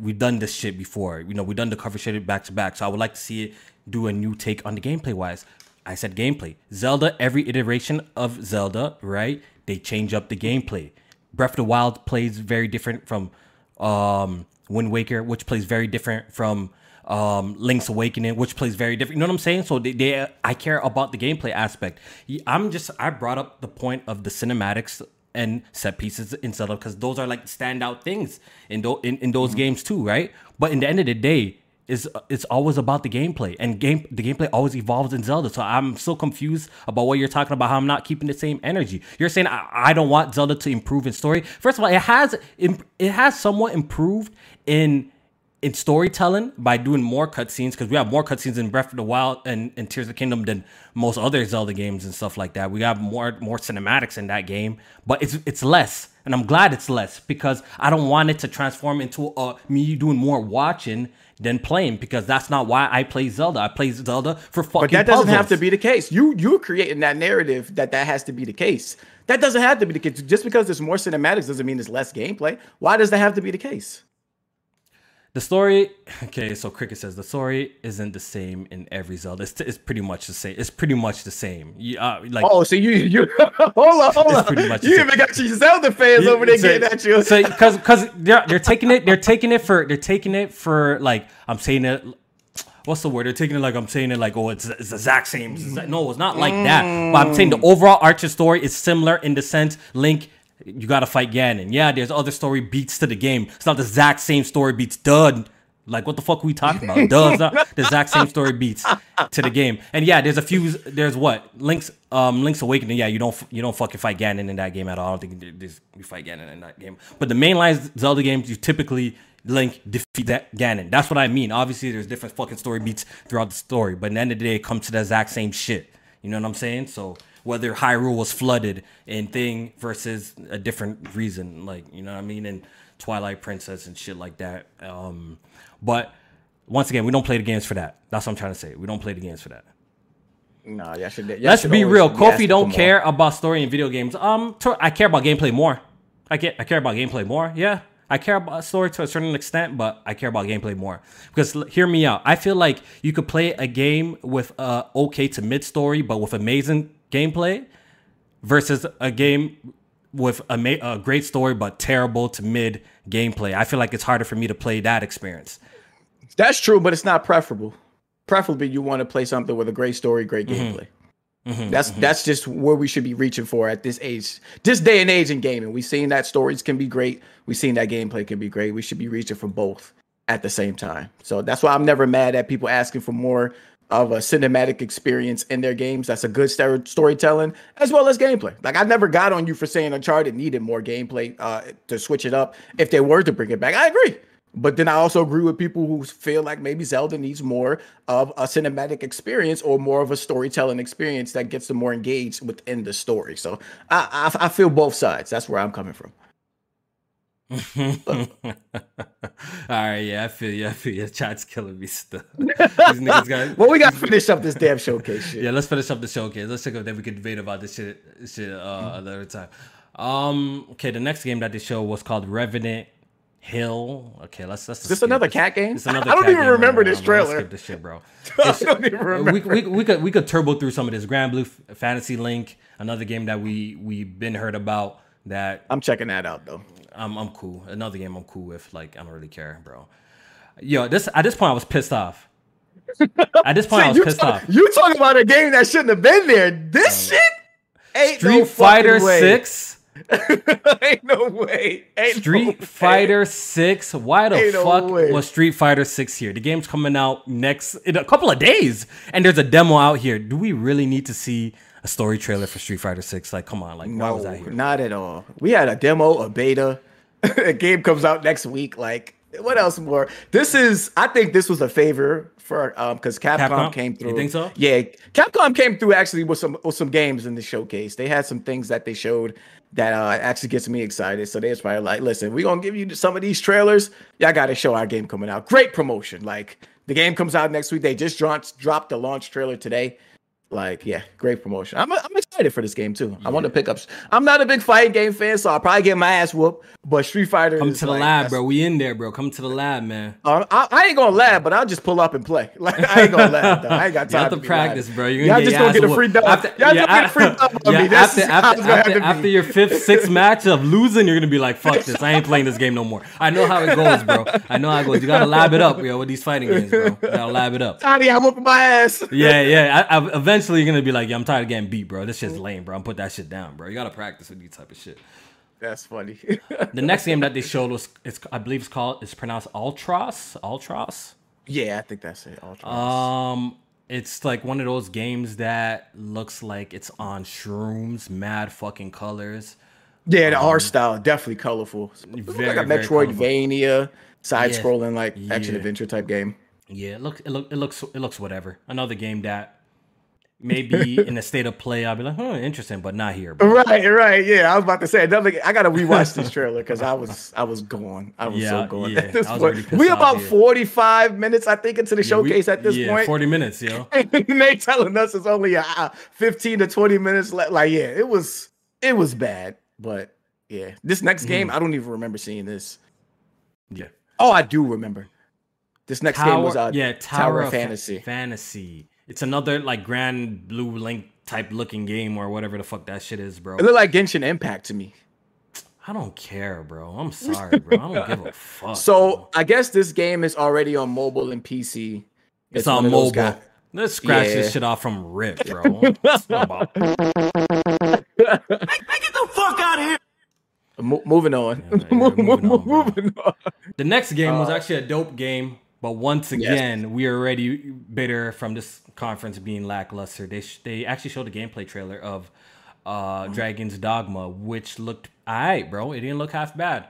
we've done this shit before. You know, we've done the cover shit back to back. So I would like to see it do a new take on the gameplay wise. I said gameplay. Zelda, every iteration of Zelda, right? They change up the gameplay. Breath of the Wild plays very different from um Wind Waker, which plays very different from um Link's Awakening, which plays very different. You know what I'm saying? So they, they I care about the gameplay aspect. I'm just I brought up the point of the cinematics and set pieces in Zelda because those are like standout things in, tho- in in those games too, right? But in the end of the day, is it's always about the gameplay and game the gameplay always evolves in Zelda. So I'm so confused about what you're talking about. How I'm not keeping the same energy. You're saying I, I don't want Zelda to improve in story. First of all, it has it has somewhat improved in in storytelling by doing more cutscenes because we have more cutscenes in Breath of the Wild and, and Tears of the Kingdom than most other Zelda games and stuff like that. We have more more cinematics in that game, but it's it's less, and I'm glad it's less because I don't want it to transform into a me doing more watching than playing because that's not why I play Zelda. I play Zelda for fucking. But that doesn't have to be the case. You you're creating that narrative that that has to be the case. That doesn't have to be the case. Just because there's more cinematics doesn't mean there's less gameplay. Why does that have to be the case? The story, okay, so Cricket says the story isn't the same in every Zelda. It's, it's pretty much the same. It's pretty much the same. You, uh, like Oh, so you you hold on, hold on. pretty much You same. even got your Zelda fans over there getting at you. So because because they're they're taking it they're taking it for they're taking it for like I'm saying it. What's the word? They're taking it like I'm saying it like oh it's, it's the exact same. It's exact- no, it's not like that. But I'm saying the overall Archer story is similar in the sense Link. You gotta fight Ganon. Yeah, there's other story beats to the game. It's not the exact same story beats. Duh. Like what the fuck are we talking about? Duh, not the exact same story beats to the game. And yeah, there's a few. There's what Link's um Link's Awakening. Yeah, you don't you don't fucking fight Ganon in that game at all. I don't think there's you fight Ganon in that game. But the mainline Zelda games, you typically Link defeat that Ganon. That's what I mean. Obviously, there's different fucking story beats throughout the story, but at the end of the day, it comes to the exact same shit. You know what I'm saying? So whether Hyrule was flooded and thing versus a different reason, like you know what I mean, and Twilight Princess and shit like that. Um, but once again, we don't play the games for that. That's what I'm trying to say. We don't play the games for that. Nah, y'all should. Let's be real. Kofi don't for more. care about story in video games. Um, I care about gameplay more. I get. I care about gameplay more. Yeah, I care about story to a certain extent, but I care about gameplay more. Because hear me out. I feel like you could play a game with uh okay to mid story, but with amazing gameplay, versus a game with a, ma- a great story but terrible to mid gameplay. I feel like it's harder for me to play that experience. That's true, but it's not preferable. Preferably, you want to play something with a great story, great Mm-hmm. gameplay. that's that's just where we should be reaching for at this age, this day and age in gaming. We've seen that stories can be great. We've seen that gameplay can be great. We should be reaching for both at the same time. So that's why I'm never mad at people asking for more of a cinematic experience in their games. That's a good stor- storytelling as well as gameplay. Like I never got on you for saying Uncharted needed more gameplay uh, to switch it up if they were to bring it back. I agree. But then I also agree with people who feel like maybe Zelda needs more of a cinematic experience or more of a storytelling experience that gets them more engaged within the story. So I, I, I feel both sides. That's where I'm coming from. All right, yeah, I feel you. I feel you. Chat's killing me still. These got. Well, we got to finish up this damn showcase shit. Yeah, let's finish up the showcase. Let's check out then we can debate about this shit, shit uh, another time. Um, okay, the next game that they showed was called Revenant Hill. Okay, let's let's. Is this another cat game? Another I don't even remember now, this trailer. skip this shit, bro. I don't even remember. we, we, we could we could turbo through some of this Granblue Fantasy Link, another game that we we been heard about that I'm checking that out though. I'm I'm cool. Another game I'm cool with. Like I don't really care, bro. Yo, this at this point I was pissed off. At this point I was pissed talk- off. You talking about a game that shouldn't have been there? This shit ain't Street no Fighter fucking way. Six. ain't no way. Ain't no Street way. Fighter Six. Why the Ain't fuck way. was Street Fighter Six here? The game's coming out next in a couple of days, and there's a demo out here. Do we really need to see a story trailer for Street Fighter Six? Like, come on, like, why was that here? not at all. We had a demo, a beta. a game comes out next week. Like, what else more? This is, I think this was a favor for um because Capcom, Capcom? came through. You think so? Yeah, Capcom came through actually with some with some games in the showcase. They had some things that they showed that uh actually gets me excited. So they was probably like, listen, we're gonna give you some of these trailers. Y'all gotta show our game coming out. Great promotion. Like the game comes out next week. They just dropped dropped the launch trailer today. Like, yeah, great promotion. I'm, I'm excited for this game too. I want to pick up. I'm not a big fighting game fan, so I'll probably get my ass whooped. But Street Fighter, Come to the like, lab, bro. We in there, bro. Come to the lab, man. Uh, I, I ain't gonna laugh, but I'll just pull up and play. Like I ain't gonna laugh. Though. I ain't got You time have to practice, bro. You're Y'all gonna get just gonna get a free dub. After, Y'all yeah, just get a free dub yeah, after, after, after, after your fifth, sixth match of losing, you're gonna be like, "Fuck this! I ain't playing this game no more." I know how it goes, bro. I know how it goes. You gotta lab it up, yo, with these fighting games, bro. You gotta lab it up. Tony, I'm whooping my ass. Yeah, yeah. I, I, eventually, you're gonna be like, "Yeah, I'm tired of getting beat, bro. This shit's lame, bro. I'm put that shit down, bro. You gotta practice with these type of shit." That's funny. The next game that they showed was, it's, I believe it's called, it's pronounced Ultros. Ultros. yeah, I think that's it. Ultra. Um, it's like one of those games that looks like it's on shrooms, mad fucking colors. yeah, the art style definitely colorful. Um, Very, like a. Metroidvania, side-scrolling like action Yeah. adventure type game. Yeah, it looks it, look, it looks it looks whatever. Another game that maybe in a state of play, I'll be like, oh, interesting, but not here. Bro. Right, right. Yeah, I was about to say another. I gotta rewatch this trailer because I was, I was gone. I was Yeah, so gone. yeah, at this point. we about forty-five minutes, I think, into the Yeah, we- showcase at this yeah, point. forty minutes, yo. and they telling us it's only a uh, 15 to 20 minutes left. Like, yeah, it was it was bad. But yeah, this next Mm-hmm. game, I don't even remember seeing this. Yeah, Oh, I do remember. This next game was uh, yeah, Tower, of Fantasy. Fantasy. It's another like Granblue Link type looking game or whatever the fuck that shit is, bro. It looked like Genshin Impact to me. I don't care, bro. I'm sorry, bro. I don't give a fuck. So I guess this game is already on mobile and PC. it's, one on mobile. guy- Let's scratch Yeah. this shit off from Rip, bro. It's not about- Mo- moving on. Yeah, yeah, moving on, moving on. The next game Uh, was actually a dope game, but once again, we are already bitter from this conference being lackluster. They sh- they actually showed a gameplay trailer of uh, Dragon's Dogma, which looked alright, bro. It didn't look half bad.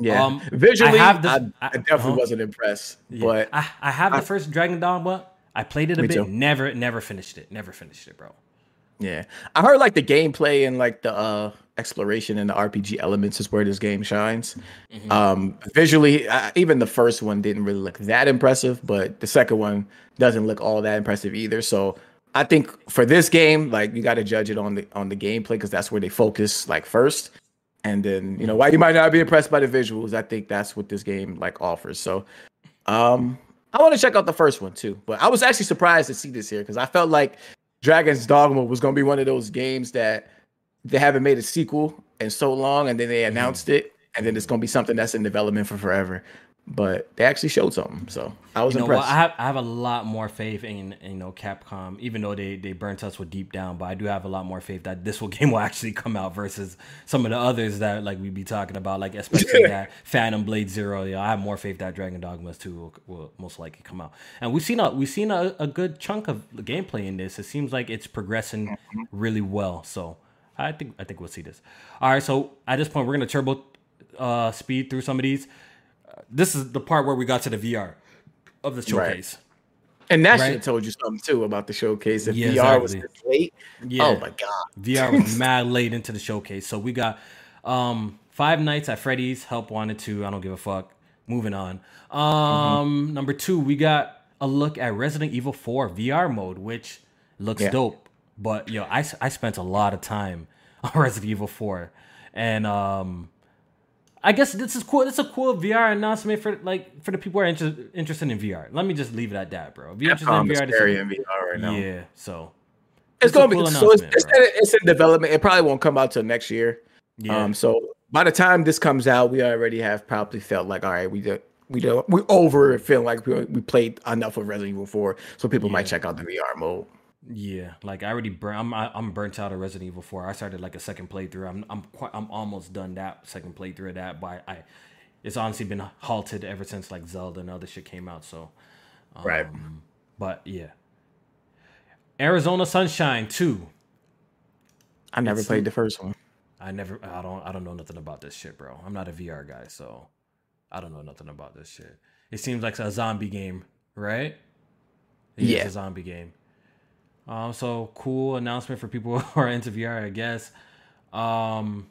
Yeah, Um, visually, I I, have this- I, I- definitely uh-huh. wasn't impressed. Yeah. But I, I have the first Dragon Dogma. I played it a bit. too. Never never finished it. Never finished it, bro. Yeah, I heard like the gameplay and like the uh exploration and the RPG elements is where this game shines. Mm-hmm. Um, visually, uh, even the first one didn't really look that impressive, but the second one doesn't look all that impressive either. So I think for this game, like you got to judge it on the on the gameplay because that's where they focus like first. And then you know why you might not be impressed by the visuals. I think that's what this game like offers. So, um, I want to check out the first one too. But I was actually surprised to see this here because I felt like Dragon's Dogma was going to be one of those games that they haven't made a sequel in so long, and then they Mm-hmm. announced it, and then it's going to be something that's in development for forever. But they actually showed something, so I was You know impressed. what? I have I have a lot more faith in, in you know Capcom, even though they they burnt us with Deep Down. But I do have a lot more faith that this will game will actually come out versus some of the others that like we be talking about, like especially that Phantom Blade Zero. Yeah, I have more faith that Dragon Dogma Two will, will most likely come out. And we've seen a we've seen a, a good chunk of gameplay in this. It seems like it's progressing really well. So I think I think we'll see this. All right, so at this point we're gonna turbo uh, speed through some of these. Uh, this is the part where we got to the VR of the showcase. and that Right. should have told you something too about the showcase. If Yeah, VR was this late, Yeah. oh my god, VR was mad late into the showcase. So we got um Five Nights at Freddy's. Help wanted to. I don't give a fuck. Moving on. Um number two, we got a look at Resident Evil 4 VR mode, which looks Yeah. dope. But yo, I, I spent a lot of time on Resident Evil 4. And um I guess this is cool. This is a cool VR announcement for like for the people who are inter- interested in VR. Let me just leave it at that, bro. If you're interested in VR, this scary in VR right now. yeah. So It's It's gonna be cool so it's, announcement, it's, bro. it's in development. It probably won't come out till next year. Yeah. Um, so by the time this comes out, we already have probably felt like, all right, we did, we do we over feeling like we, we played enough of Resident Evil 4, so people yeah. might check out the VR mode. Yeah, like I already burn. I'm I'm burnt out of Resident Evil 4. I started like a second playthrough. I'm I'm quite I'm almost done that second playthrough of that. But I, it's honestly been halted ever since like Zelda and other shit came out. So, um, right. But yeah, Arizona Sunshine 2. I never it's, played the first one. I never. I don't. I don't know nothing about this shit, bro. I'm not a VR guy, so I don't know nothing about this shit. It seems like a zombie game, right? It yeah, a zombie game. Um, so cool announcement for people who are into VR, I guess. Um,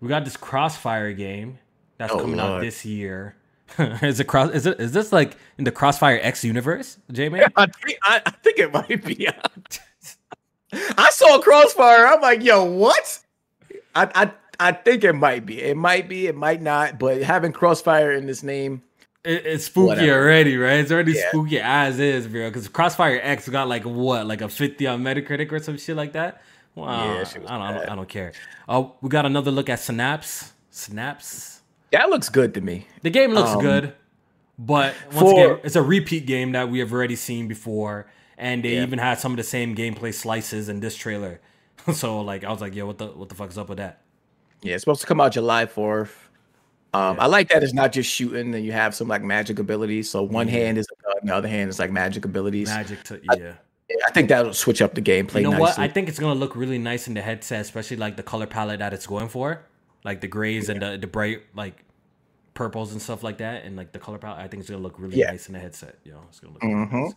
we got this Crossfire game that's oh, coming Lord. out this year. is it cross? Is it? Is this like in the Crossfire X universe, J Man? I, I, I think it might be. I saw Crossfire. I'm like, yo, what? I, I I think it might be. It might be. It might not. But having Crossfire in this name, it, it's spooky whatever. already, right? It's already yeah. spooky as is, bro. Because Crossfire X got like what, like a fifty on Metacritic or some shit like that. Well, yeah, I, don't, I, don't, I don't care. Oh, we got another look at Synapse. Synapse. That looks good to me. The game looks um, good, but once for, again, it's a repeat game that we have already seen before, and they yeah. even had some of the same gameplay slices in this trailer. so like, I was like, yo, what the what the fuck is up with that? Yeah, it's supposed to come out July fourth. Um, yeah. I like that it's not just shooting and you have some like magic abilities. So one yeah. hand is a gun, the other hand is like magic abilities. Magic to yeah. I, I think that'll switch up the gameplay. You know nicely. what? I think it's gonna look really nice in the headset, especially like the color palette that it's going for, like the grays yeah. and the, the bright like purples and stuff like that, and like the color palette. I think it's gonna look really nice in the headset. You know, it's gonna look mm-hmm. really nice.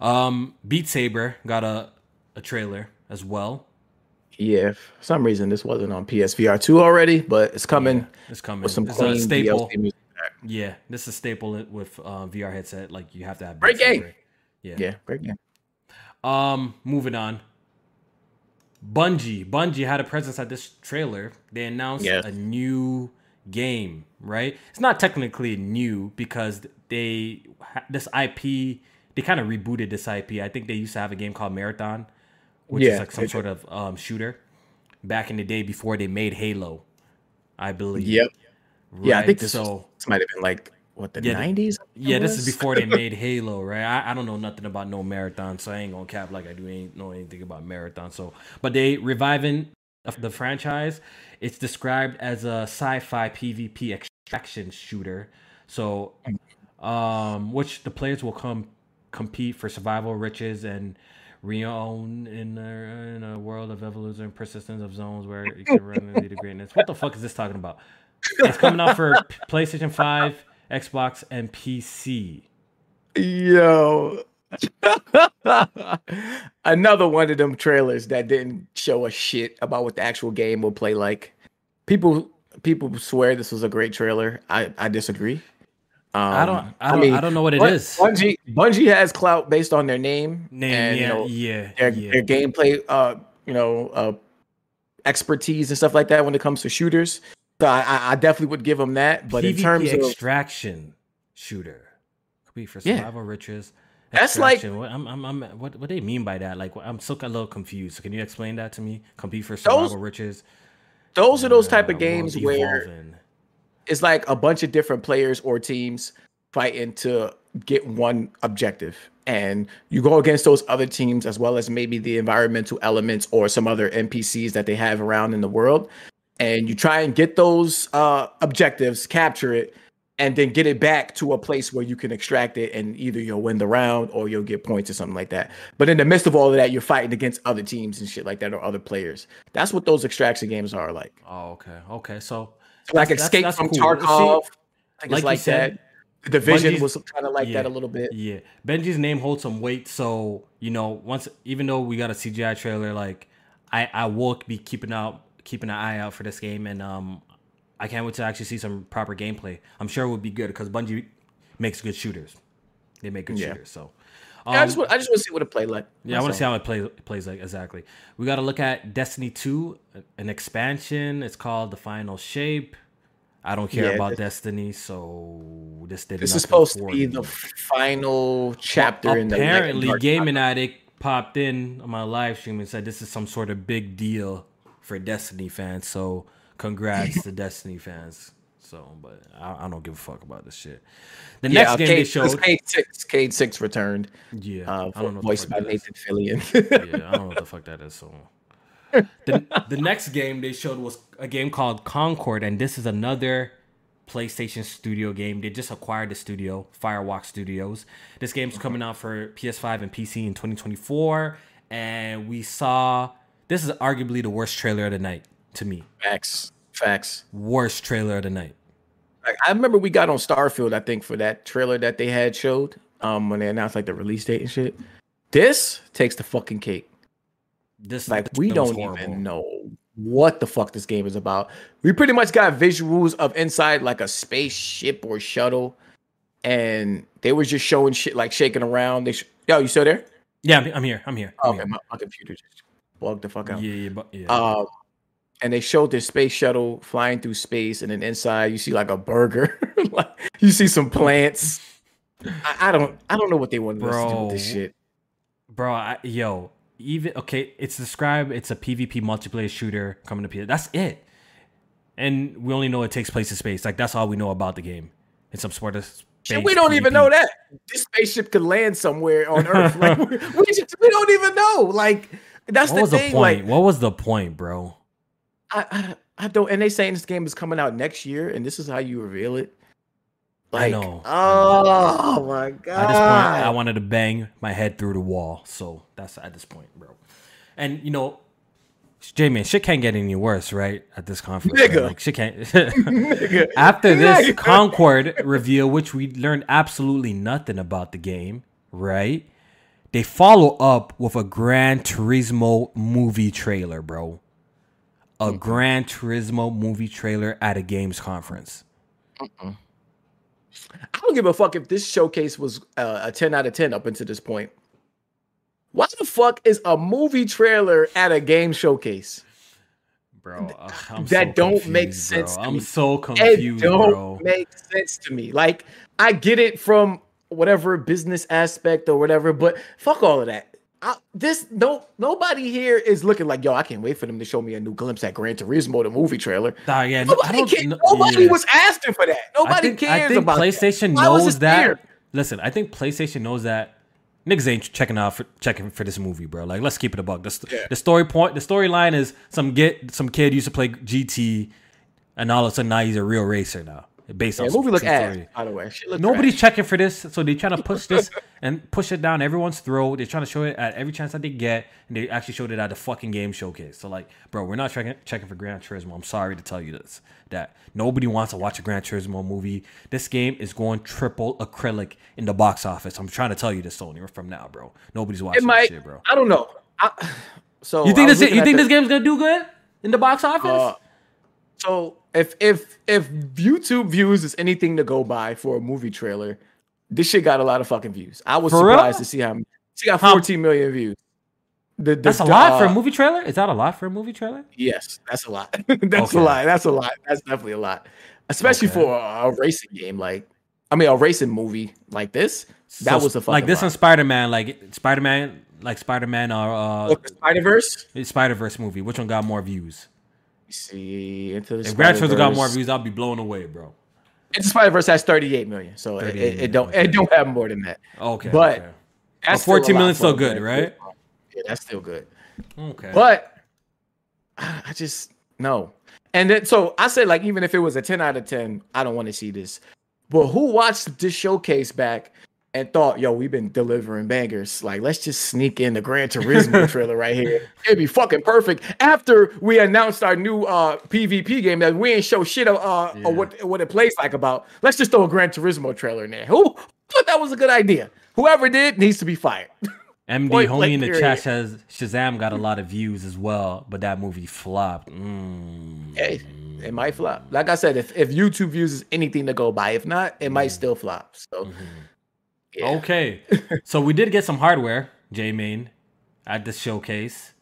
Um, Beat Saber got a a trailer as well. Yeah, for some reason this wasn't on PSVR two already, but it's coming. Yeah, it's coming. With some it's clean staple. Yeah, this is a staple with uh, VR headset. Like you have to have great game. Yeah, yeah, great game. Um, moving on. Bungie, Bungie had a presence at this trailer. They announced yes. a new game, right? It's not technically new because they this IP they kind of rebooted this IP. I think they used to have a game called Marathon which yeah, is like some sort of um, shooter back in the day before they made Halo, I believe. Yep. Right? Yeah, I think this, so, was, this might have been like what the nineties. Yeah, yeah, this is before they made Halo, right? I, I don't know nothing about no marathon, so I ain't gonna cap like I do ain't know anything about marathon. So, but they reviving the franchise. It's described as a sci-fi PvP extraction shooter. So, um, which the players will come compete for survival riches and Reown in a, in a world of evolution and persistence of zones where you can run and lead to greatness. What the fuck is this talking about? It's coming out for PlayStation 5, Xbox, and PC. Yo. Another one of them trailers that didn't show a shit about what the actual game will play like. People people swear this was a great trailer. I, I disagree. Um, I don't. I don't. I, mean, I don't know what it is. Bungie, Bungie has clout based on their name, name, and, yeah, you know, yeah, their, yeah. their gameplay, uh, you know, uh, expertise and stuff like that when it comes to shooters. So I, I definitely would give them that. But PvP in terms of extraction shooter, could be for survival yeah. riches. That's like what I'm, I'm, I'm, what what they mean by that? Like I'm still a little confused. So can you explain that to me? Compete for survival those, riches. Those are those type of games where it's like a bunch of different players or teams fighting to get one objective. And you go against those other teams as well as maybe the environmental elements or some other npcs that they have around in the world. And you try and get those uh, objectives capture it and then get it back to a place where you can extract it and either you'll win the round or you'll get points or something like that. But in the midst of all of that you're fighting against other teams and shit like that or other players. That's what those extraction games are like. Oh okay. Okay. So like Escape that's, that's from cool. Tarkov. See, like, like said, that. The division Bungie's, was kind of like yeah, that a little bit. Yeah, Bungie's name holds some weight, so you know, once even though we got a CGI trailer, like I I will be keeping out keeping an eye out for this game, and um, I can't wait to actually see some proper gameplay. I'm sure it would be good because Bungie makes good shooters. They make good yeah. shooters, so. Um, I just want, I just want to see what it play like. Yeah, I want to see how it play, plays like exactly. We got to look at Destiny 2, an expansion. It's called The Final Shape. I don't care yeah, about this, Destiny, so this did. This is supposed to be me. the final chapter well, in the. Apparently, Gaming Addict popped in on my live stream and said this is some sort of big deal for Destiny fans. So congrats to Destiny fans. So, but I, I, don't give a fuck about this shit. The next game Cayde, they showed, Cayde Six, Cayde Six returned. Yeah, uh, I don't know. Voiced by Nathan Fillion. yeah, I don't know what the fuck that is. So, the the next game they showed was a game called Concord, and this is another PlayStation Studio game. They just acquired the studio, Firewalk Studios. This game's mm-hmm. coming out for PS5 and PC in 2024, and we saw this is arguably the worst trailer of the night to me. Facts, facts. Worst trailer of the night. I remember we got on Starfield, I think, for that trailer that they had showed um when they announced like the release date and shit. This takes the fucking cake. This like we don't even know what the fuck this game is about. We pretty much got visuals of inside like a spaceship or shuttle, and they were just showing shit like shaking around. They sh- yo, you still there? Yeah, I'm, I'm here. I'm here. I'm okay, here. My, my, computer just bugged the fuck out. Yeah, yeah, but, yeah. Um, and they showed this space shuttle flying through space, and then inside you see like a burger, like you see some plants. I, I, don't, I don't know what they want bro, to do with this shit, bro. I, yo, even okay, it's described. It's a PvP multiplayer shooter coming to PS. That's it, and we only know it takes place in space. Like that's all we know about the game. It's some sort of Shit, we don't PvP. even know that this spaceship could land somewhere on Earth. like we, just, we don't even know. Like that's what the was thing. The point? Like, what was the point, bro? I, I, I don't. And they saying this game is coming out next year, and this is how you reveal it. Like, I know. Oh my god! At this point, I wanted to bang my head through the wall. So that's at this point, bro. And you know, J man, shit can't get any worse, right? At this conference, Nigga. Right? like shit can't. nigga. After this Nigga. Concord reveal, which we learned absolutely nothing about the game, right? They follow up with a Gran Turismo movie trailer, bro. A mm-hmm. Gran Turismo movie trailer at a games conference. Mm-mm. I don't give a fuck if this showcase was uh, a 10 out of 10 up until this point. Why the fuck is a movie trailer at a game showcase? Bro, I'm that so don't confused, make sense. Bro. I'm so confused, it don't bro. make sense to me. Like I get it from whatever business aspect or whatever, but fuck all of that. I, this no nobody here is looking like yo. I can't wait for them to show me a new glimpse at Gran Turismo, the movie trailer. Nah, yeah, nobody, no, nobody yeah. was asking for that. Nobody I think, cares I think about PlayStation that. knows that. Here? Listen, I think PlayStation knows that niggas ain't checking out for checking for this movie, bro. Like, let's keep it a buck. The, yeah. the story point, the storyline is some get some kid used to play GT, and all of a sudden now he's a real racer now based yeah, on movie look ass, by the way. Nobody's trash. checking for this, so they're trying to push this and push it down everyone's throat. They're trying to show it at every chance that they get, and they actually showed it at the fucking game showcase. So like, bro, we're not checking checking for Gran Turismo. I'm sorry to tell you this, that nobody wants to watch a Gran Turismo movie. This game is going triple acrylic in the box office. I'm trying to tell you this, Sony, from now, bro. Nobody's watching it might, shit, bro. I don't know. I, so you think this? You think this game's gonna do good in the box office? Uh, so if if if YouTube views is anything to go by for a movie trailer, this shit got a lot of fucking views. I was for surprised real? to see how she got 14 million views. The, the, that's a lot uh, for a uh, movie trailer. Is that a lot for a movie trailer? Yes, that's a lot. that's okay. a lot. That's a lot. That's definitely a lot, especially okay. for a, a, racing game. Like, I mean, a racing movie like this. That so, was a fucking like this lot. and Spider Man. Like Spider Man, like Spider Man or uh, Spider Verse. Spider Verse movie. Which one got more views? See into the if Turismo got more views, I'll be blown away, bro. Into Spider Verse has 38 million, so 38 it, it, don't it don't have more than that. Okay, but okay. That's 14 million still good, right? Yeah, that's still good. Okay, but I just no. And then so I said like even if it was a 10 out of 10, I don't want to see this. But who watched this showcase back and thought, yo, we've been delivering bangers. Like, let's just sneak in the Gran Turismo trailer right here. It'd be fucking perfect. After we announced our new uh, PvP game that we ain't show shit of, uh, yeah. what, what it plays like about, let's just throw a Gran Turismo trailer in there. Who thought that was a good idea? Whoever did needs to be fired. MD Point homie in the period. chat says Shazam got a lot of views as well, but that movie flopped. Mm. Hey, it might flop. Like I said, if, if YouTube views is anything to go by, if not, it mm. might still flop. So mm-hmm. Yeah. Okay. so we did get some hardware, J Main, at the showcase.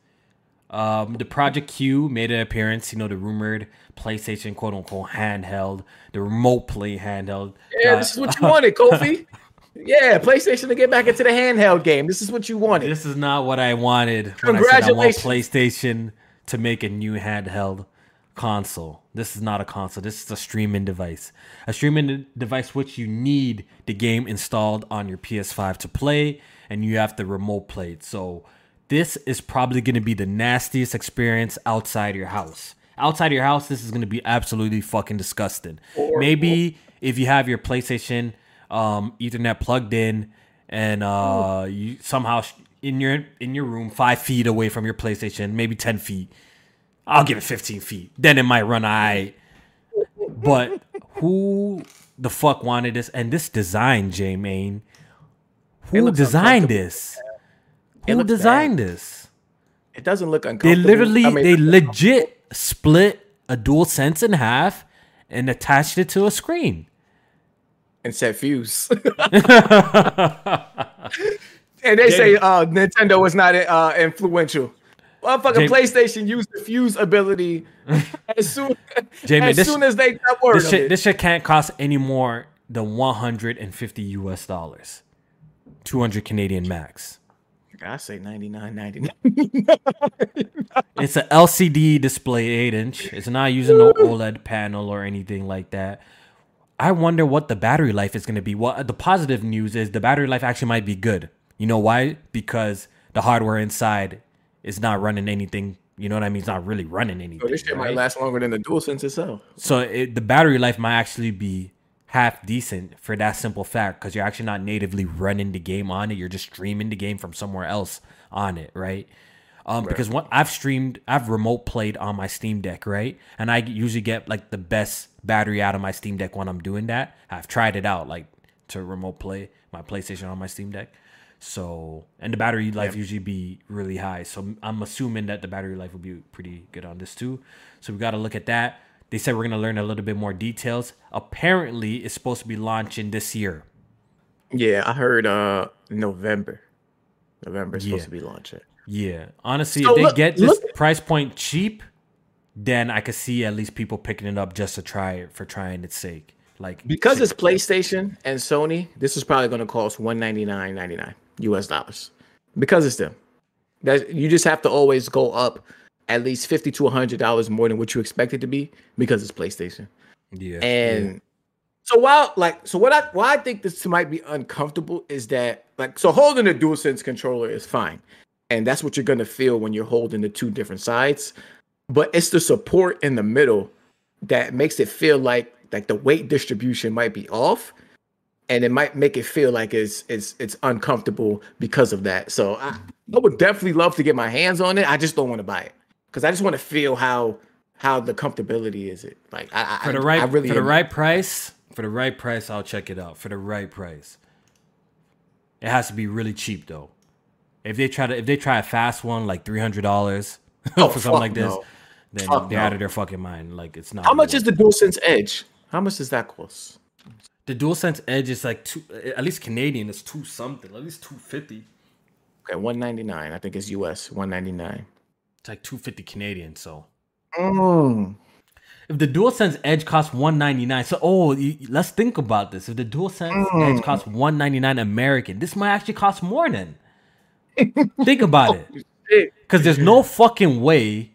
Um, the Project Q made an appearance, you know, the rumored PlayStation quote unquote handheld, the remote play handheld. Yeah, uh, this is what you wanted, Kofi. yeah, PlayStation to get back into the handheld game. This is what you wanted. This is not what I wanted. Congratulations. I, I want PlayStation to make a new handheld console. This is not a console. This is a streaming device. A streaming device which you need the game installed on your PS5 to play, and you have to remote play it. So this is probably going to be the nastiest experience outside your house. Outside your house, this is going to be absolutely fucking disgusting. Maybe if you have your PlayStation um, Ethernet plugged in, and uh, you somehow in your in your room five feet away from your PlayStation, maybe ten feet I'll give it 15 feet. Then it might run I. But who the fuck wanted this? And this design, J Main. Who designed this? Who designed bad. this? It doesn't look uncomfortable. They literally, I mean, they legit split a DualSense in half and attached it to a screen. And said fuse. and they say uh, Nintendo was not uh, influential. Motherfucking PlayStation used the fuse ability as soon Jamie, as, this, soon as they got word this shit, This shit can't cost any more than 150 US dollars. 200 Canadian max. I say 99 99. it's an LCD display 8 inch. It's not using no OLED panel or anything like that. I wonder what the battery life is going to be. Well, the positive news is the battery life actually might be good. You know why? Because the hardware inside it's not running anything. You know what I mean? It's not really running anything. So this shit right? might last longer than the DualSense itself. So it, the battery life might actually be half decent for that simple fact because you're actually not natively running the game on it. You're just streaming the game from somewhere else on it, right? Um, right. Because what I've streamed, I've remote played on my Steam Deck, right? And I usually get like the best battery out of my Steam Deck when I'm doing that. I've tried it out, like to remote play my PlayStation on my Steam Deck. So, and the battery life yeah. usually be really high. So I'm assuming that the battery life will be pretty good on this too. So we got to look at that. They said we're going to learn a little bit more details. Apparently, it's supposed to be launching this year. Yeah, I heard uh November. November is yeah. supposed to be launching. Yeah. Honestly, so if they look, get this look. price point cheap, then I could see at least people picking it up just to try it for trying its sake. Like because it's PlayStation and Sony, this is probably going to cost one ninety nine ninety nine. US dollars because it's them. That you just have to always go up at least fifty to hundred dollars more than what you expect it to be because it's PlayStation. Yeah. And yeah. so while like so what I why I think this might be uncomfortable is that like so holding a DualSense controller is fine. And that's what you're gonna feel when you're holding the two different sides. But it's the support in the middle that makes it feel like like the weight distribution might be off and it might make it feel like it's it's it's uncomfortable because of that. So I, I would definitely love to get my hands on it. I just don't want to buy it because I just want to feel how how the comfortability is it like I, for the right I really for the right price for the right price I'll check it out for the right price. It has to be really cheap though. If they try to if they try a fast one like three hundred dollars oh, for something like this, no. then fuck they're no. out of their fucking mind. Like it's not. How much is the DualSense Edge? How much does that cost? The DualSense Edge is like two, at least Canadian is two something, at least two fifty. Okay, one ninety nine. I think it's US one ninety nine. It's like two fifty Canadian. So, mm. if the DualSense Edge costs one ninety nine, so oh, you, let's think about this. If the DualSense mm. Edge costs one ninety nine American, this might actually cost more than. think about it, because there's no fucking way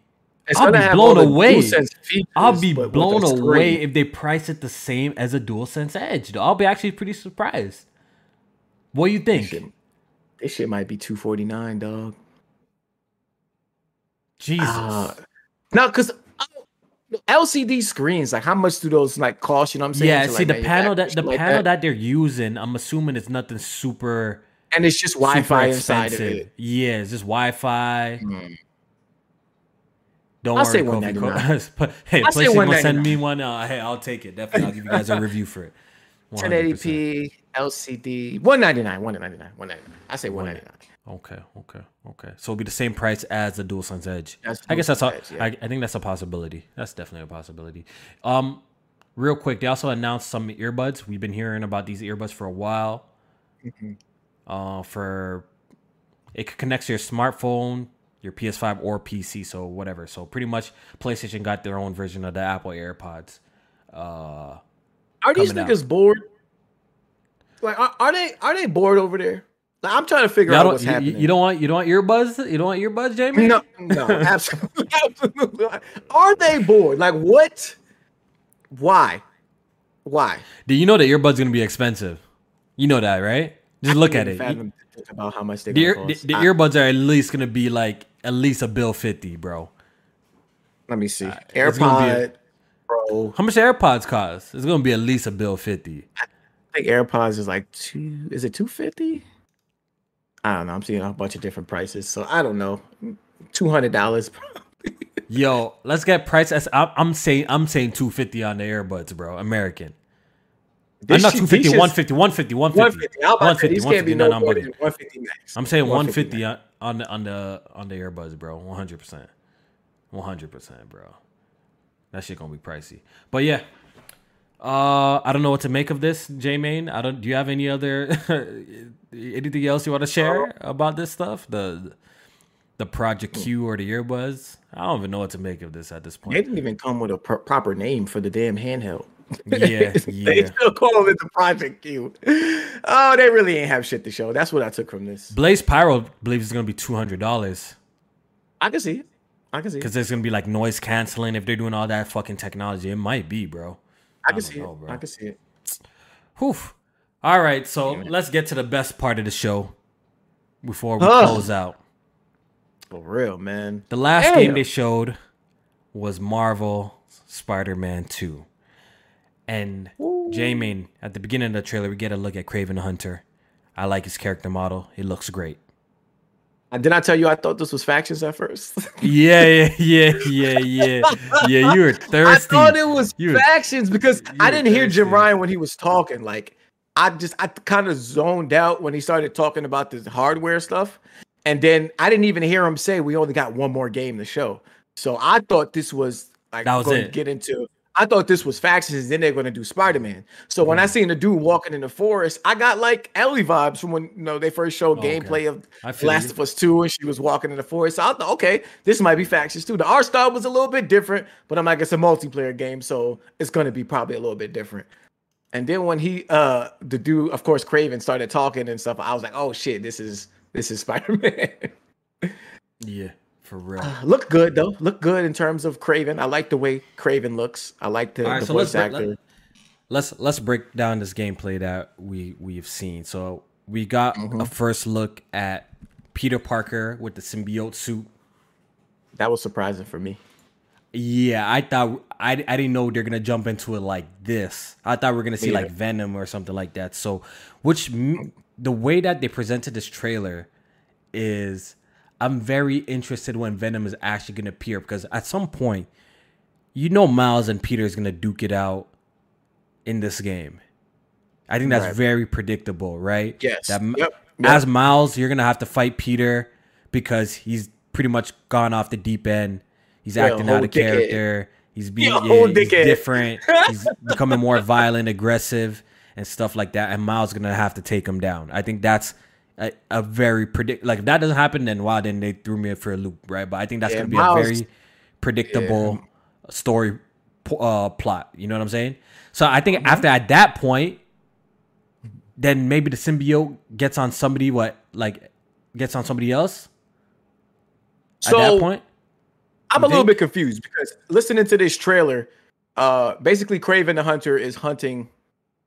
it's I'll be blown away. Features, I'll be blown away if they price it the same as a DualSense Edge. I'll be actually pretty surprised. What do you think? This shit, this shit might be two forty nine, dog. Jesus. Uh, no, because uh, LCD screens, like how much do those like cost? You know what I'm saying? Yeah, to, see like, the panel that the like panel that. that. they're using, I'm assuming it's nothing super. And it's just Wi-Fi inside of it. Yeah, it's just Wi-Fi. Mm. Don't I'll worry, say one ninety nine. hey, I'll PlayStation will send me one. Uh, hey, I'll take it. Definitely, I'll give you guys a review for it. 1080p LCD, one ninety nine, one ninety nine, one ninety nine. I say one ninety nine. Okay, okay, okay. So it'll be the same price as the DualSense Edge. That's I guess that's a, Edge, yeah. I, I think that's a possibility. That's definitely a possibility. Um, real quick, they also announced some earbuds. We've been hearing about these earbuds for a while. Mm-hmm. Uh, for it connects to your smartphone your PS5 or PC, so whatever. So pretty much, PlayStation got their own version of the Apple AirPods. Uh, are these niggas out. bored? Like, are, are, they are they bored over there? I'm trying to figure out what's you, happening. you don't want you don't want earbuds? You don't want earbuds, Jamie? No, no, absolutely, absolutely. Are they bored? Like what? Why? Why? Do you know that earbuds gonna be expensive? You know that, right? Just look at it. fathom about how much they The, ear, the, cost. the I- earbuds are at least gonna be like at least a bill fifty, bro. Let me see. Uh, gonna a- AirPod Pro. How much AirPods cost? It's gonna be at least a bill fifty. I think AirPods is like two. Is it two fifty? I don't know. I'm seeing a bunch of different prices, so I don't know. Two hundred dollars. Yo, let's get price. I'm, I'm saying I'm saying two fifty on the earbuds, bro. American. I'm not 250, 150, 150, 150. One fifty. I'll 150, These can't be 150. no No, I'm bugging. one fifty max. I'm saying 150 150 on, on the on the on the earbuds, bro. 100, percent 100, percent bro. That shit gonna be pricey. But yeah, uh, I don't know what to make of this, J Main. I don't. Do you have any other anything else you want to share about this stuff? The the Project Q or the earbuds? I don't even know what to make of this at this point. They didn't even come with a pro- proper name for the damn handheld. Yeah, they yeah. still call it the Project Q. Oh, they really ain't have shit to show. That's what I took from this. Blaze Pyro believes it's gonna be two hundred dollars. I can see it. I can see it. Because there's gonna be like noise canceling if they're doing all that fucking technology. It might be, bro. I can don't see know, it. bro. I can see it. Whew. All right, so let's get to the best part of the show before we close out. For real, man. The last Damn. game they showed was Marvel Spider-Man 2. And J-Main, at the beginning of the trailer, we get a look at Kraven the Hunter. I like his character model. He looks great. Uh, Did I tell you I thought this was factions at first? Yeah, yeah, yeah, yeah, yeah. Yeah, you were thirsty. I thought it was You were- factions because I didn't hear Jim. Ryan when he was talking. Like I just I kind of zoned out when he started talking about this hardware stuff. And then I didn't even hear him say we only got one more game to show. So I thought this was like That was going it. to get into I thought this was factions, then they're going to do Spider Man. So Mm. when I seen the dude walking in the forest, I got like Ellie vibes from when you know they first showed Oh, okay. gameplay of I Last you. of Us 2 and she was walking in the forest. So I thought, okay, this might be factions too. The art style was a little bit different, but I'm like, it's a multiplayer game, so it's gonna be probably a little bit different. And then when he uh the dude, of course, Kraven started talking and stuff, I was like, oh shit, this is this is Spider-Man. Yeah, for real. Look good though. Look good in terms of Kraven. I like the way Kraven looks. I like the, right, the so voice let's actor. let- let's let's break down this gameplay that we we've seen. So we got Mm-hmm. a first look at Peter Parker with the symbiote suit. that was surprising for me. Yeah, I thought I, I didn't know they're gonna jump into it like this. I thought we are gonna see Me like. Venom or something like that. So, which m- the way that they presented this trailer is, I'm very interested when Venom is actually gonna appear because at some point, you know, Miles and Peter is gonna duke it out in this game. I think that's Right. very predictable, right? Yes. That m- Yep. as Miles, you're gonna have to fight Peter because he's pretty much gone off the deep end. He's Yeah, acting out of dickhead. character. He's being Yeah, he's different. he's becoming more violent, aggressive, and stuff like that. And Miles is gonna have to take him down. I think that's a, a very predict. Like if that doesn't happen, then wow, then they threw me for a loop, right? But I think that's Yeah, gonna be Miles- a very predictable story uh, plot. You know what I'm saying? So I Mm-hmm. think after at that point, then maybe the symbiote gets on somebody. What like gets on somebody else So at that point? I'm a little bit confused because listening to this trailer, uh, basically Kraven the Hunter is hunting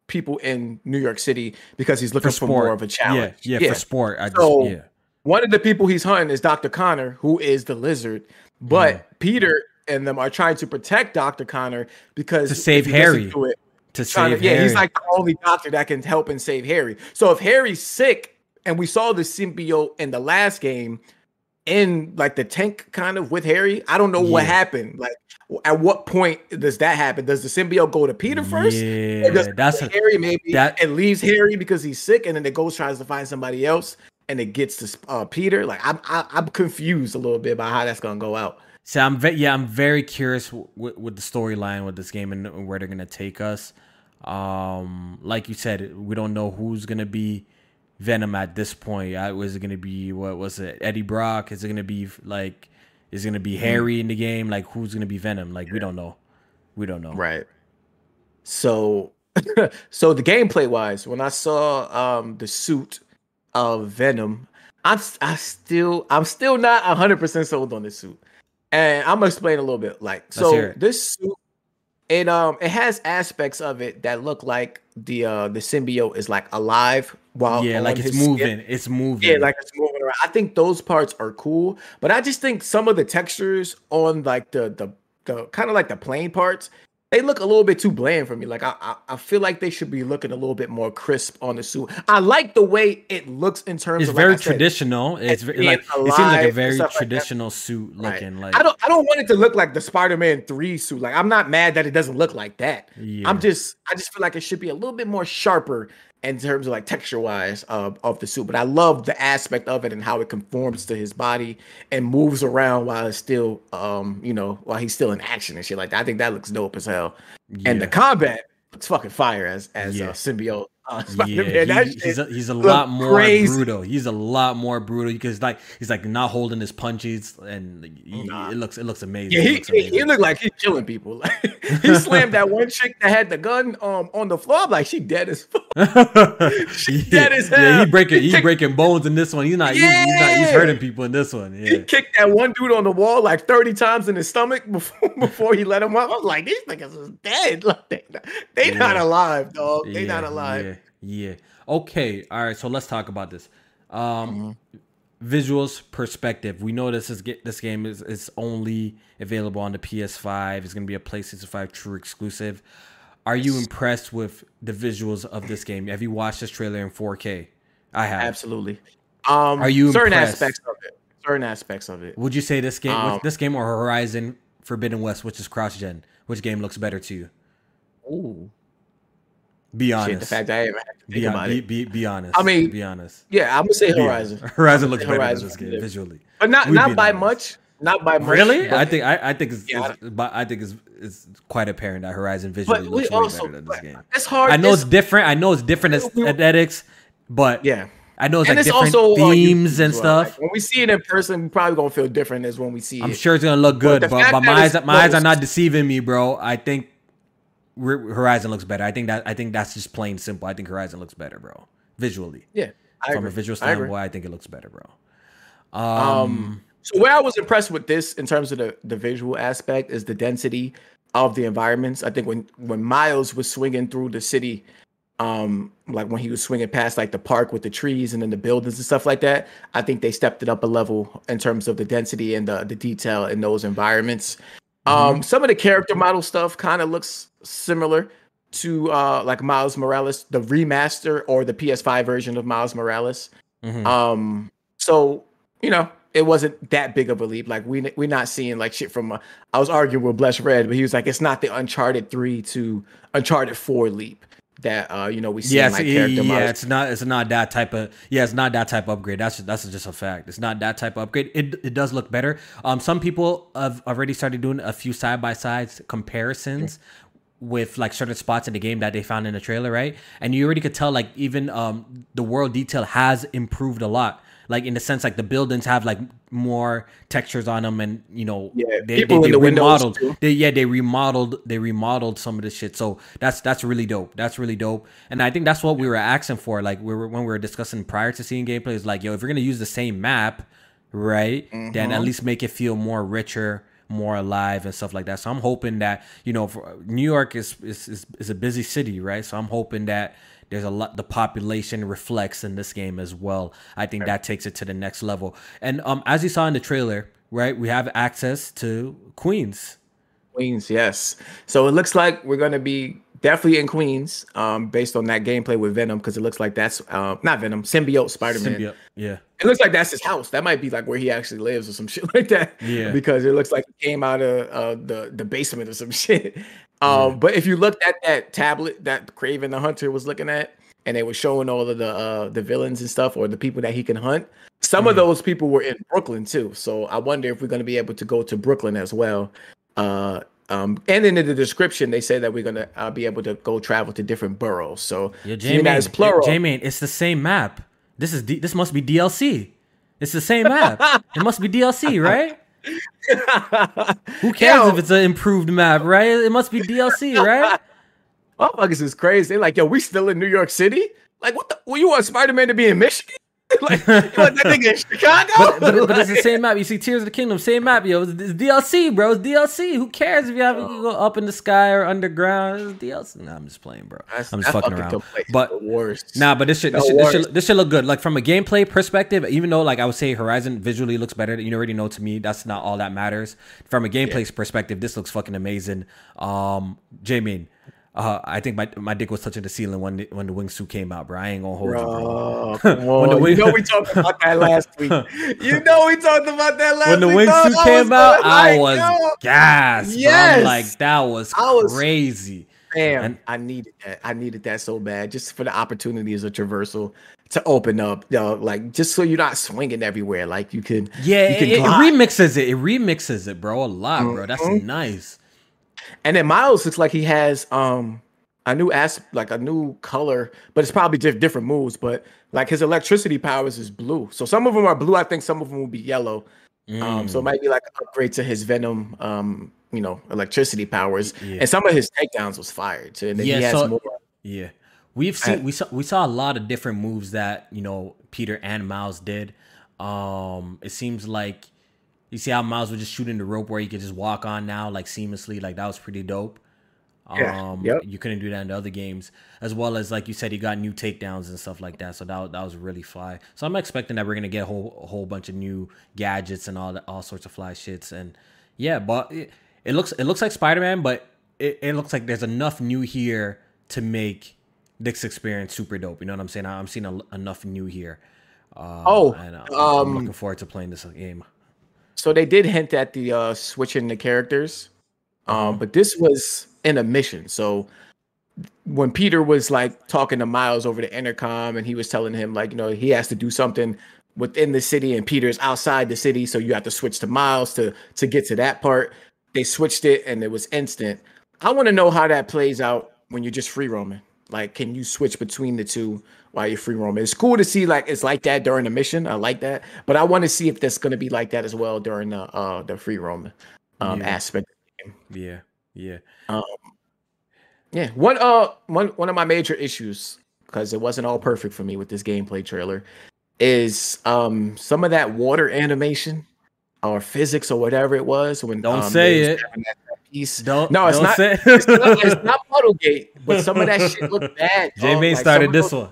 people in New York City because he's looking For for, more of a challenge. Yeah, yeah, for sport. I just, So- yeah. One of the people he's hunting is Dr. Connor, who is the lizard, but Mm-hmm. Peter and them are trying to protect Dr. Connor because To save Harry. do it, to save to- yeah, Harry. he's like the only doctor that can help and save Harry. So if Harry's sick, and we saw the symbiote in the last game in like the tank kind of with Harry, I don't know what happened. Like, at what point does that happen? Does the symbiote go to Peter first? Yeah, that's a- Harry maybe that- and leaves Harry because he's sick, and then the ghost tries to find somebody else, and it gets to uh, Peter. Like I'm, I, I'm confused a little bit about how that's gonna go out. So I'm ve- yeah, I'm very curious w- with, with the storyline with this game and where they're gonna take us. Um, like you said, we don't know who's gonna be Venom at this point. Uh, Was it gonna be what was it? Eddie Brock? Is it gonna be like? Is gonna be Harry in the game? Like who's gonna be Venom? Like we don't know. We don't know. Right. So, so the gameplay wise, when I saw um the suit of Venom, I'm I still I'm still not 100 percent sold on this suit, and I'm gonna explain a little bit. Like, so this suit, it um it has aspects of it that look like the uh the symbiote is like alive while yeah, like it's moving, skin. it's moving. Yeah, like it's moving around. I think those parts are cool, but I just think some of the textures on like the the the kind of like the plain parts they look a little bit too bland for me. Like I, I, I, feel like they should be looking a little bit more crisp on the suit. I like the way it looks in terms. It's of, very like traditional. It's very, like it seems like a very traditional like suit looking. Right. Like I don't I don't want it to look like the Spider Man three suit. Like I'm not mad that it doesn't look like that. Yeah. I'm just I just feel like it should be a little bit more sharper in terms of like texture wise of, of the suit. But I love the aspect of it and how it conforms to his body and moves around while it's still, um, you know, while he's still in action and shit like that. I think that looks dope as hell. Yeah. And the combat looks fucking fire as as uh, yeah. a symbiote uh, yeah, he, he's a, he's a lot more crazy. brutal. He's a lot more brutal because like he's like not holding his punches, and he, nah. it looks it looks amazing. Yeah, he, looks amazing. he, looked like he's killing people. he slammed that one chick that had the gun um on the floor. I'm like she dead as fuck. yeah, dead as hell. Yeah, he breaking he, breaking bones in this one. He's not, yeah. he's, he's, not he's hurting people in this one. Yeah. He kicked that one dude on the wall like 30 times in his stomach before before he let him up. I was like, these niggas is dead. Like they, they yeah. not alive, dog. They not alive. Yeah. Okay. All right. So let's talk about this. Um, mm-hmm. Visuals perspective. We know this is this game is is only available on the PS5. It's going to be a PlayStation 5 true exclusive. Are you impressed with the visuals of this game? Have you watched this trailer in 4K? I have. Absolutely. Um, Are you certain impressed? aspects of it? Certain aspects of it. Would you say this game, um, this game, or Horizon Forbidden West, which is cross gen, which game looks better to you? Ooh. Be honest. Shit, the fact I even had to be, about be. Be, be honest. I mean, be honest. Yeah, I'm gonna say Horizon. Horizon looks better Horizon than this game visually, but not We'd not by honest. much. Not by much. Really? I think I, I think it's, yeah. it's, I think it's, it's quite apparent that Horizon visually but looks way also, better than this game. It's hard. I know it's, it's different. I know it's different aesthetics, but yeah. I know it's and like it's different also themes and stuff. Like when we see it in person, we probably gonna feel different as when we see I'm it. I'm sure it's gonna look good, but, but, but my eyes, my eyes are not deceiving me, bro. I think Horizon looks better. I think that I think that's just plain simple. I think Horizon looks better, bro. Visually. Yeah. I From agree. a visual standpoint, I, I, think it looks better, bro. Um, um, so where I was impressed with this in terms of the, the visual aspect is the density of the environments. I think when when Miles was swinging through the city, um, like when he was swinging past like the park with the trees and then the buildings and stuff like that, I think they stepped it up a level in terms of the density and the the detail in those environments. Um, mm-hmm. some of the character model stuff kind of looks similar to uh like Miles Morales, the remaster or the PS5 version of Miles Morales. Mm-hmm. Um, so you know, it wasn't that big of a leap. Like we we're not seeing like shit from. Uh, I was arguing with Bless Red, but he was like, it's not the Uncharted three to Uncharted four leap that uh you know we see yeah, like character yeah, models. it's not it's not that type of yeah it's not that type of upgrade. That's just, that's just a fact. It's not that type of upgrade. It, it does look better. Um some people have already started doing a few side by sides comparisons with like certain spots in the game that they found in the trailer right? And you already could tell like even um the world detail has improved a lot like in the sense like the buildings have like more textures on them and you know yeah, they, people they, they in the remodeled they, yeah they remodeled they remodeled some of the shit. So that's that's really dope. That's really dope. And i think that's what we were asking for. Like we were when we were discussing prior to seeing gameplay is like yo if you're gonna use the same map right mm-hmm. then at least make it feel more richer more alive and stuff like that. So i'm hoping that you know new york is, is is is a busy city right? So i'm hoping that there's a lot the population reflects in this game as well. I think that takes it to the next level. And um, as you saw in the trailer, right, we have access to Queens. Queens, yes. So it looks like we're gonna be definitely in Queens, um, based on that gameplay with Venom, because it looks like that's uh, not Venom, symbiote Spider-Man. Symbiote, yeah. It looks like that's his house. That might be like where he actually lives or some shit like that. Yeah. Because it looks like he came out of uh, the the basement or some shit. Um, yeah. but if you looked at that tablet that Kraven the Hunter was looking at, and they were showing all of the uh, the villains and stuff or the people that he can hunt, some mm-hmm. of those people were in Brooklyn too. So I wonder if we're going to be able to go to Brooklyn as well. Uh, um, and in the description, they say that we're gonna uh, be able to go travel to different boroughs. So yeah, that plural. J-Man, it's the same map. This is D- this must be DLC. It's the same map. it must be DLC, right? Who cares yo, if it's an improved map, right? It must be DLC, right? Motherfuckers is crazy. They're like, yo, we still in New York City? Like, what the? Well, you want Spider Man to be in Michigan? like, want that nigga in Chicago? But, but, but it's the same map. You see Tears of the Kingdom, same map, yo. It's, it's DLC, bro. It's DLC. Who cares if you have to go up in the sky or underground? It's DLC. Nah, I'm just playing, bro. That's- I'm just fucking fucking around. But worst. Nah, but this shit, this shit, this shit, this shit look good. Like from a gameplay perspective, even though like I would say Horizon visually looks better, you already know to me that's not all that matters. From a gameplay perspective, this looks fucking amazing. Um, Jamie, uh, I think my my dick was touching the ceiling when the, when the wingsuit came out, bro. I ain't gonna hold you, bro. Bro, When the wing- you know we talked about that last week. You know we talked about that last week. When the week. wingsuit I came out, I was yo, gassed. Yes, like that was, I was- crazy. Damn, And- I needed that. I needed that so bad, just for the opportunities of traversal to open up, yo, like just so you're not swinging everywhere. Like you can, Yeah, you it, can it glide. remixes it. It remixes it, bro, a lot, bro. That's Mhm. nice. And then Miles looks like he has um a new ass like a new color, but it's probably diff- different moves. But like his electricity powers is blue. So some of them are blue. I think some of them will be yellow. Um, so it Mm. might be like an upgrade to his Venom, um, you know, electricity powers. Yeah. And some of his takedowns was fired too. And then Yeah, he has so- more. Yeah, we've seen we saw we saw a lot of different moves that you know Peter and Miles did. Um, it seems like you see how Miles was just shooting the rope where he could just walk on now like seamlessly. Like that was pretty dope. Yeah, Um, yep. you couldn't do that in the other games, as well as like you said, he got new takedowns and stuff like that. So that that was really fly. So I'm expecting that we're gonna get a whole a whole bunch of new gadgets and all that, all sorts of fly shits. And yeah, but it, it looks it looks like Spider Man, but it, it looks like there's enough new here to make this experience super dope. You know what I'm saying? I'm seeing a, enough new here. Uh, Oh, and uh, I'm um, looking forward to playing this game. So they did hint at the uh switching the characters. Uh-huh. Um, but this was in a mission. So when Peter was like talking to Miles over the intercom and he was telling him like, you know, he has to do something within the city and Peter's outside the city, so you have to switch to Miles to to get to that part. They switched it and it was instant. I want to know how that plays out when you're just free roaming. Like, can you switch between the two while you're free roaming? It's cool to see like it's like that during the mission. I like that, but I want to see if that's going to be like that as well during the uh the free roaming um Yeah. aspect. Yeah, yeah. um, Yeah, one uh one one of my major issues because it wasn't all perfect for me with this gameplay trailer is um some of that water animation or physics or whatever it was when Don't um, say it. having that- that piece. Don't No, it's don't not- Say- It's not, it's not Puddlegate, but some of that shit looked bad. J Like, started this one.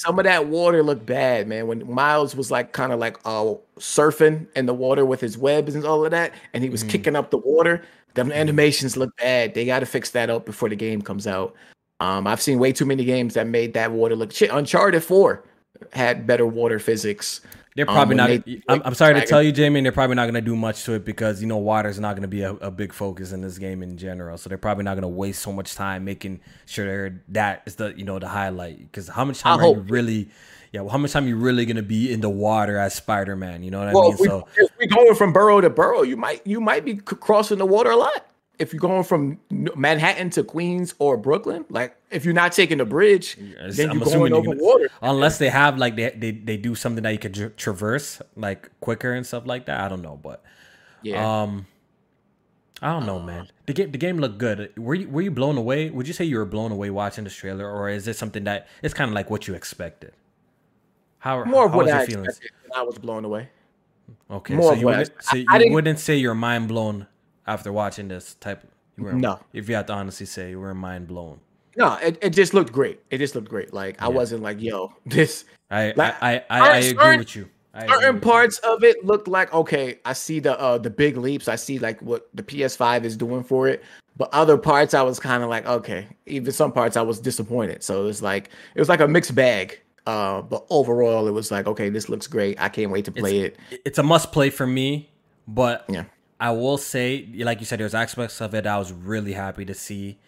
Some of that water looked bad, man. When Miles was like kind of like uh surfing in the water with his webs and all of that, and he was Mhm. kicking up the water. Them animations look bad. They got to fix that up before the game comes out. Um, I've seen way too many games that made that water look shit. Uncharted Four had better water physics. They're um, probably when not. they- I'm, I'm sorry to tell you, Jamie. They're probably not going to do much to it because you know water's not going to be a, a big focus in this game in general. So they're probably not going to waste so much time making sure that is the you know the highlight. Because how much time I are you really? Yeah, well, how much time you really going to be in the water as Spider Man? You know what I mean? if, we, So if we're going from borough to borough, you might you might be crossing the water a lot. If you're going from Manhattan to Queens or Brooklyn, like if you're not taking the bridge, Yes, then I'm you're assuming going over gonna- water. unless they have like they, they they do something that you could tra- traverse like quicker and stuff like that. I don't know, but Yeah. Um, I don't know, man. The game, the game looked good. Were you were you blown away? Would you say you were blown away watching this trailer, or is it something that it's kind of like what you expected? How More how what was I your feelings? I was blown away. Okay, more so you wouldn't, so you wouldn't say you're mind blown after watching this type. You were, No. If you had to honestly say you were mind blown, No, it, it just looked great. It just looked great. Like I wasn't like, yo, this I Like, I I, I, I certain- agree with you. I certain with you. parts of it looked like okay. I see the uh the big leaps. I see like what the PS5 is doing for it. But other parts, I was kind of like, okay. Even some parts, I was disappointed. So it was like it was like a mixed bag. Uh, but overall, it was like, okay, this looks great. I can't wait to play it. it's a must play for me, but Yeah. I will say, like you said, there's aspects of it I was really happy to see,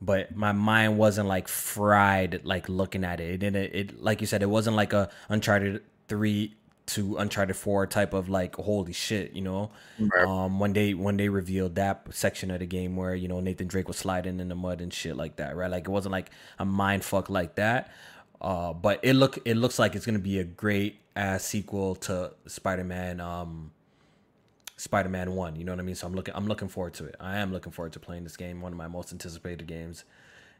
but my mind wasn't like fried, like looking at it. It didn't, it like you said, it wasn't like a Uncharted three to Uncharted four type of like holy shit, you know. Right. Um, when they when they revealed that section of the game where you know Nathan Drake was sliding in the mud and shit like that, right? Like it wasn't like a mind fuck like that. Uh, but it look it looks like it's gonna be a great ass sequel to Spider Man. Um, Spider Man One. You know what I mean? So I'm looking I'm looking forward to it. I am looking forward to playing this game. One of my most anticipated games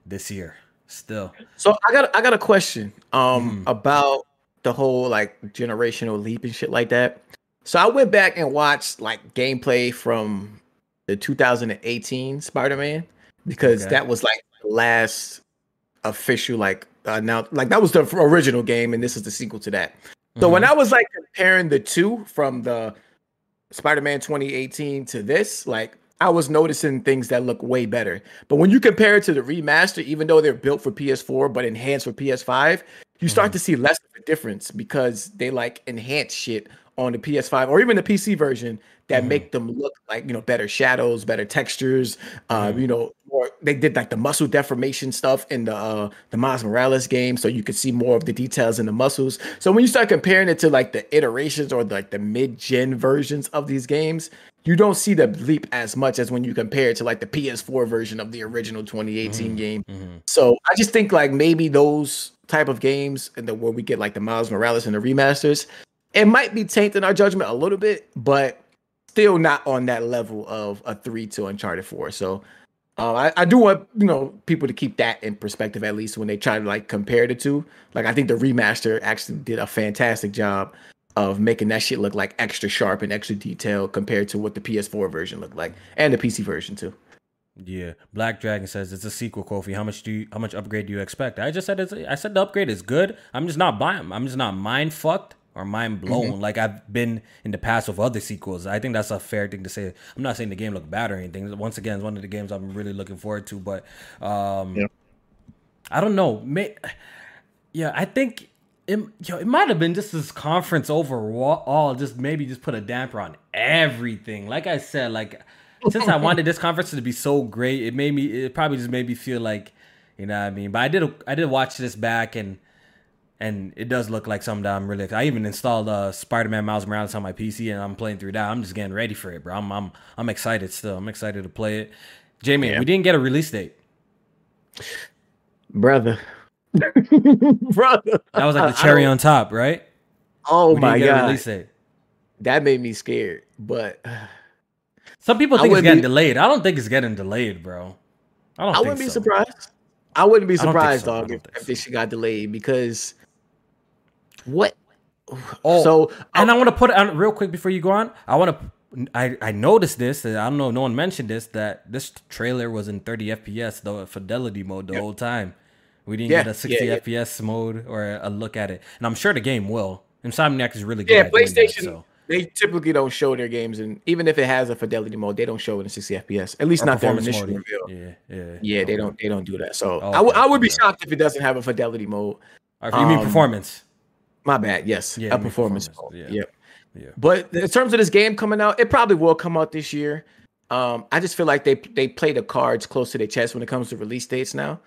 this year. Still, So I got I got a question um about the whole like generational leap and shit like that. So I went back and watched like gameplay from the 2018 Spider-Man because Okay. that was like the last official like uh, now like that was the original game and this is the sequel to that. So when Mm-hmm. I was like comparing the two from the Spider-Man 2018 to this, like I was noticing things that look way better. But when you compare it to the remaster, even though they're built for PS4 but enhanced for PS5, you start mm-hmm. to see less of a difference because they like enhance shit on the PS5 or even the PC version that mm-hmm. make them look like you know better shadows, better textures. Uh, mm-hmm. you know, or they did like the muscle deformation stuff in the uh, the Miles Morales game, so you could see more of the details in the muscles. So when you start comparing it to like the iterations or like the mid-gen versions of these games, you don't see the leap as much as when you compare it to like the PS4 version of the original 2018 game. So I just think like maybe those type of games and the where we get like the Miles Morales and the remasters, it might be tainting our judgment a little bit, but still not on that level of a three to Uncharted Four. So uh, I, I do want you know people to keep that in perspective at least when they try to like compare the two. Like I think the remaster actually did a fantastic job of making that shit look like extra sharp and extra detailed compared to what the PS4 version looked like and the PC version too. Yeah, Black Dragon says it's a sequel, Kofi. How much do you, how much upgrade do you expect? I just said it's, I said the upgrade is good. I'm just not buying. I'm just not mind fucked or mind blown like I've been in the past with other sequels. I think that's a fair thing to say. I'm not saying the game looked bad or anything. Once again, it's one of the games I'm really looking forward to. But um, Yeah. I don't know. May, yeah, I think it, yo, it might have been just this conference overall. Just maybe just put a damper on everything. Like I said, like since I wanted this conference to be so great, it made me. It probably just made me feel like, you know, what I mean. But I did. I did watch this back and. And it does look like something that I'm really. I even installed uh, Spider-Man Miles Morales on my PC, and I'm playing through that. I'm just getting ready for it, bro. I'm I'm I'm excited still. I'm excited to play it. Jamie, Yeah. we didn't get a release date. Brother. Brother. That was like the cherry on top, right? Oh we my didn't get a god. release date. That made me scared. But Some people think it's getting be- delayed. I don't think it's getting delayed, bro. I don't. I think wouldn't be so. surprised. I wouldn't be I don't think surprised, so. I dog, if, think if this shit got delayed because what? Oh, so and I want to put it on real quick before you go on. I want to. I I noticed this. and I don't know. No one mentioned this. That this trailer was in 30 FPS, the fidelity mode, the whole time. We didn't Yeah, get a 60 yeah. FPS mode or a look at it, and I'm sure the game will. Insomniac is really good. yeah, at doing that, PlayStation. so. They typically don't show their games, and even if it has a fidelity mode, they don't show it in 60 FPS. At least Or not their initial mode. reveal. Yeah, yeah. Yeah, they don't. They don't do that. So Oh, I would. okay, I would be shocked if it doesn't have a fidelity mode. If you mean Um, performance? My bad. Yes, Yeah, a I performance. performance, yeah. Yep. Yeah. But in terms of this game coming out, it probably will come out this year. Um, I just feel like they they play the cards close to their chest when it comes to release dates now.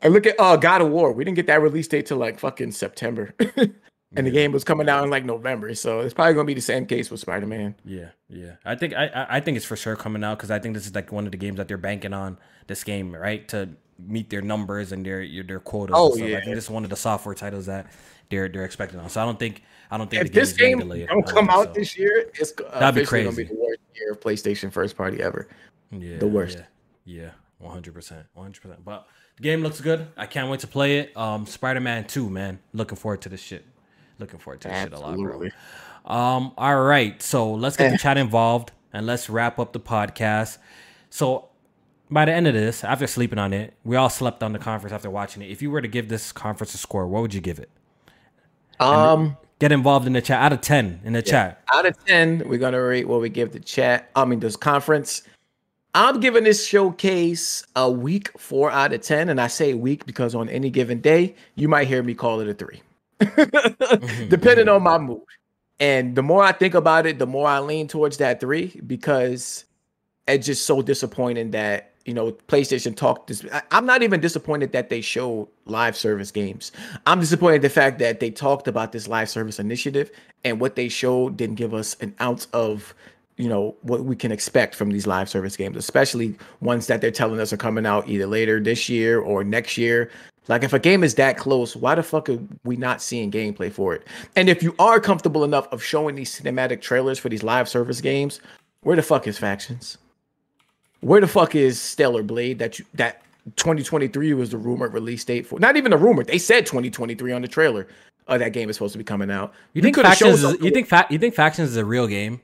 And look at uh God of War. We didn't get that release date till like fucking September. and the game was coming out in like November. So it's probably gonna be the same case with Spider-Man. Yeah, yeah. I think I I- I think it's for sure coming out because I think this is like one of the games that they're banking on this game, right, to meet their numbers and their their quotas. Oh, and stuff. I think this is one of the software titles that they're they're expecting on. So I don't think I don't think If the this game don't come out so. this year, it's uh, That'd be officially gonna be the worst year of PlayStation first party ever. Yeah, the worst. Yeah, one hundred percent, one hundred percent. But the game looks good. I can't wait to play it. Um, Spider Man Two, man, looking forward to this shit. Looking forward to this shit a lot, bro. Um, all right, so let's get the chat involved and let's wrap up the podcast. So by the end of this, after sleeping on it, we all slept on the conference after watching it. If you were to give this conference a score, what would you give it? Um Get involved in the chat. Out of ten in the chat. out of 10 we're gonna rate what we give the chat i mean this conference. I'm giving this showcase a week four out of 10 and i say week because on any given day you might hear me call it a 3 depending on my mood. And the more i think about it the more i lean towards that 3 because it's just so disappointing that you know PlayStation talked this. I, I'm not even disappointed that they showed live service games. I'm disappointed in the fact that they talked about this live service initiative and what they showed didn't give us an ounce of you know what we can expect from these live service games, especially ones that they're telling us are coming out either later this year or next year. Like if a game is that close, why the fuck are we not seeing gameplay for it? And if you are comfortable enough of showing these cinematic trailers for these live service games, where the fuck is factions? Where the fuck is Stellar Blade that you that 2023 was the rumored release date for? Not even a rumor. They said 2023 on the trailer. uh, that game is supposed to be coming out. You think factions? Is, you think fa- you think factions is a real game?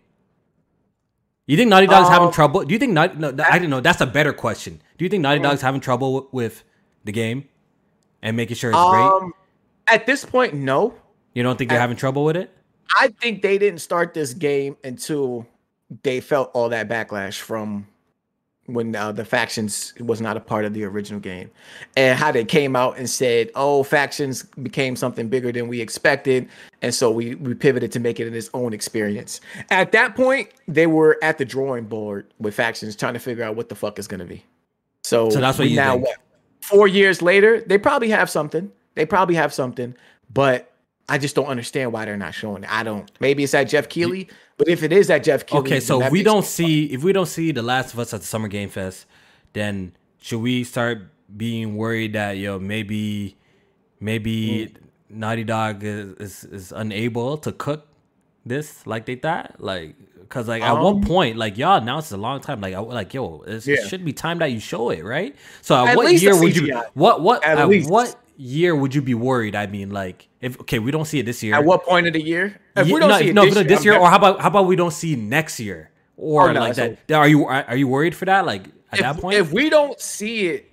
You think Naughty Dog's um, having trouble? Do you think Naughty? No, I don't know. That's a better question. Do you think Naughty Dog's having trouble with the game and making sure it's um, great? At this point, no. You don't think they're at, having trouble with it? I think they didn't start this game until they felt all that backlash from when uh, the factions was not a part of the original game. And how they came out and said oh factions became something bigger than we expected. And so we we pivoted to make it in its own experience. At that point they were at the drawing board with factions trying to figure out what the fuck is going to be. So, so that's what you now think. What, four years later they probably have something. They probably have something. But I just don't understand why they're not showing it. I don't. Maybe it's at Jeff Keighley, but if it is at Jeff Keighley, okay. So if we don't see if we don't see The Last of Us at the Summer Game Fest, then should we start being worried that yo maybe maybe mm. Naughty Dog is, is, is unable to cook this like they thought like because like um, at one um, point like y'all announced a long time like I, like yo it yeah. should be time that you show it right so at, at what year would you what what at, at what year would you be worried? I mean, like, if okay, we don't see it this year. At what point of the year? If we don't no, see it no, this, year, this year or how about how about we don't see next year or oh, no, like that? Are you are, you worried for that? Like at if, that point, if we don't see it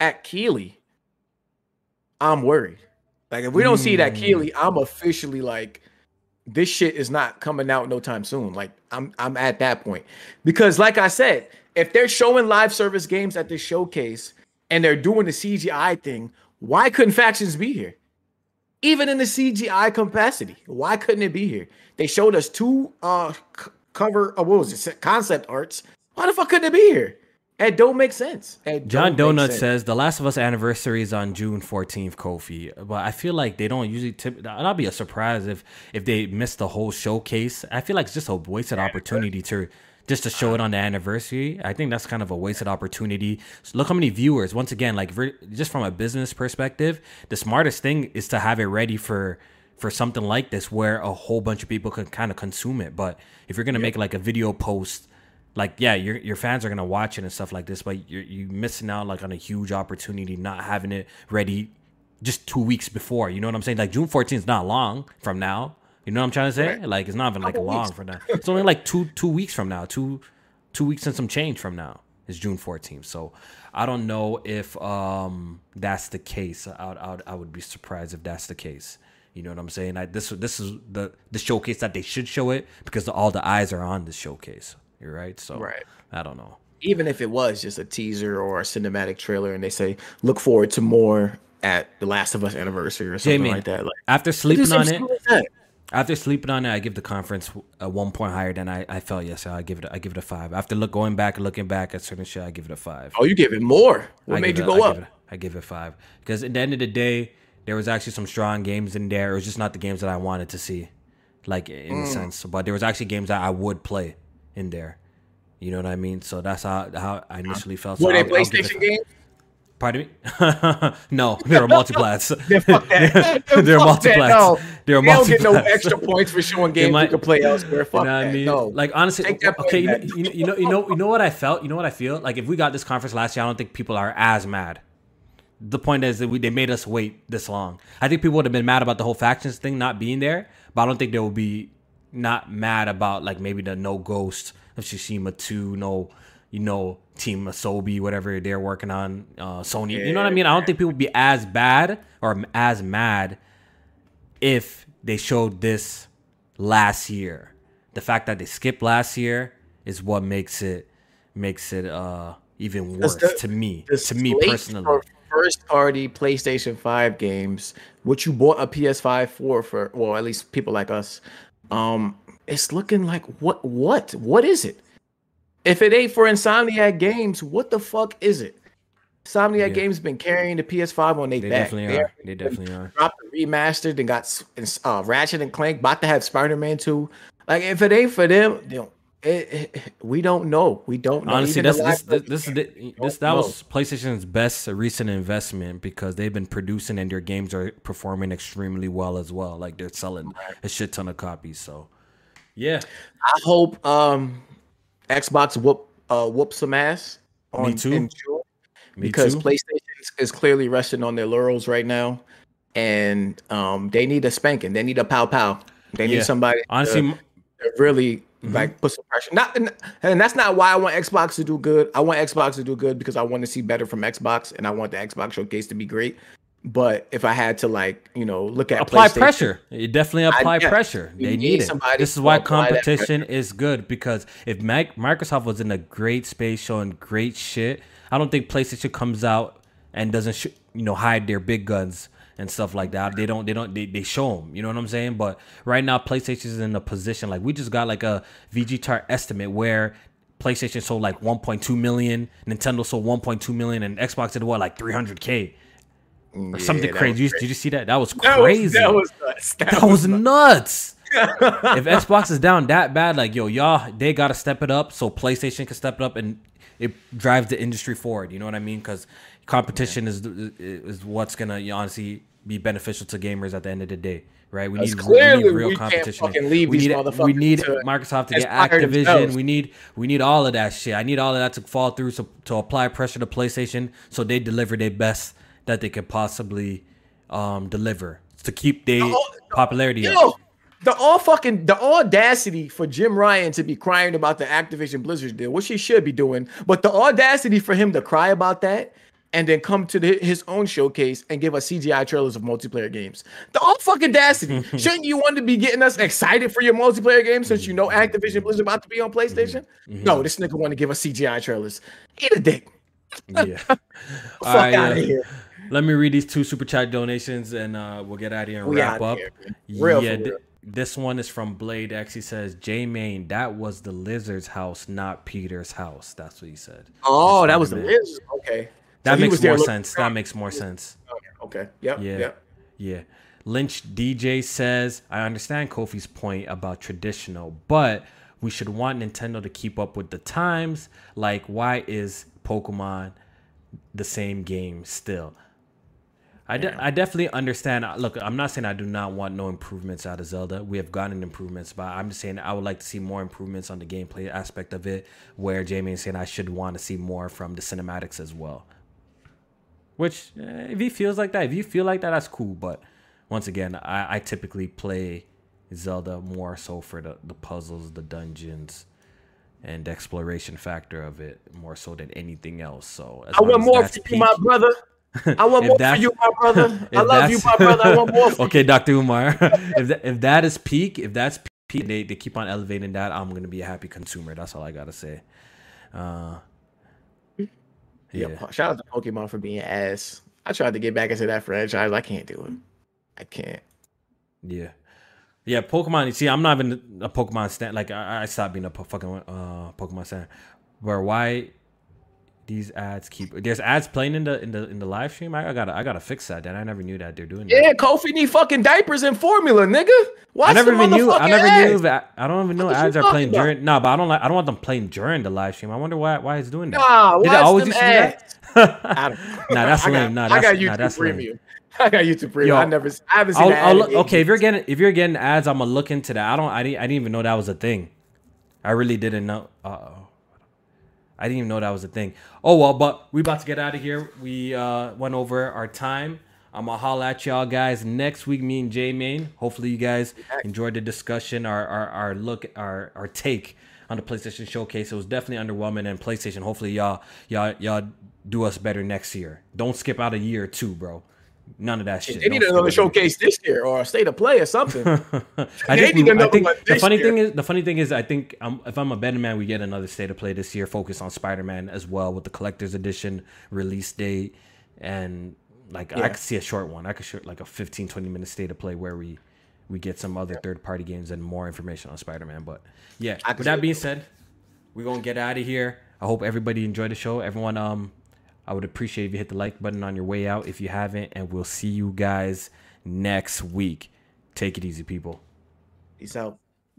at Keighley, I'm worried. Like if we don't mm. see it at Keighley, hmm. I'm officially like, this shit is not coming out no time soon. Like I'm I'm at that point because, like I said, if they're showing live service games at this showcase and they're doing the CGI thing, why couldn't factions be here? Even in the CGI capacity, why couldn't it be here? They showed us two uh c- cover uh, what was it concept arts. Why the fuck couldn't it be here? It don't make sense. It John Donut says The Last of Us anniversary is on June 14th, Kofi. But I feel like they don't usually tip. That'll be a surprise if if they miss the whole showcase. I feel like it's just a wasted opportunity to just to show it on the anniversary. I think that's kind of a wasted opportunity. So look how many viewers. Once again, like just from a business perspective, the smartest thing is to have it ready for for something like this where a whole bunch of people can kind of consume it. But if you're gonna make like a video post, like yeah, your your fans are gonna watch it and stuff like this, but you're you missing out like on a huge opportunity not having it ready just two weeks before. You know what I'm saying? Like June 14th is not long from now. You know what I'm trying to say? Right. Like it's not even like long weeks. from now. It's only like two two weeks from now. Two two weeks and some change from now is June 14th. So I don't know if um that's the case. I would, I would, I would be surprised if that's the case. You know what I'm saying? I, this this is the the showcase that they should show it because the, all the eyes are on this showcase. You're right. So right. I don't know. Even if it was just a teaser or a cinematic trailer, and they say look forward to more at the Last of Us anniversary or something Jamie, like that. Like after sleeping on it, after sleeping on it, I give the conference a one point higher than I, I felt yesterday. I give it I give it a five. After look going back and looking back at certain shit, I give it a five. Oh, you give it more? What I made you it, go I up? Give it, I give it five because at the end of the day, there was actually some strong games in there. It was just not the games that I wanted to see, like in mm. a sense. But there was actually games that I would play in there. You know what I mean? So that's how how I initially felt. So Were they PlayStation games? Pardon me? no, they're multiplats. they're fuck that. they're multiplats. No. They're they don't get no extra points for showing games might, you can play elsewhere. Fuck you know what I mean? No. Like honestly, okay, you know, you know, you know, you know what I felt. You know what I feel. Like if we got this conference last year, I don't think people are as mad. The point is that we, they made us wait this long. I think people would have been mad about the whole factions thing not being there, but I don't think they will be not mad about like maybe the no ghost of Tsushima two, no you know, Team Asobi, whatever they're working on, uh, Sony. Yeah, you know what I mean? I don't think people would be as bad or as mad if they showed this last year. The fact that they skipped last year is what makes it makes it uh even worse the, to me. To me personally. First party PlayStation 5 games, what you bought a PS5 for for well, at least people like us, um, it's looking like what what? What is it? If it ain't for Insomniac Games, what the fuck is it? Insomniac yeah. Games been carrying the PS5 on their they back. Definitely are. They definitely are. Dropped the remastered and got uh, Ratchet and Clank. About to have Spider Man 2. Like if it ain't for them, you know, it, it, we don't know. We don't know. Honestly, that's, this, this, this, this, this that was PlayStation's best recent investment because they've been producing and their games are performing extremely well as well. Like they're selling a shit ton of copies. So, yeah. I hope um Xbox whoop uh whoop some ass on Me too. because PlayStation is, clearly resting on their laurels right now. and um, they need a spanking. They need a pow pow. They need Yeah. somebody Honestly, to, to really like put some pressure. Not, and- and that's not why I want Xbox to do good. I want Xbox to do good because I want to see better from Xbox, and I want the Xbox showcase to be great. But if I had to like, you know, look at apply pressure. You definitely apply yeah, pressure. They need need it. This is why competition is good because if Mac- Microsoft was in a great space showing great shit, I don't think PlayStation comes out and doesn't sh- you know hide their big guns and stuff like that. They don't. They don't. They, they show them. You know what I'm saying? But right now, PlayStation is in a position like we just got like a VG chart estimate where. PlayStation sold like 1.2 million, Nintendo sold 1.2 million, and Xbox did what like 300k or something that crazy. Did you, did you see that? That was That was- crazy. That was nuts. That, That was nuts. if Xbox is down that bad, like yo, y'all, they gotta step it up so PlayStation can step it up and it drives the industry forward. You know what I mean? Because competition is is what's gonna you know, honestly be beneficial to gamers at the end of the day, right? We need, clearly we need real we can't competition. fucking leave we need we need to Microsoft to get Activision. We need we need all of that shit. I need all of that to fall through so, to apply pressure to PlayStation so they deliver their best that they could possibly um, deliver to keep their Oh, popularity up. The all fucking the audacity for Jim Ryan to be crying about the Activision Blizzard deal, which he should be doing, but the audacity for him to cry about that and then come to the, his own showcase and give us CGI trailers of multiplayer games. The all fucking audacity. Shouldn't you want to be getting us excited for your multiplayer game since you know mm-hmm. Activision Blizzard about to be on PlayStation? Mm-hmm. No, this nigga want to give us CGI trailers. Eat a dick. Yeah. Fuck right, uh, out of yeah. here. Let me read these two super chat donations and uh, we'll get out of here and We wrap up. Real yeah, real. this one is from Blade X. He says, J Main, that was the lizard's house, not Peter's house. That's what he said. Oh, that was the Spider-Man. Okay. That So makes more sense. That makes more sense. Okay. Yep. Yeah. Yep. Yeah. Lynch DJ says, I understand Kofi's point about traditional, but we should want Nintendo to keep up with the times. Like, why is Pokemon the same game still? I, de- I definitely understand. Look, I'm not saying I do not want no improvements out of Zelda. We have gotten improvements, but I'm just saying I would like to see more improvements on the gameplay aspect of it. Where Jamie is saying I should want to see more from the cinematics as well. Which, eh, if he feels like that, if you feel like that, that's cool. But once again, I, I typically play Zelda more so for the, the puzzles, the dungeons, and the exploration factor of it more so than anything else. So as I want more that's for you, my brother. I want more for you, my brother. I love you, my brother. I want more for okay, Dr. Umar. if that, if that is peak, if that's peak, they, they keep on elevating that, I'm gonna be a happy consumer. That's all I gotta say. Uh, yeah. Yeah. Shout out to Pokemon for being ass. I tried to get back into that franchise. I can't do it. I can't. Yeah. Yeah, Pokemon. You see, I'm not even a Pokemon stan. Like, I, I stopped being a po- fucking uh, Pokemon stan. Where why these ads keep? There's ads playing in the in the in the live stream. I, I gotta I gotta fix that. Then I never knew that they're doing that. Yeah, Kofi need fucking diapers and formula, nigga. Watch I never even knew. I never ads. knew that. I don't even know ads are playing about? during. No, but I don't like. I don't want them playing during the live stream. I wonder why why he's doing that. Nah, Did watch always them used to do that? ads. I don't. Nah, that's I got, lame. Nah, I that's- got YouTube lame. Premium. I got YouTube Premium. Yo, I never. I haven't seen I'll, that. I'll look, okay, if you're getting if you're getting ads, I'm gonna look into that. I don't. I didn't. I didn't even know that was a thing. I really didn't know. Uh oh. I didn't even know that was a thing. Oh well, but we about to get out of here. We uh, went over our time. I'm gonna holla at y'all guys next week. Me and Jmaine. Hopefully you guys enjoyed the discussion. Our our, our look our our take on the PlayStation Showcase. It was definitely underwhelming. And PlayStation. Hopefully y'all y'all y'all do us better next year. Don't skip out a year or two, bro. None of that shit. They need another out a year. showcase this year or a state of play or something. I They think, need we, I think the funny year. thing is the funny thing is I think um, if I'm a betting man, we get another state of play this year, focus on Spider Man as well with the collector's edition release date, and like I could see a short one. I could shoot like a 15, 20 minute state of play where we we get some other third party games and more information on Spider Man. But yeah, with that being said, we're gonna get out of here. I hope everybody enjoyed the show. Everyone, um, I would appreciate if you hit the like button on your way out if you haven't, and we'll see you guys next week. Take it easy, people. Peace out.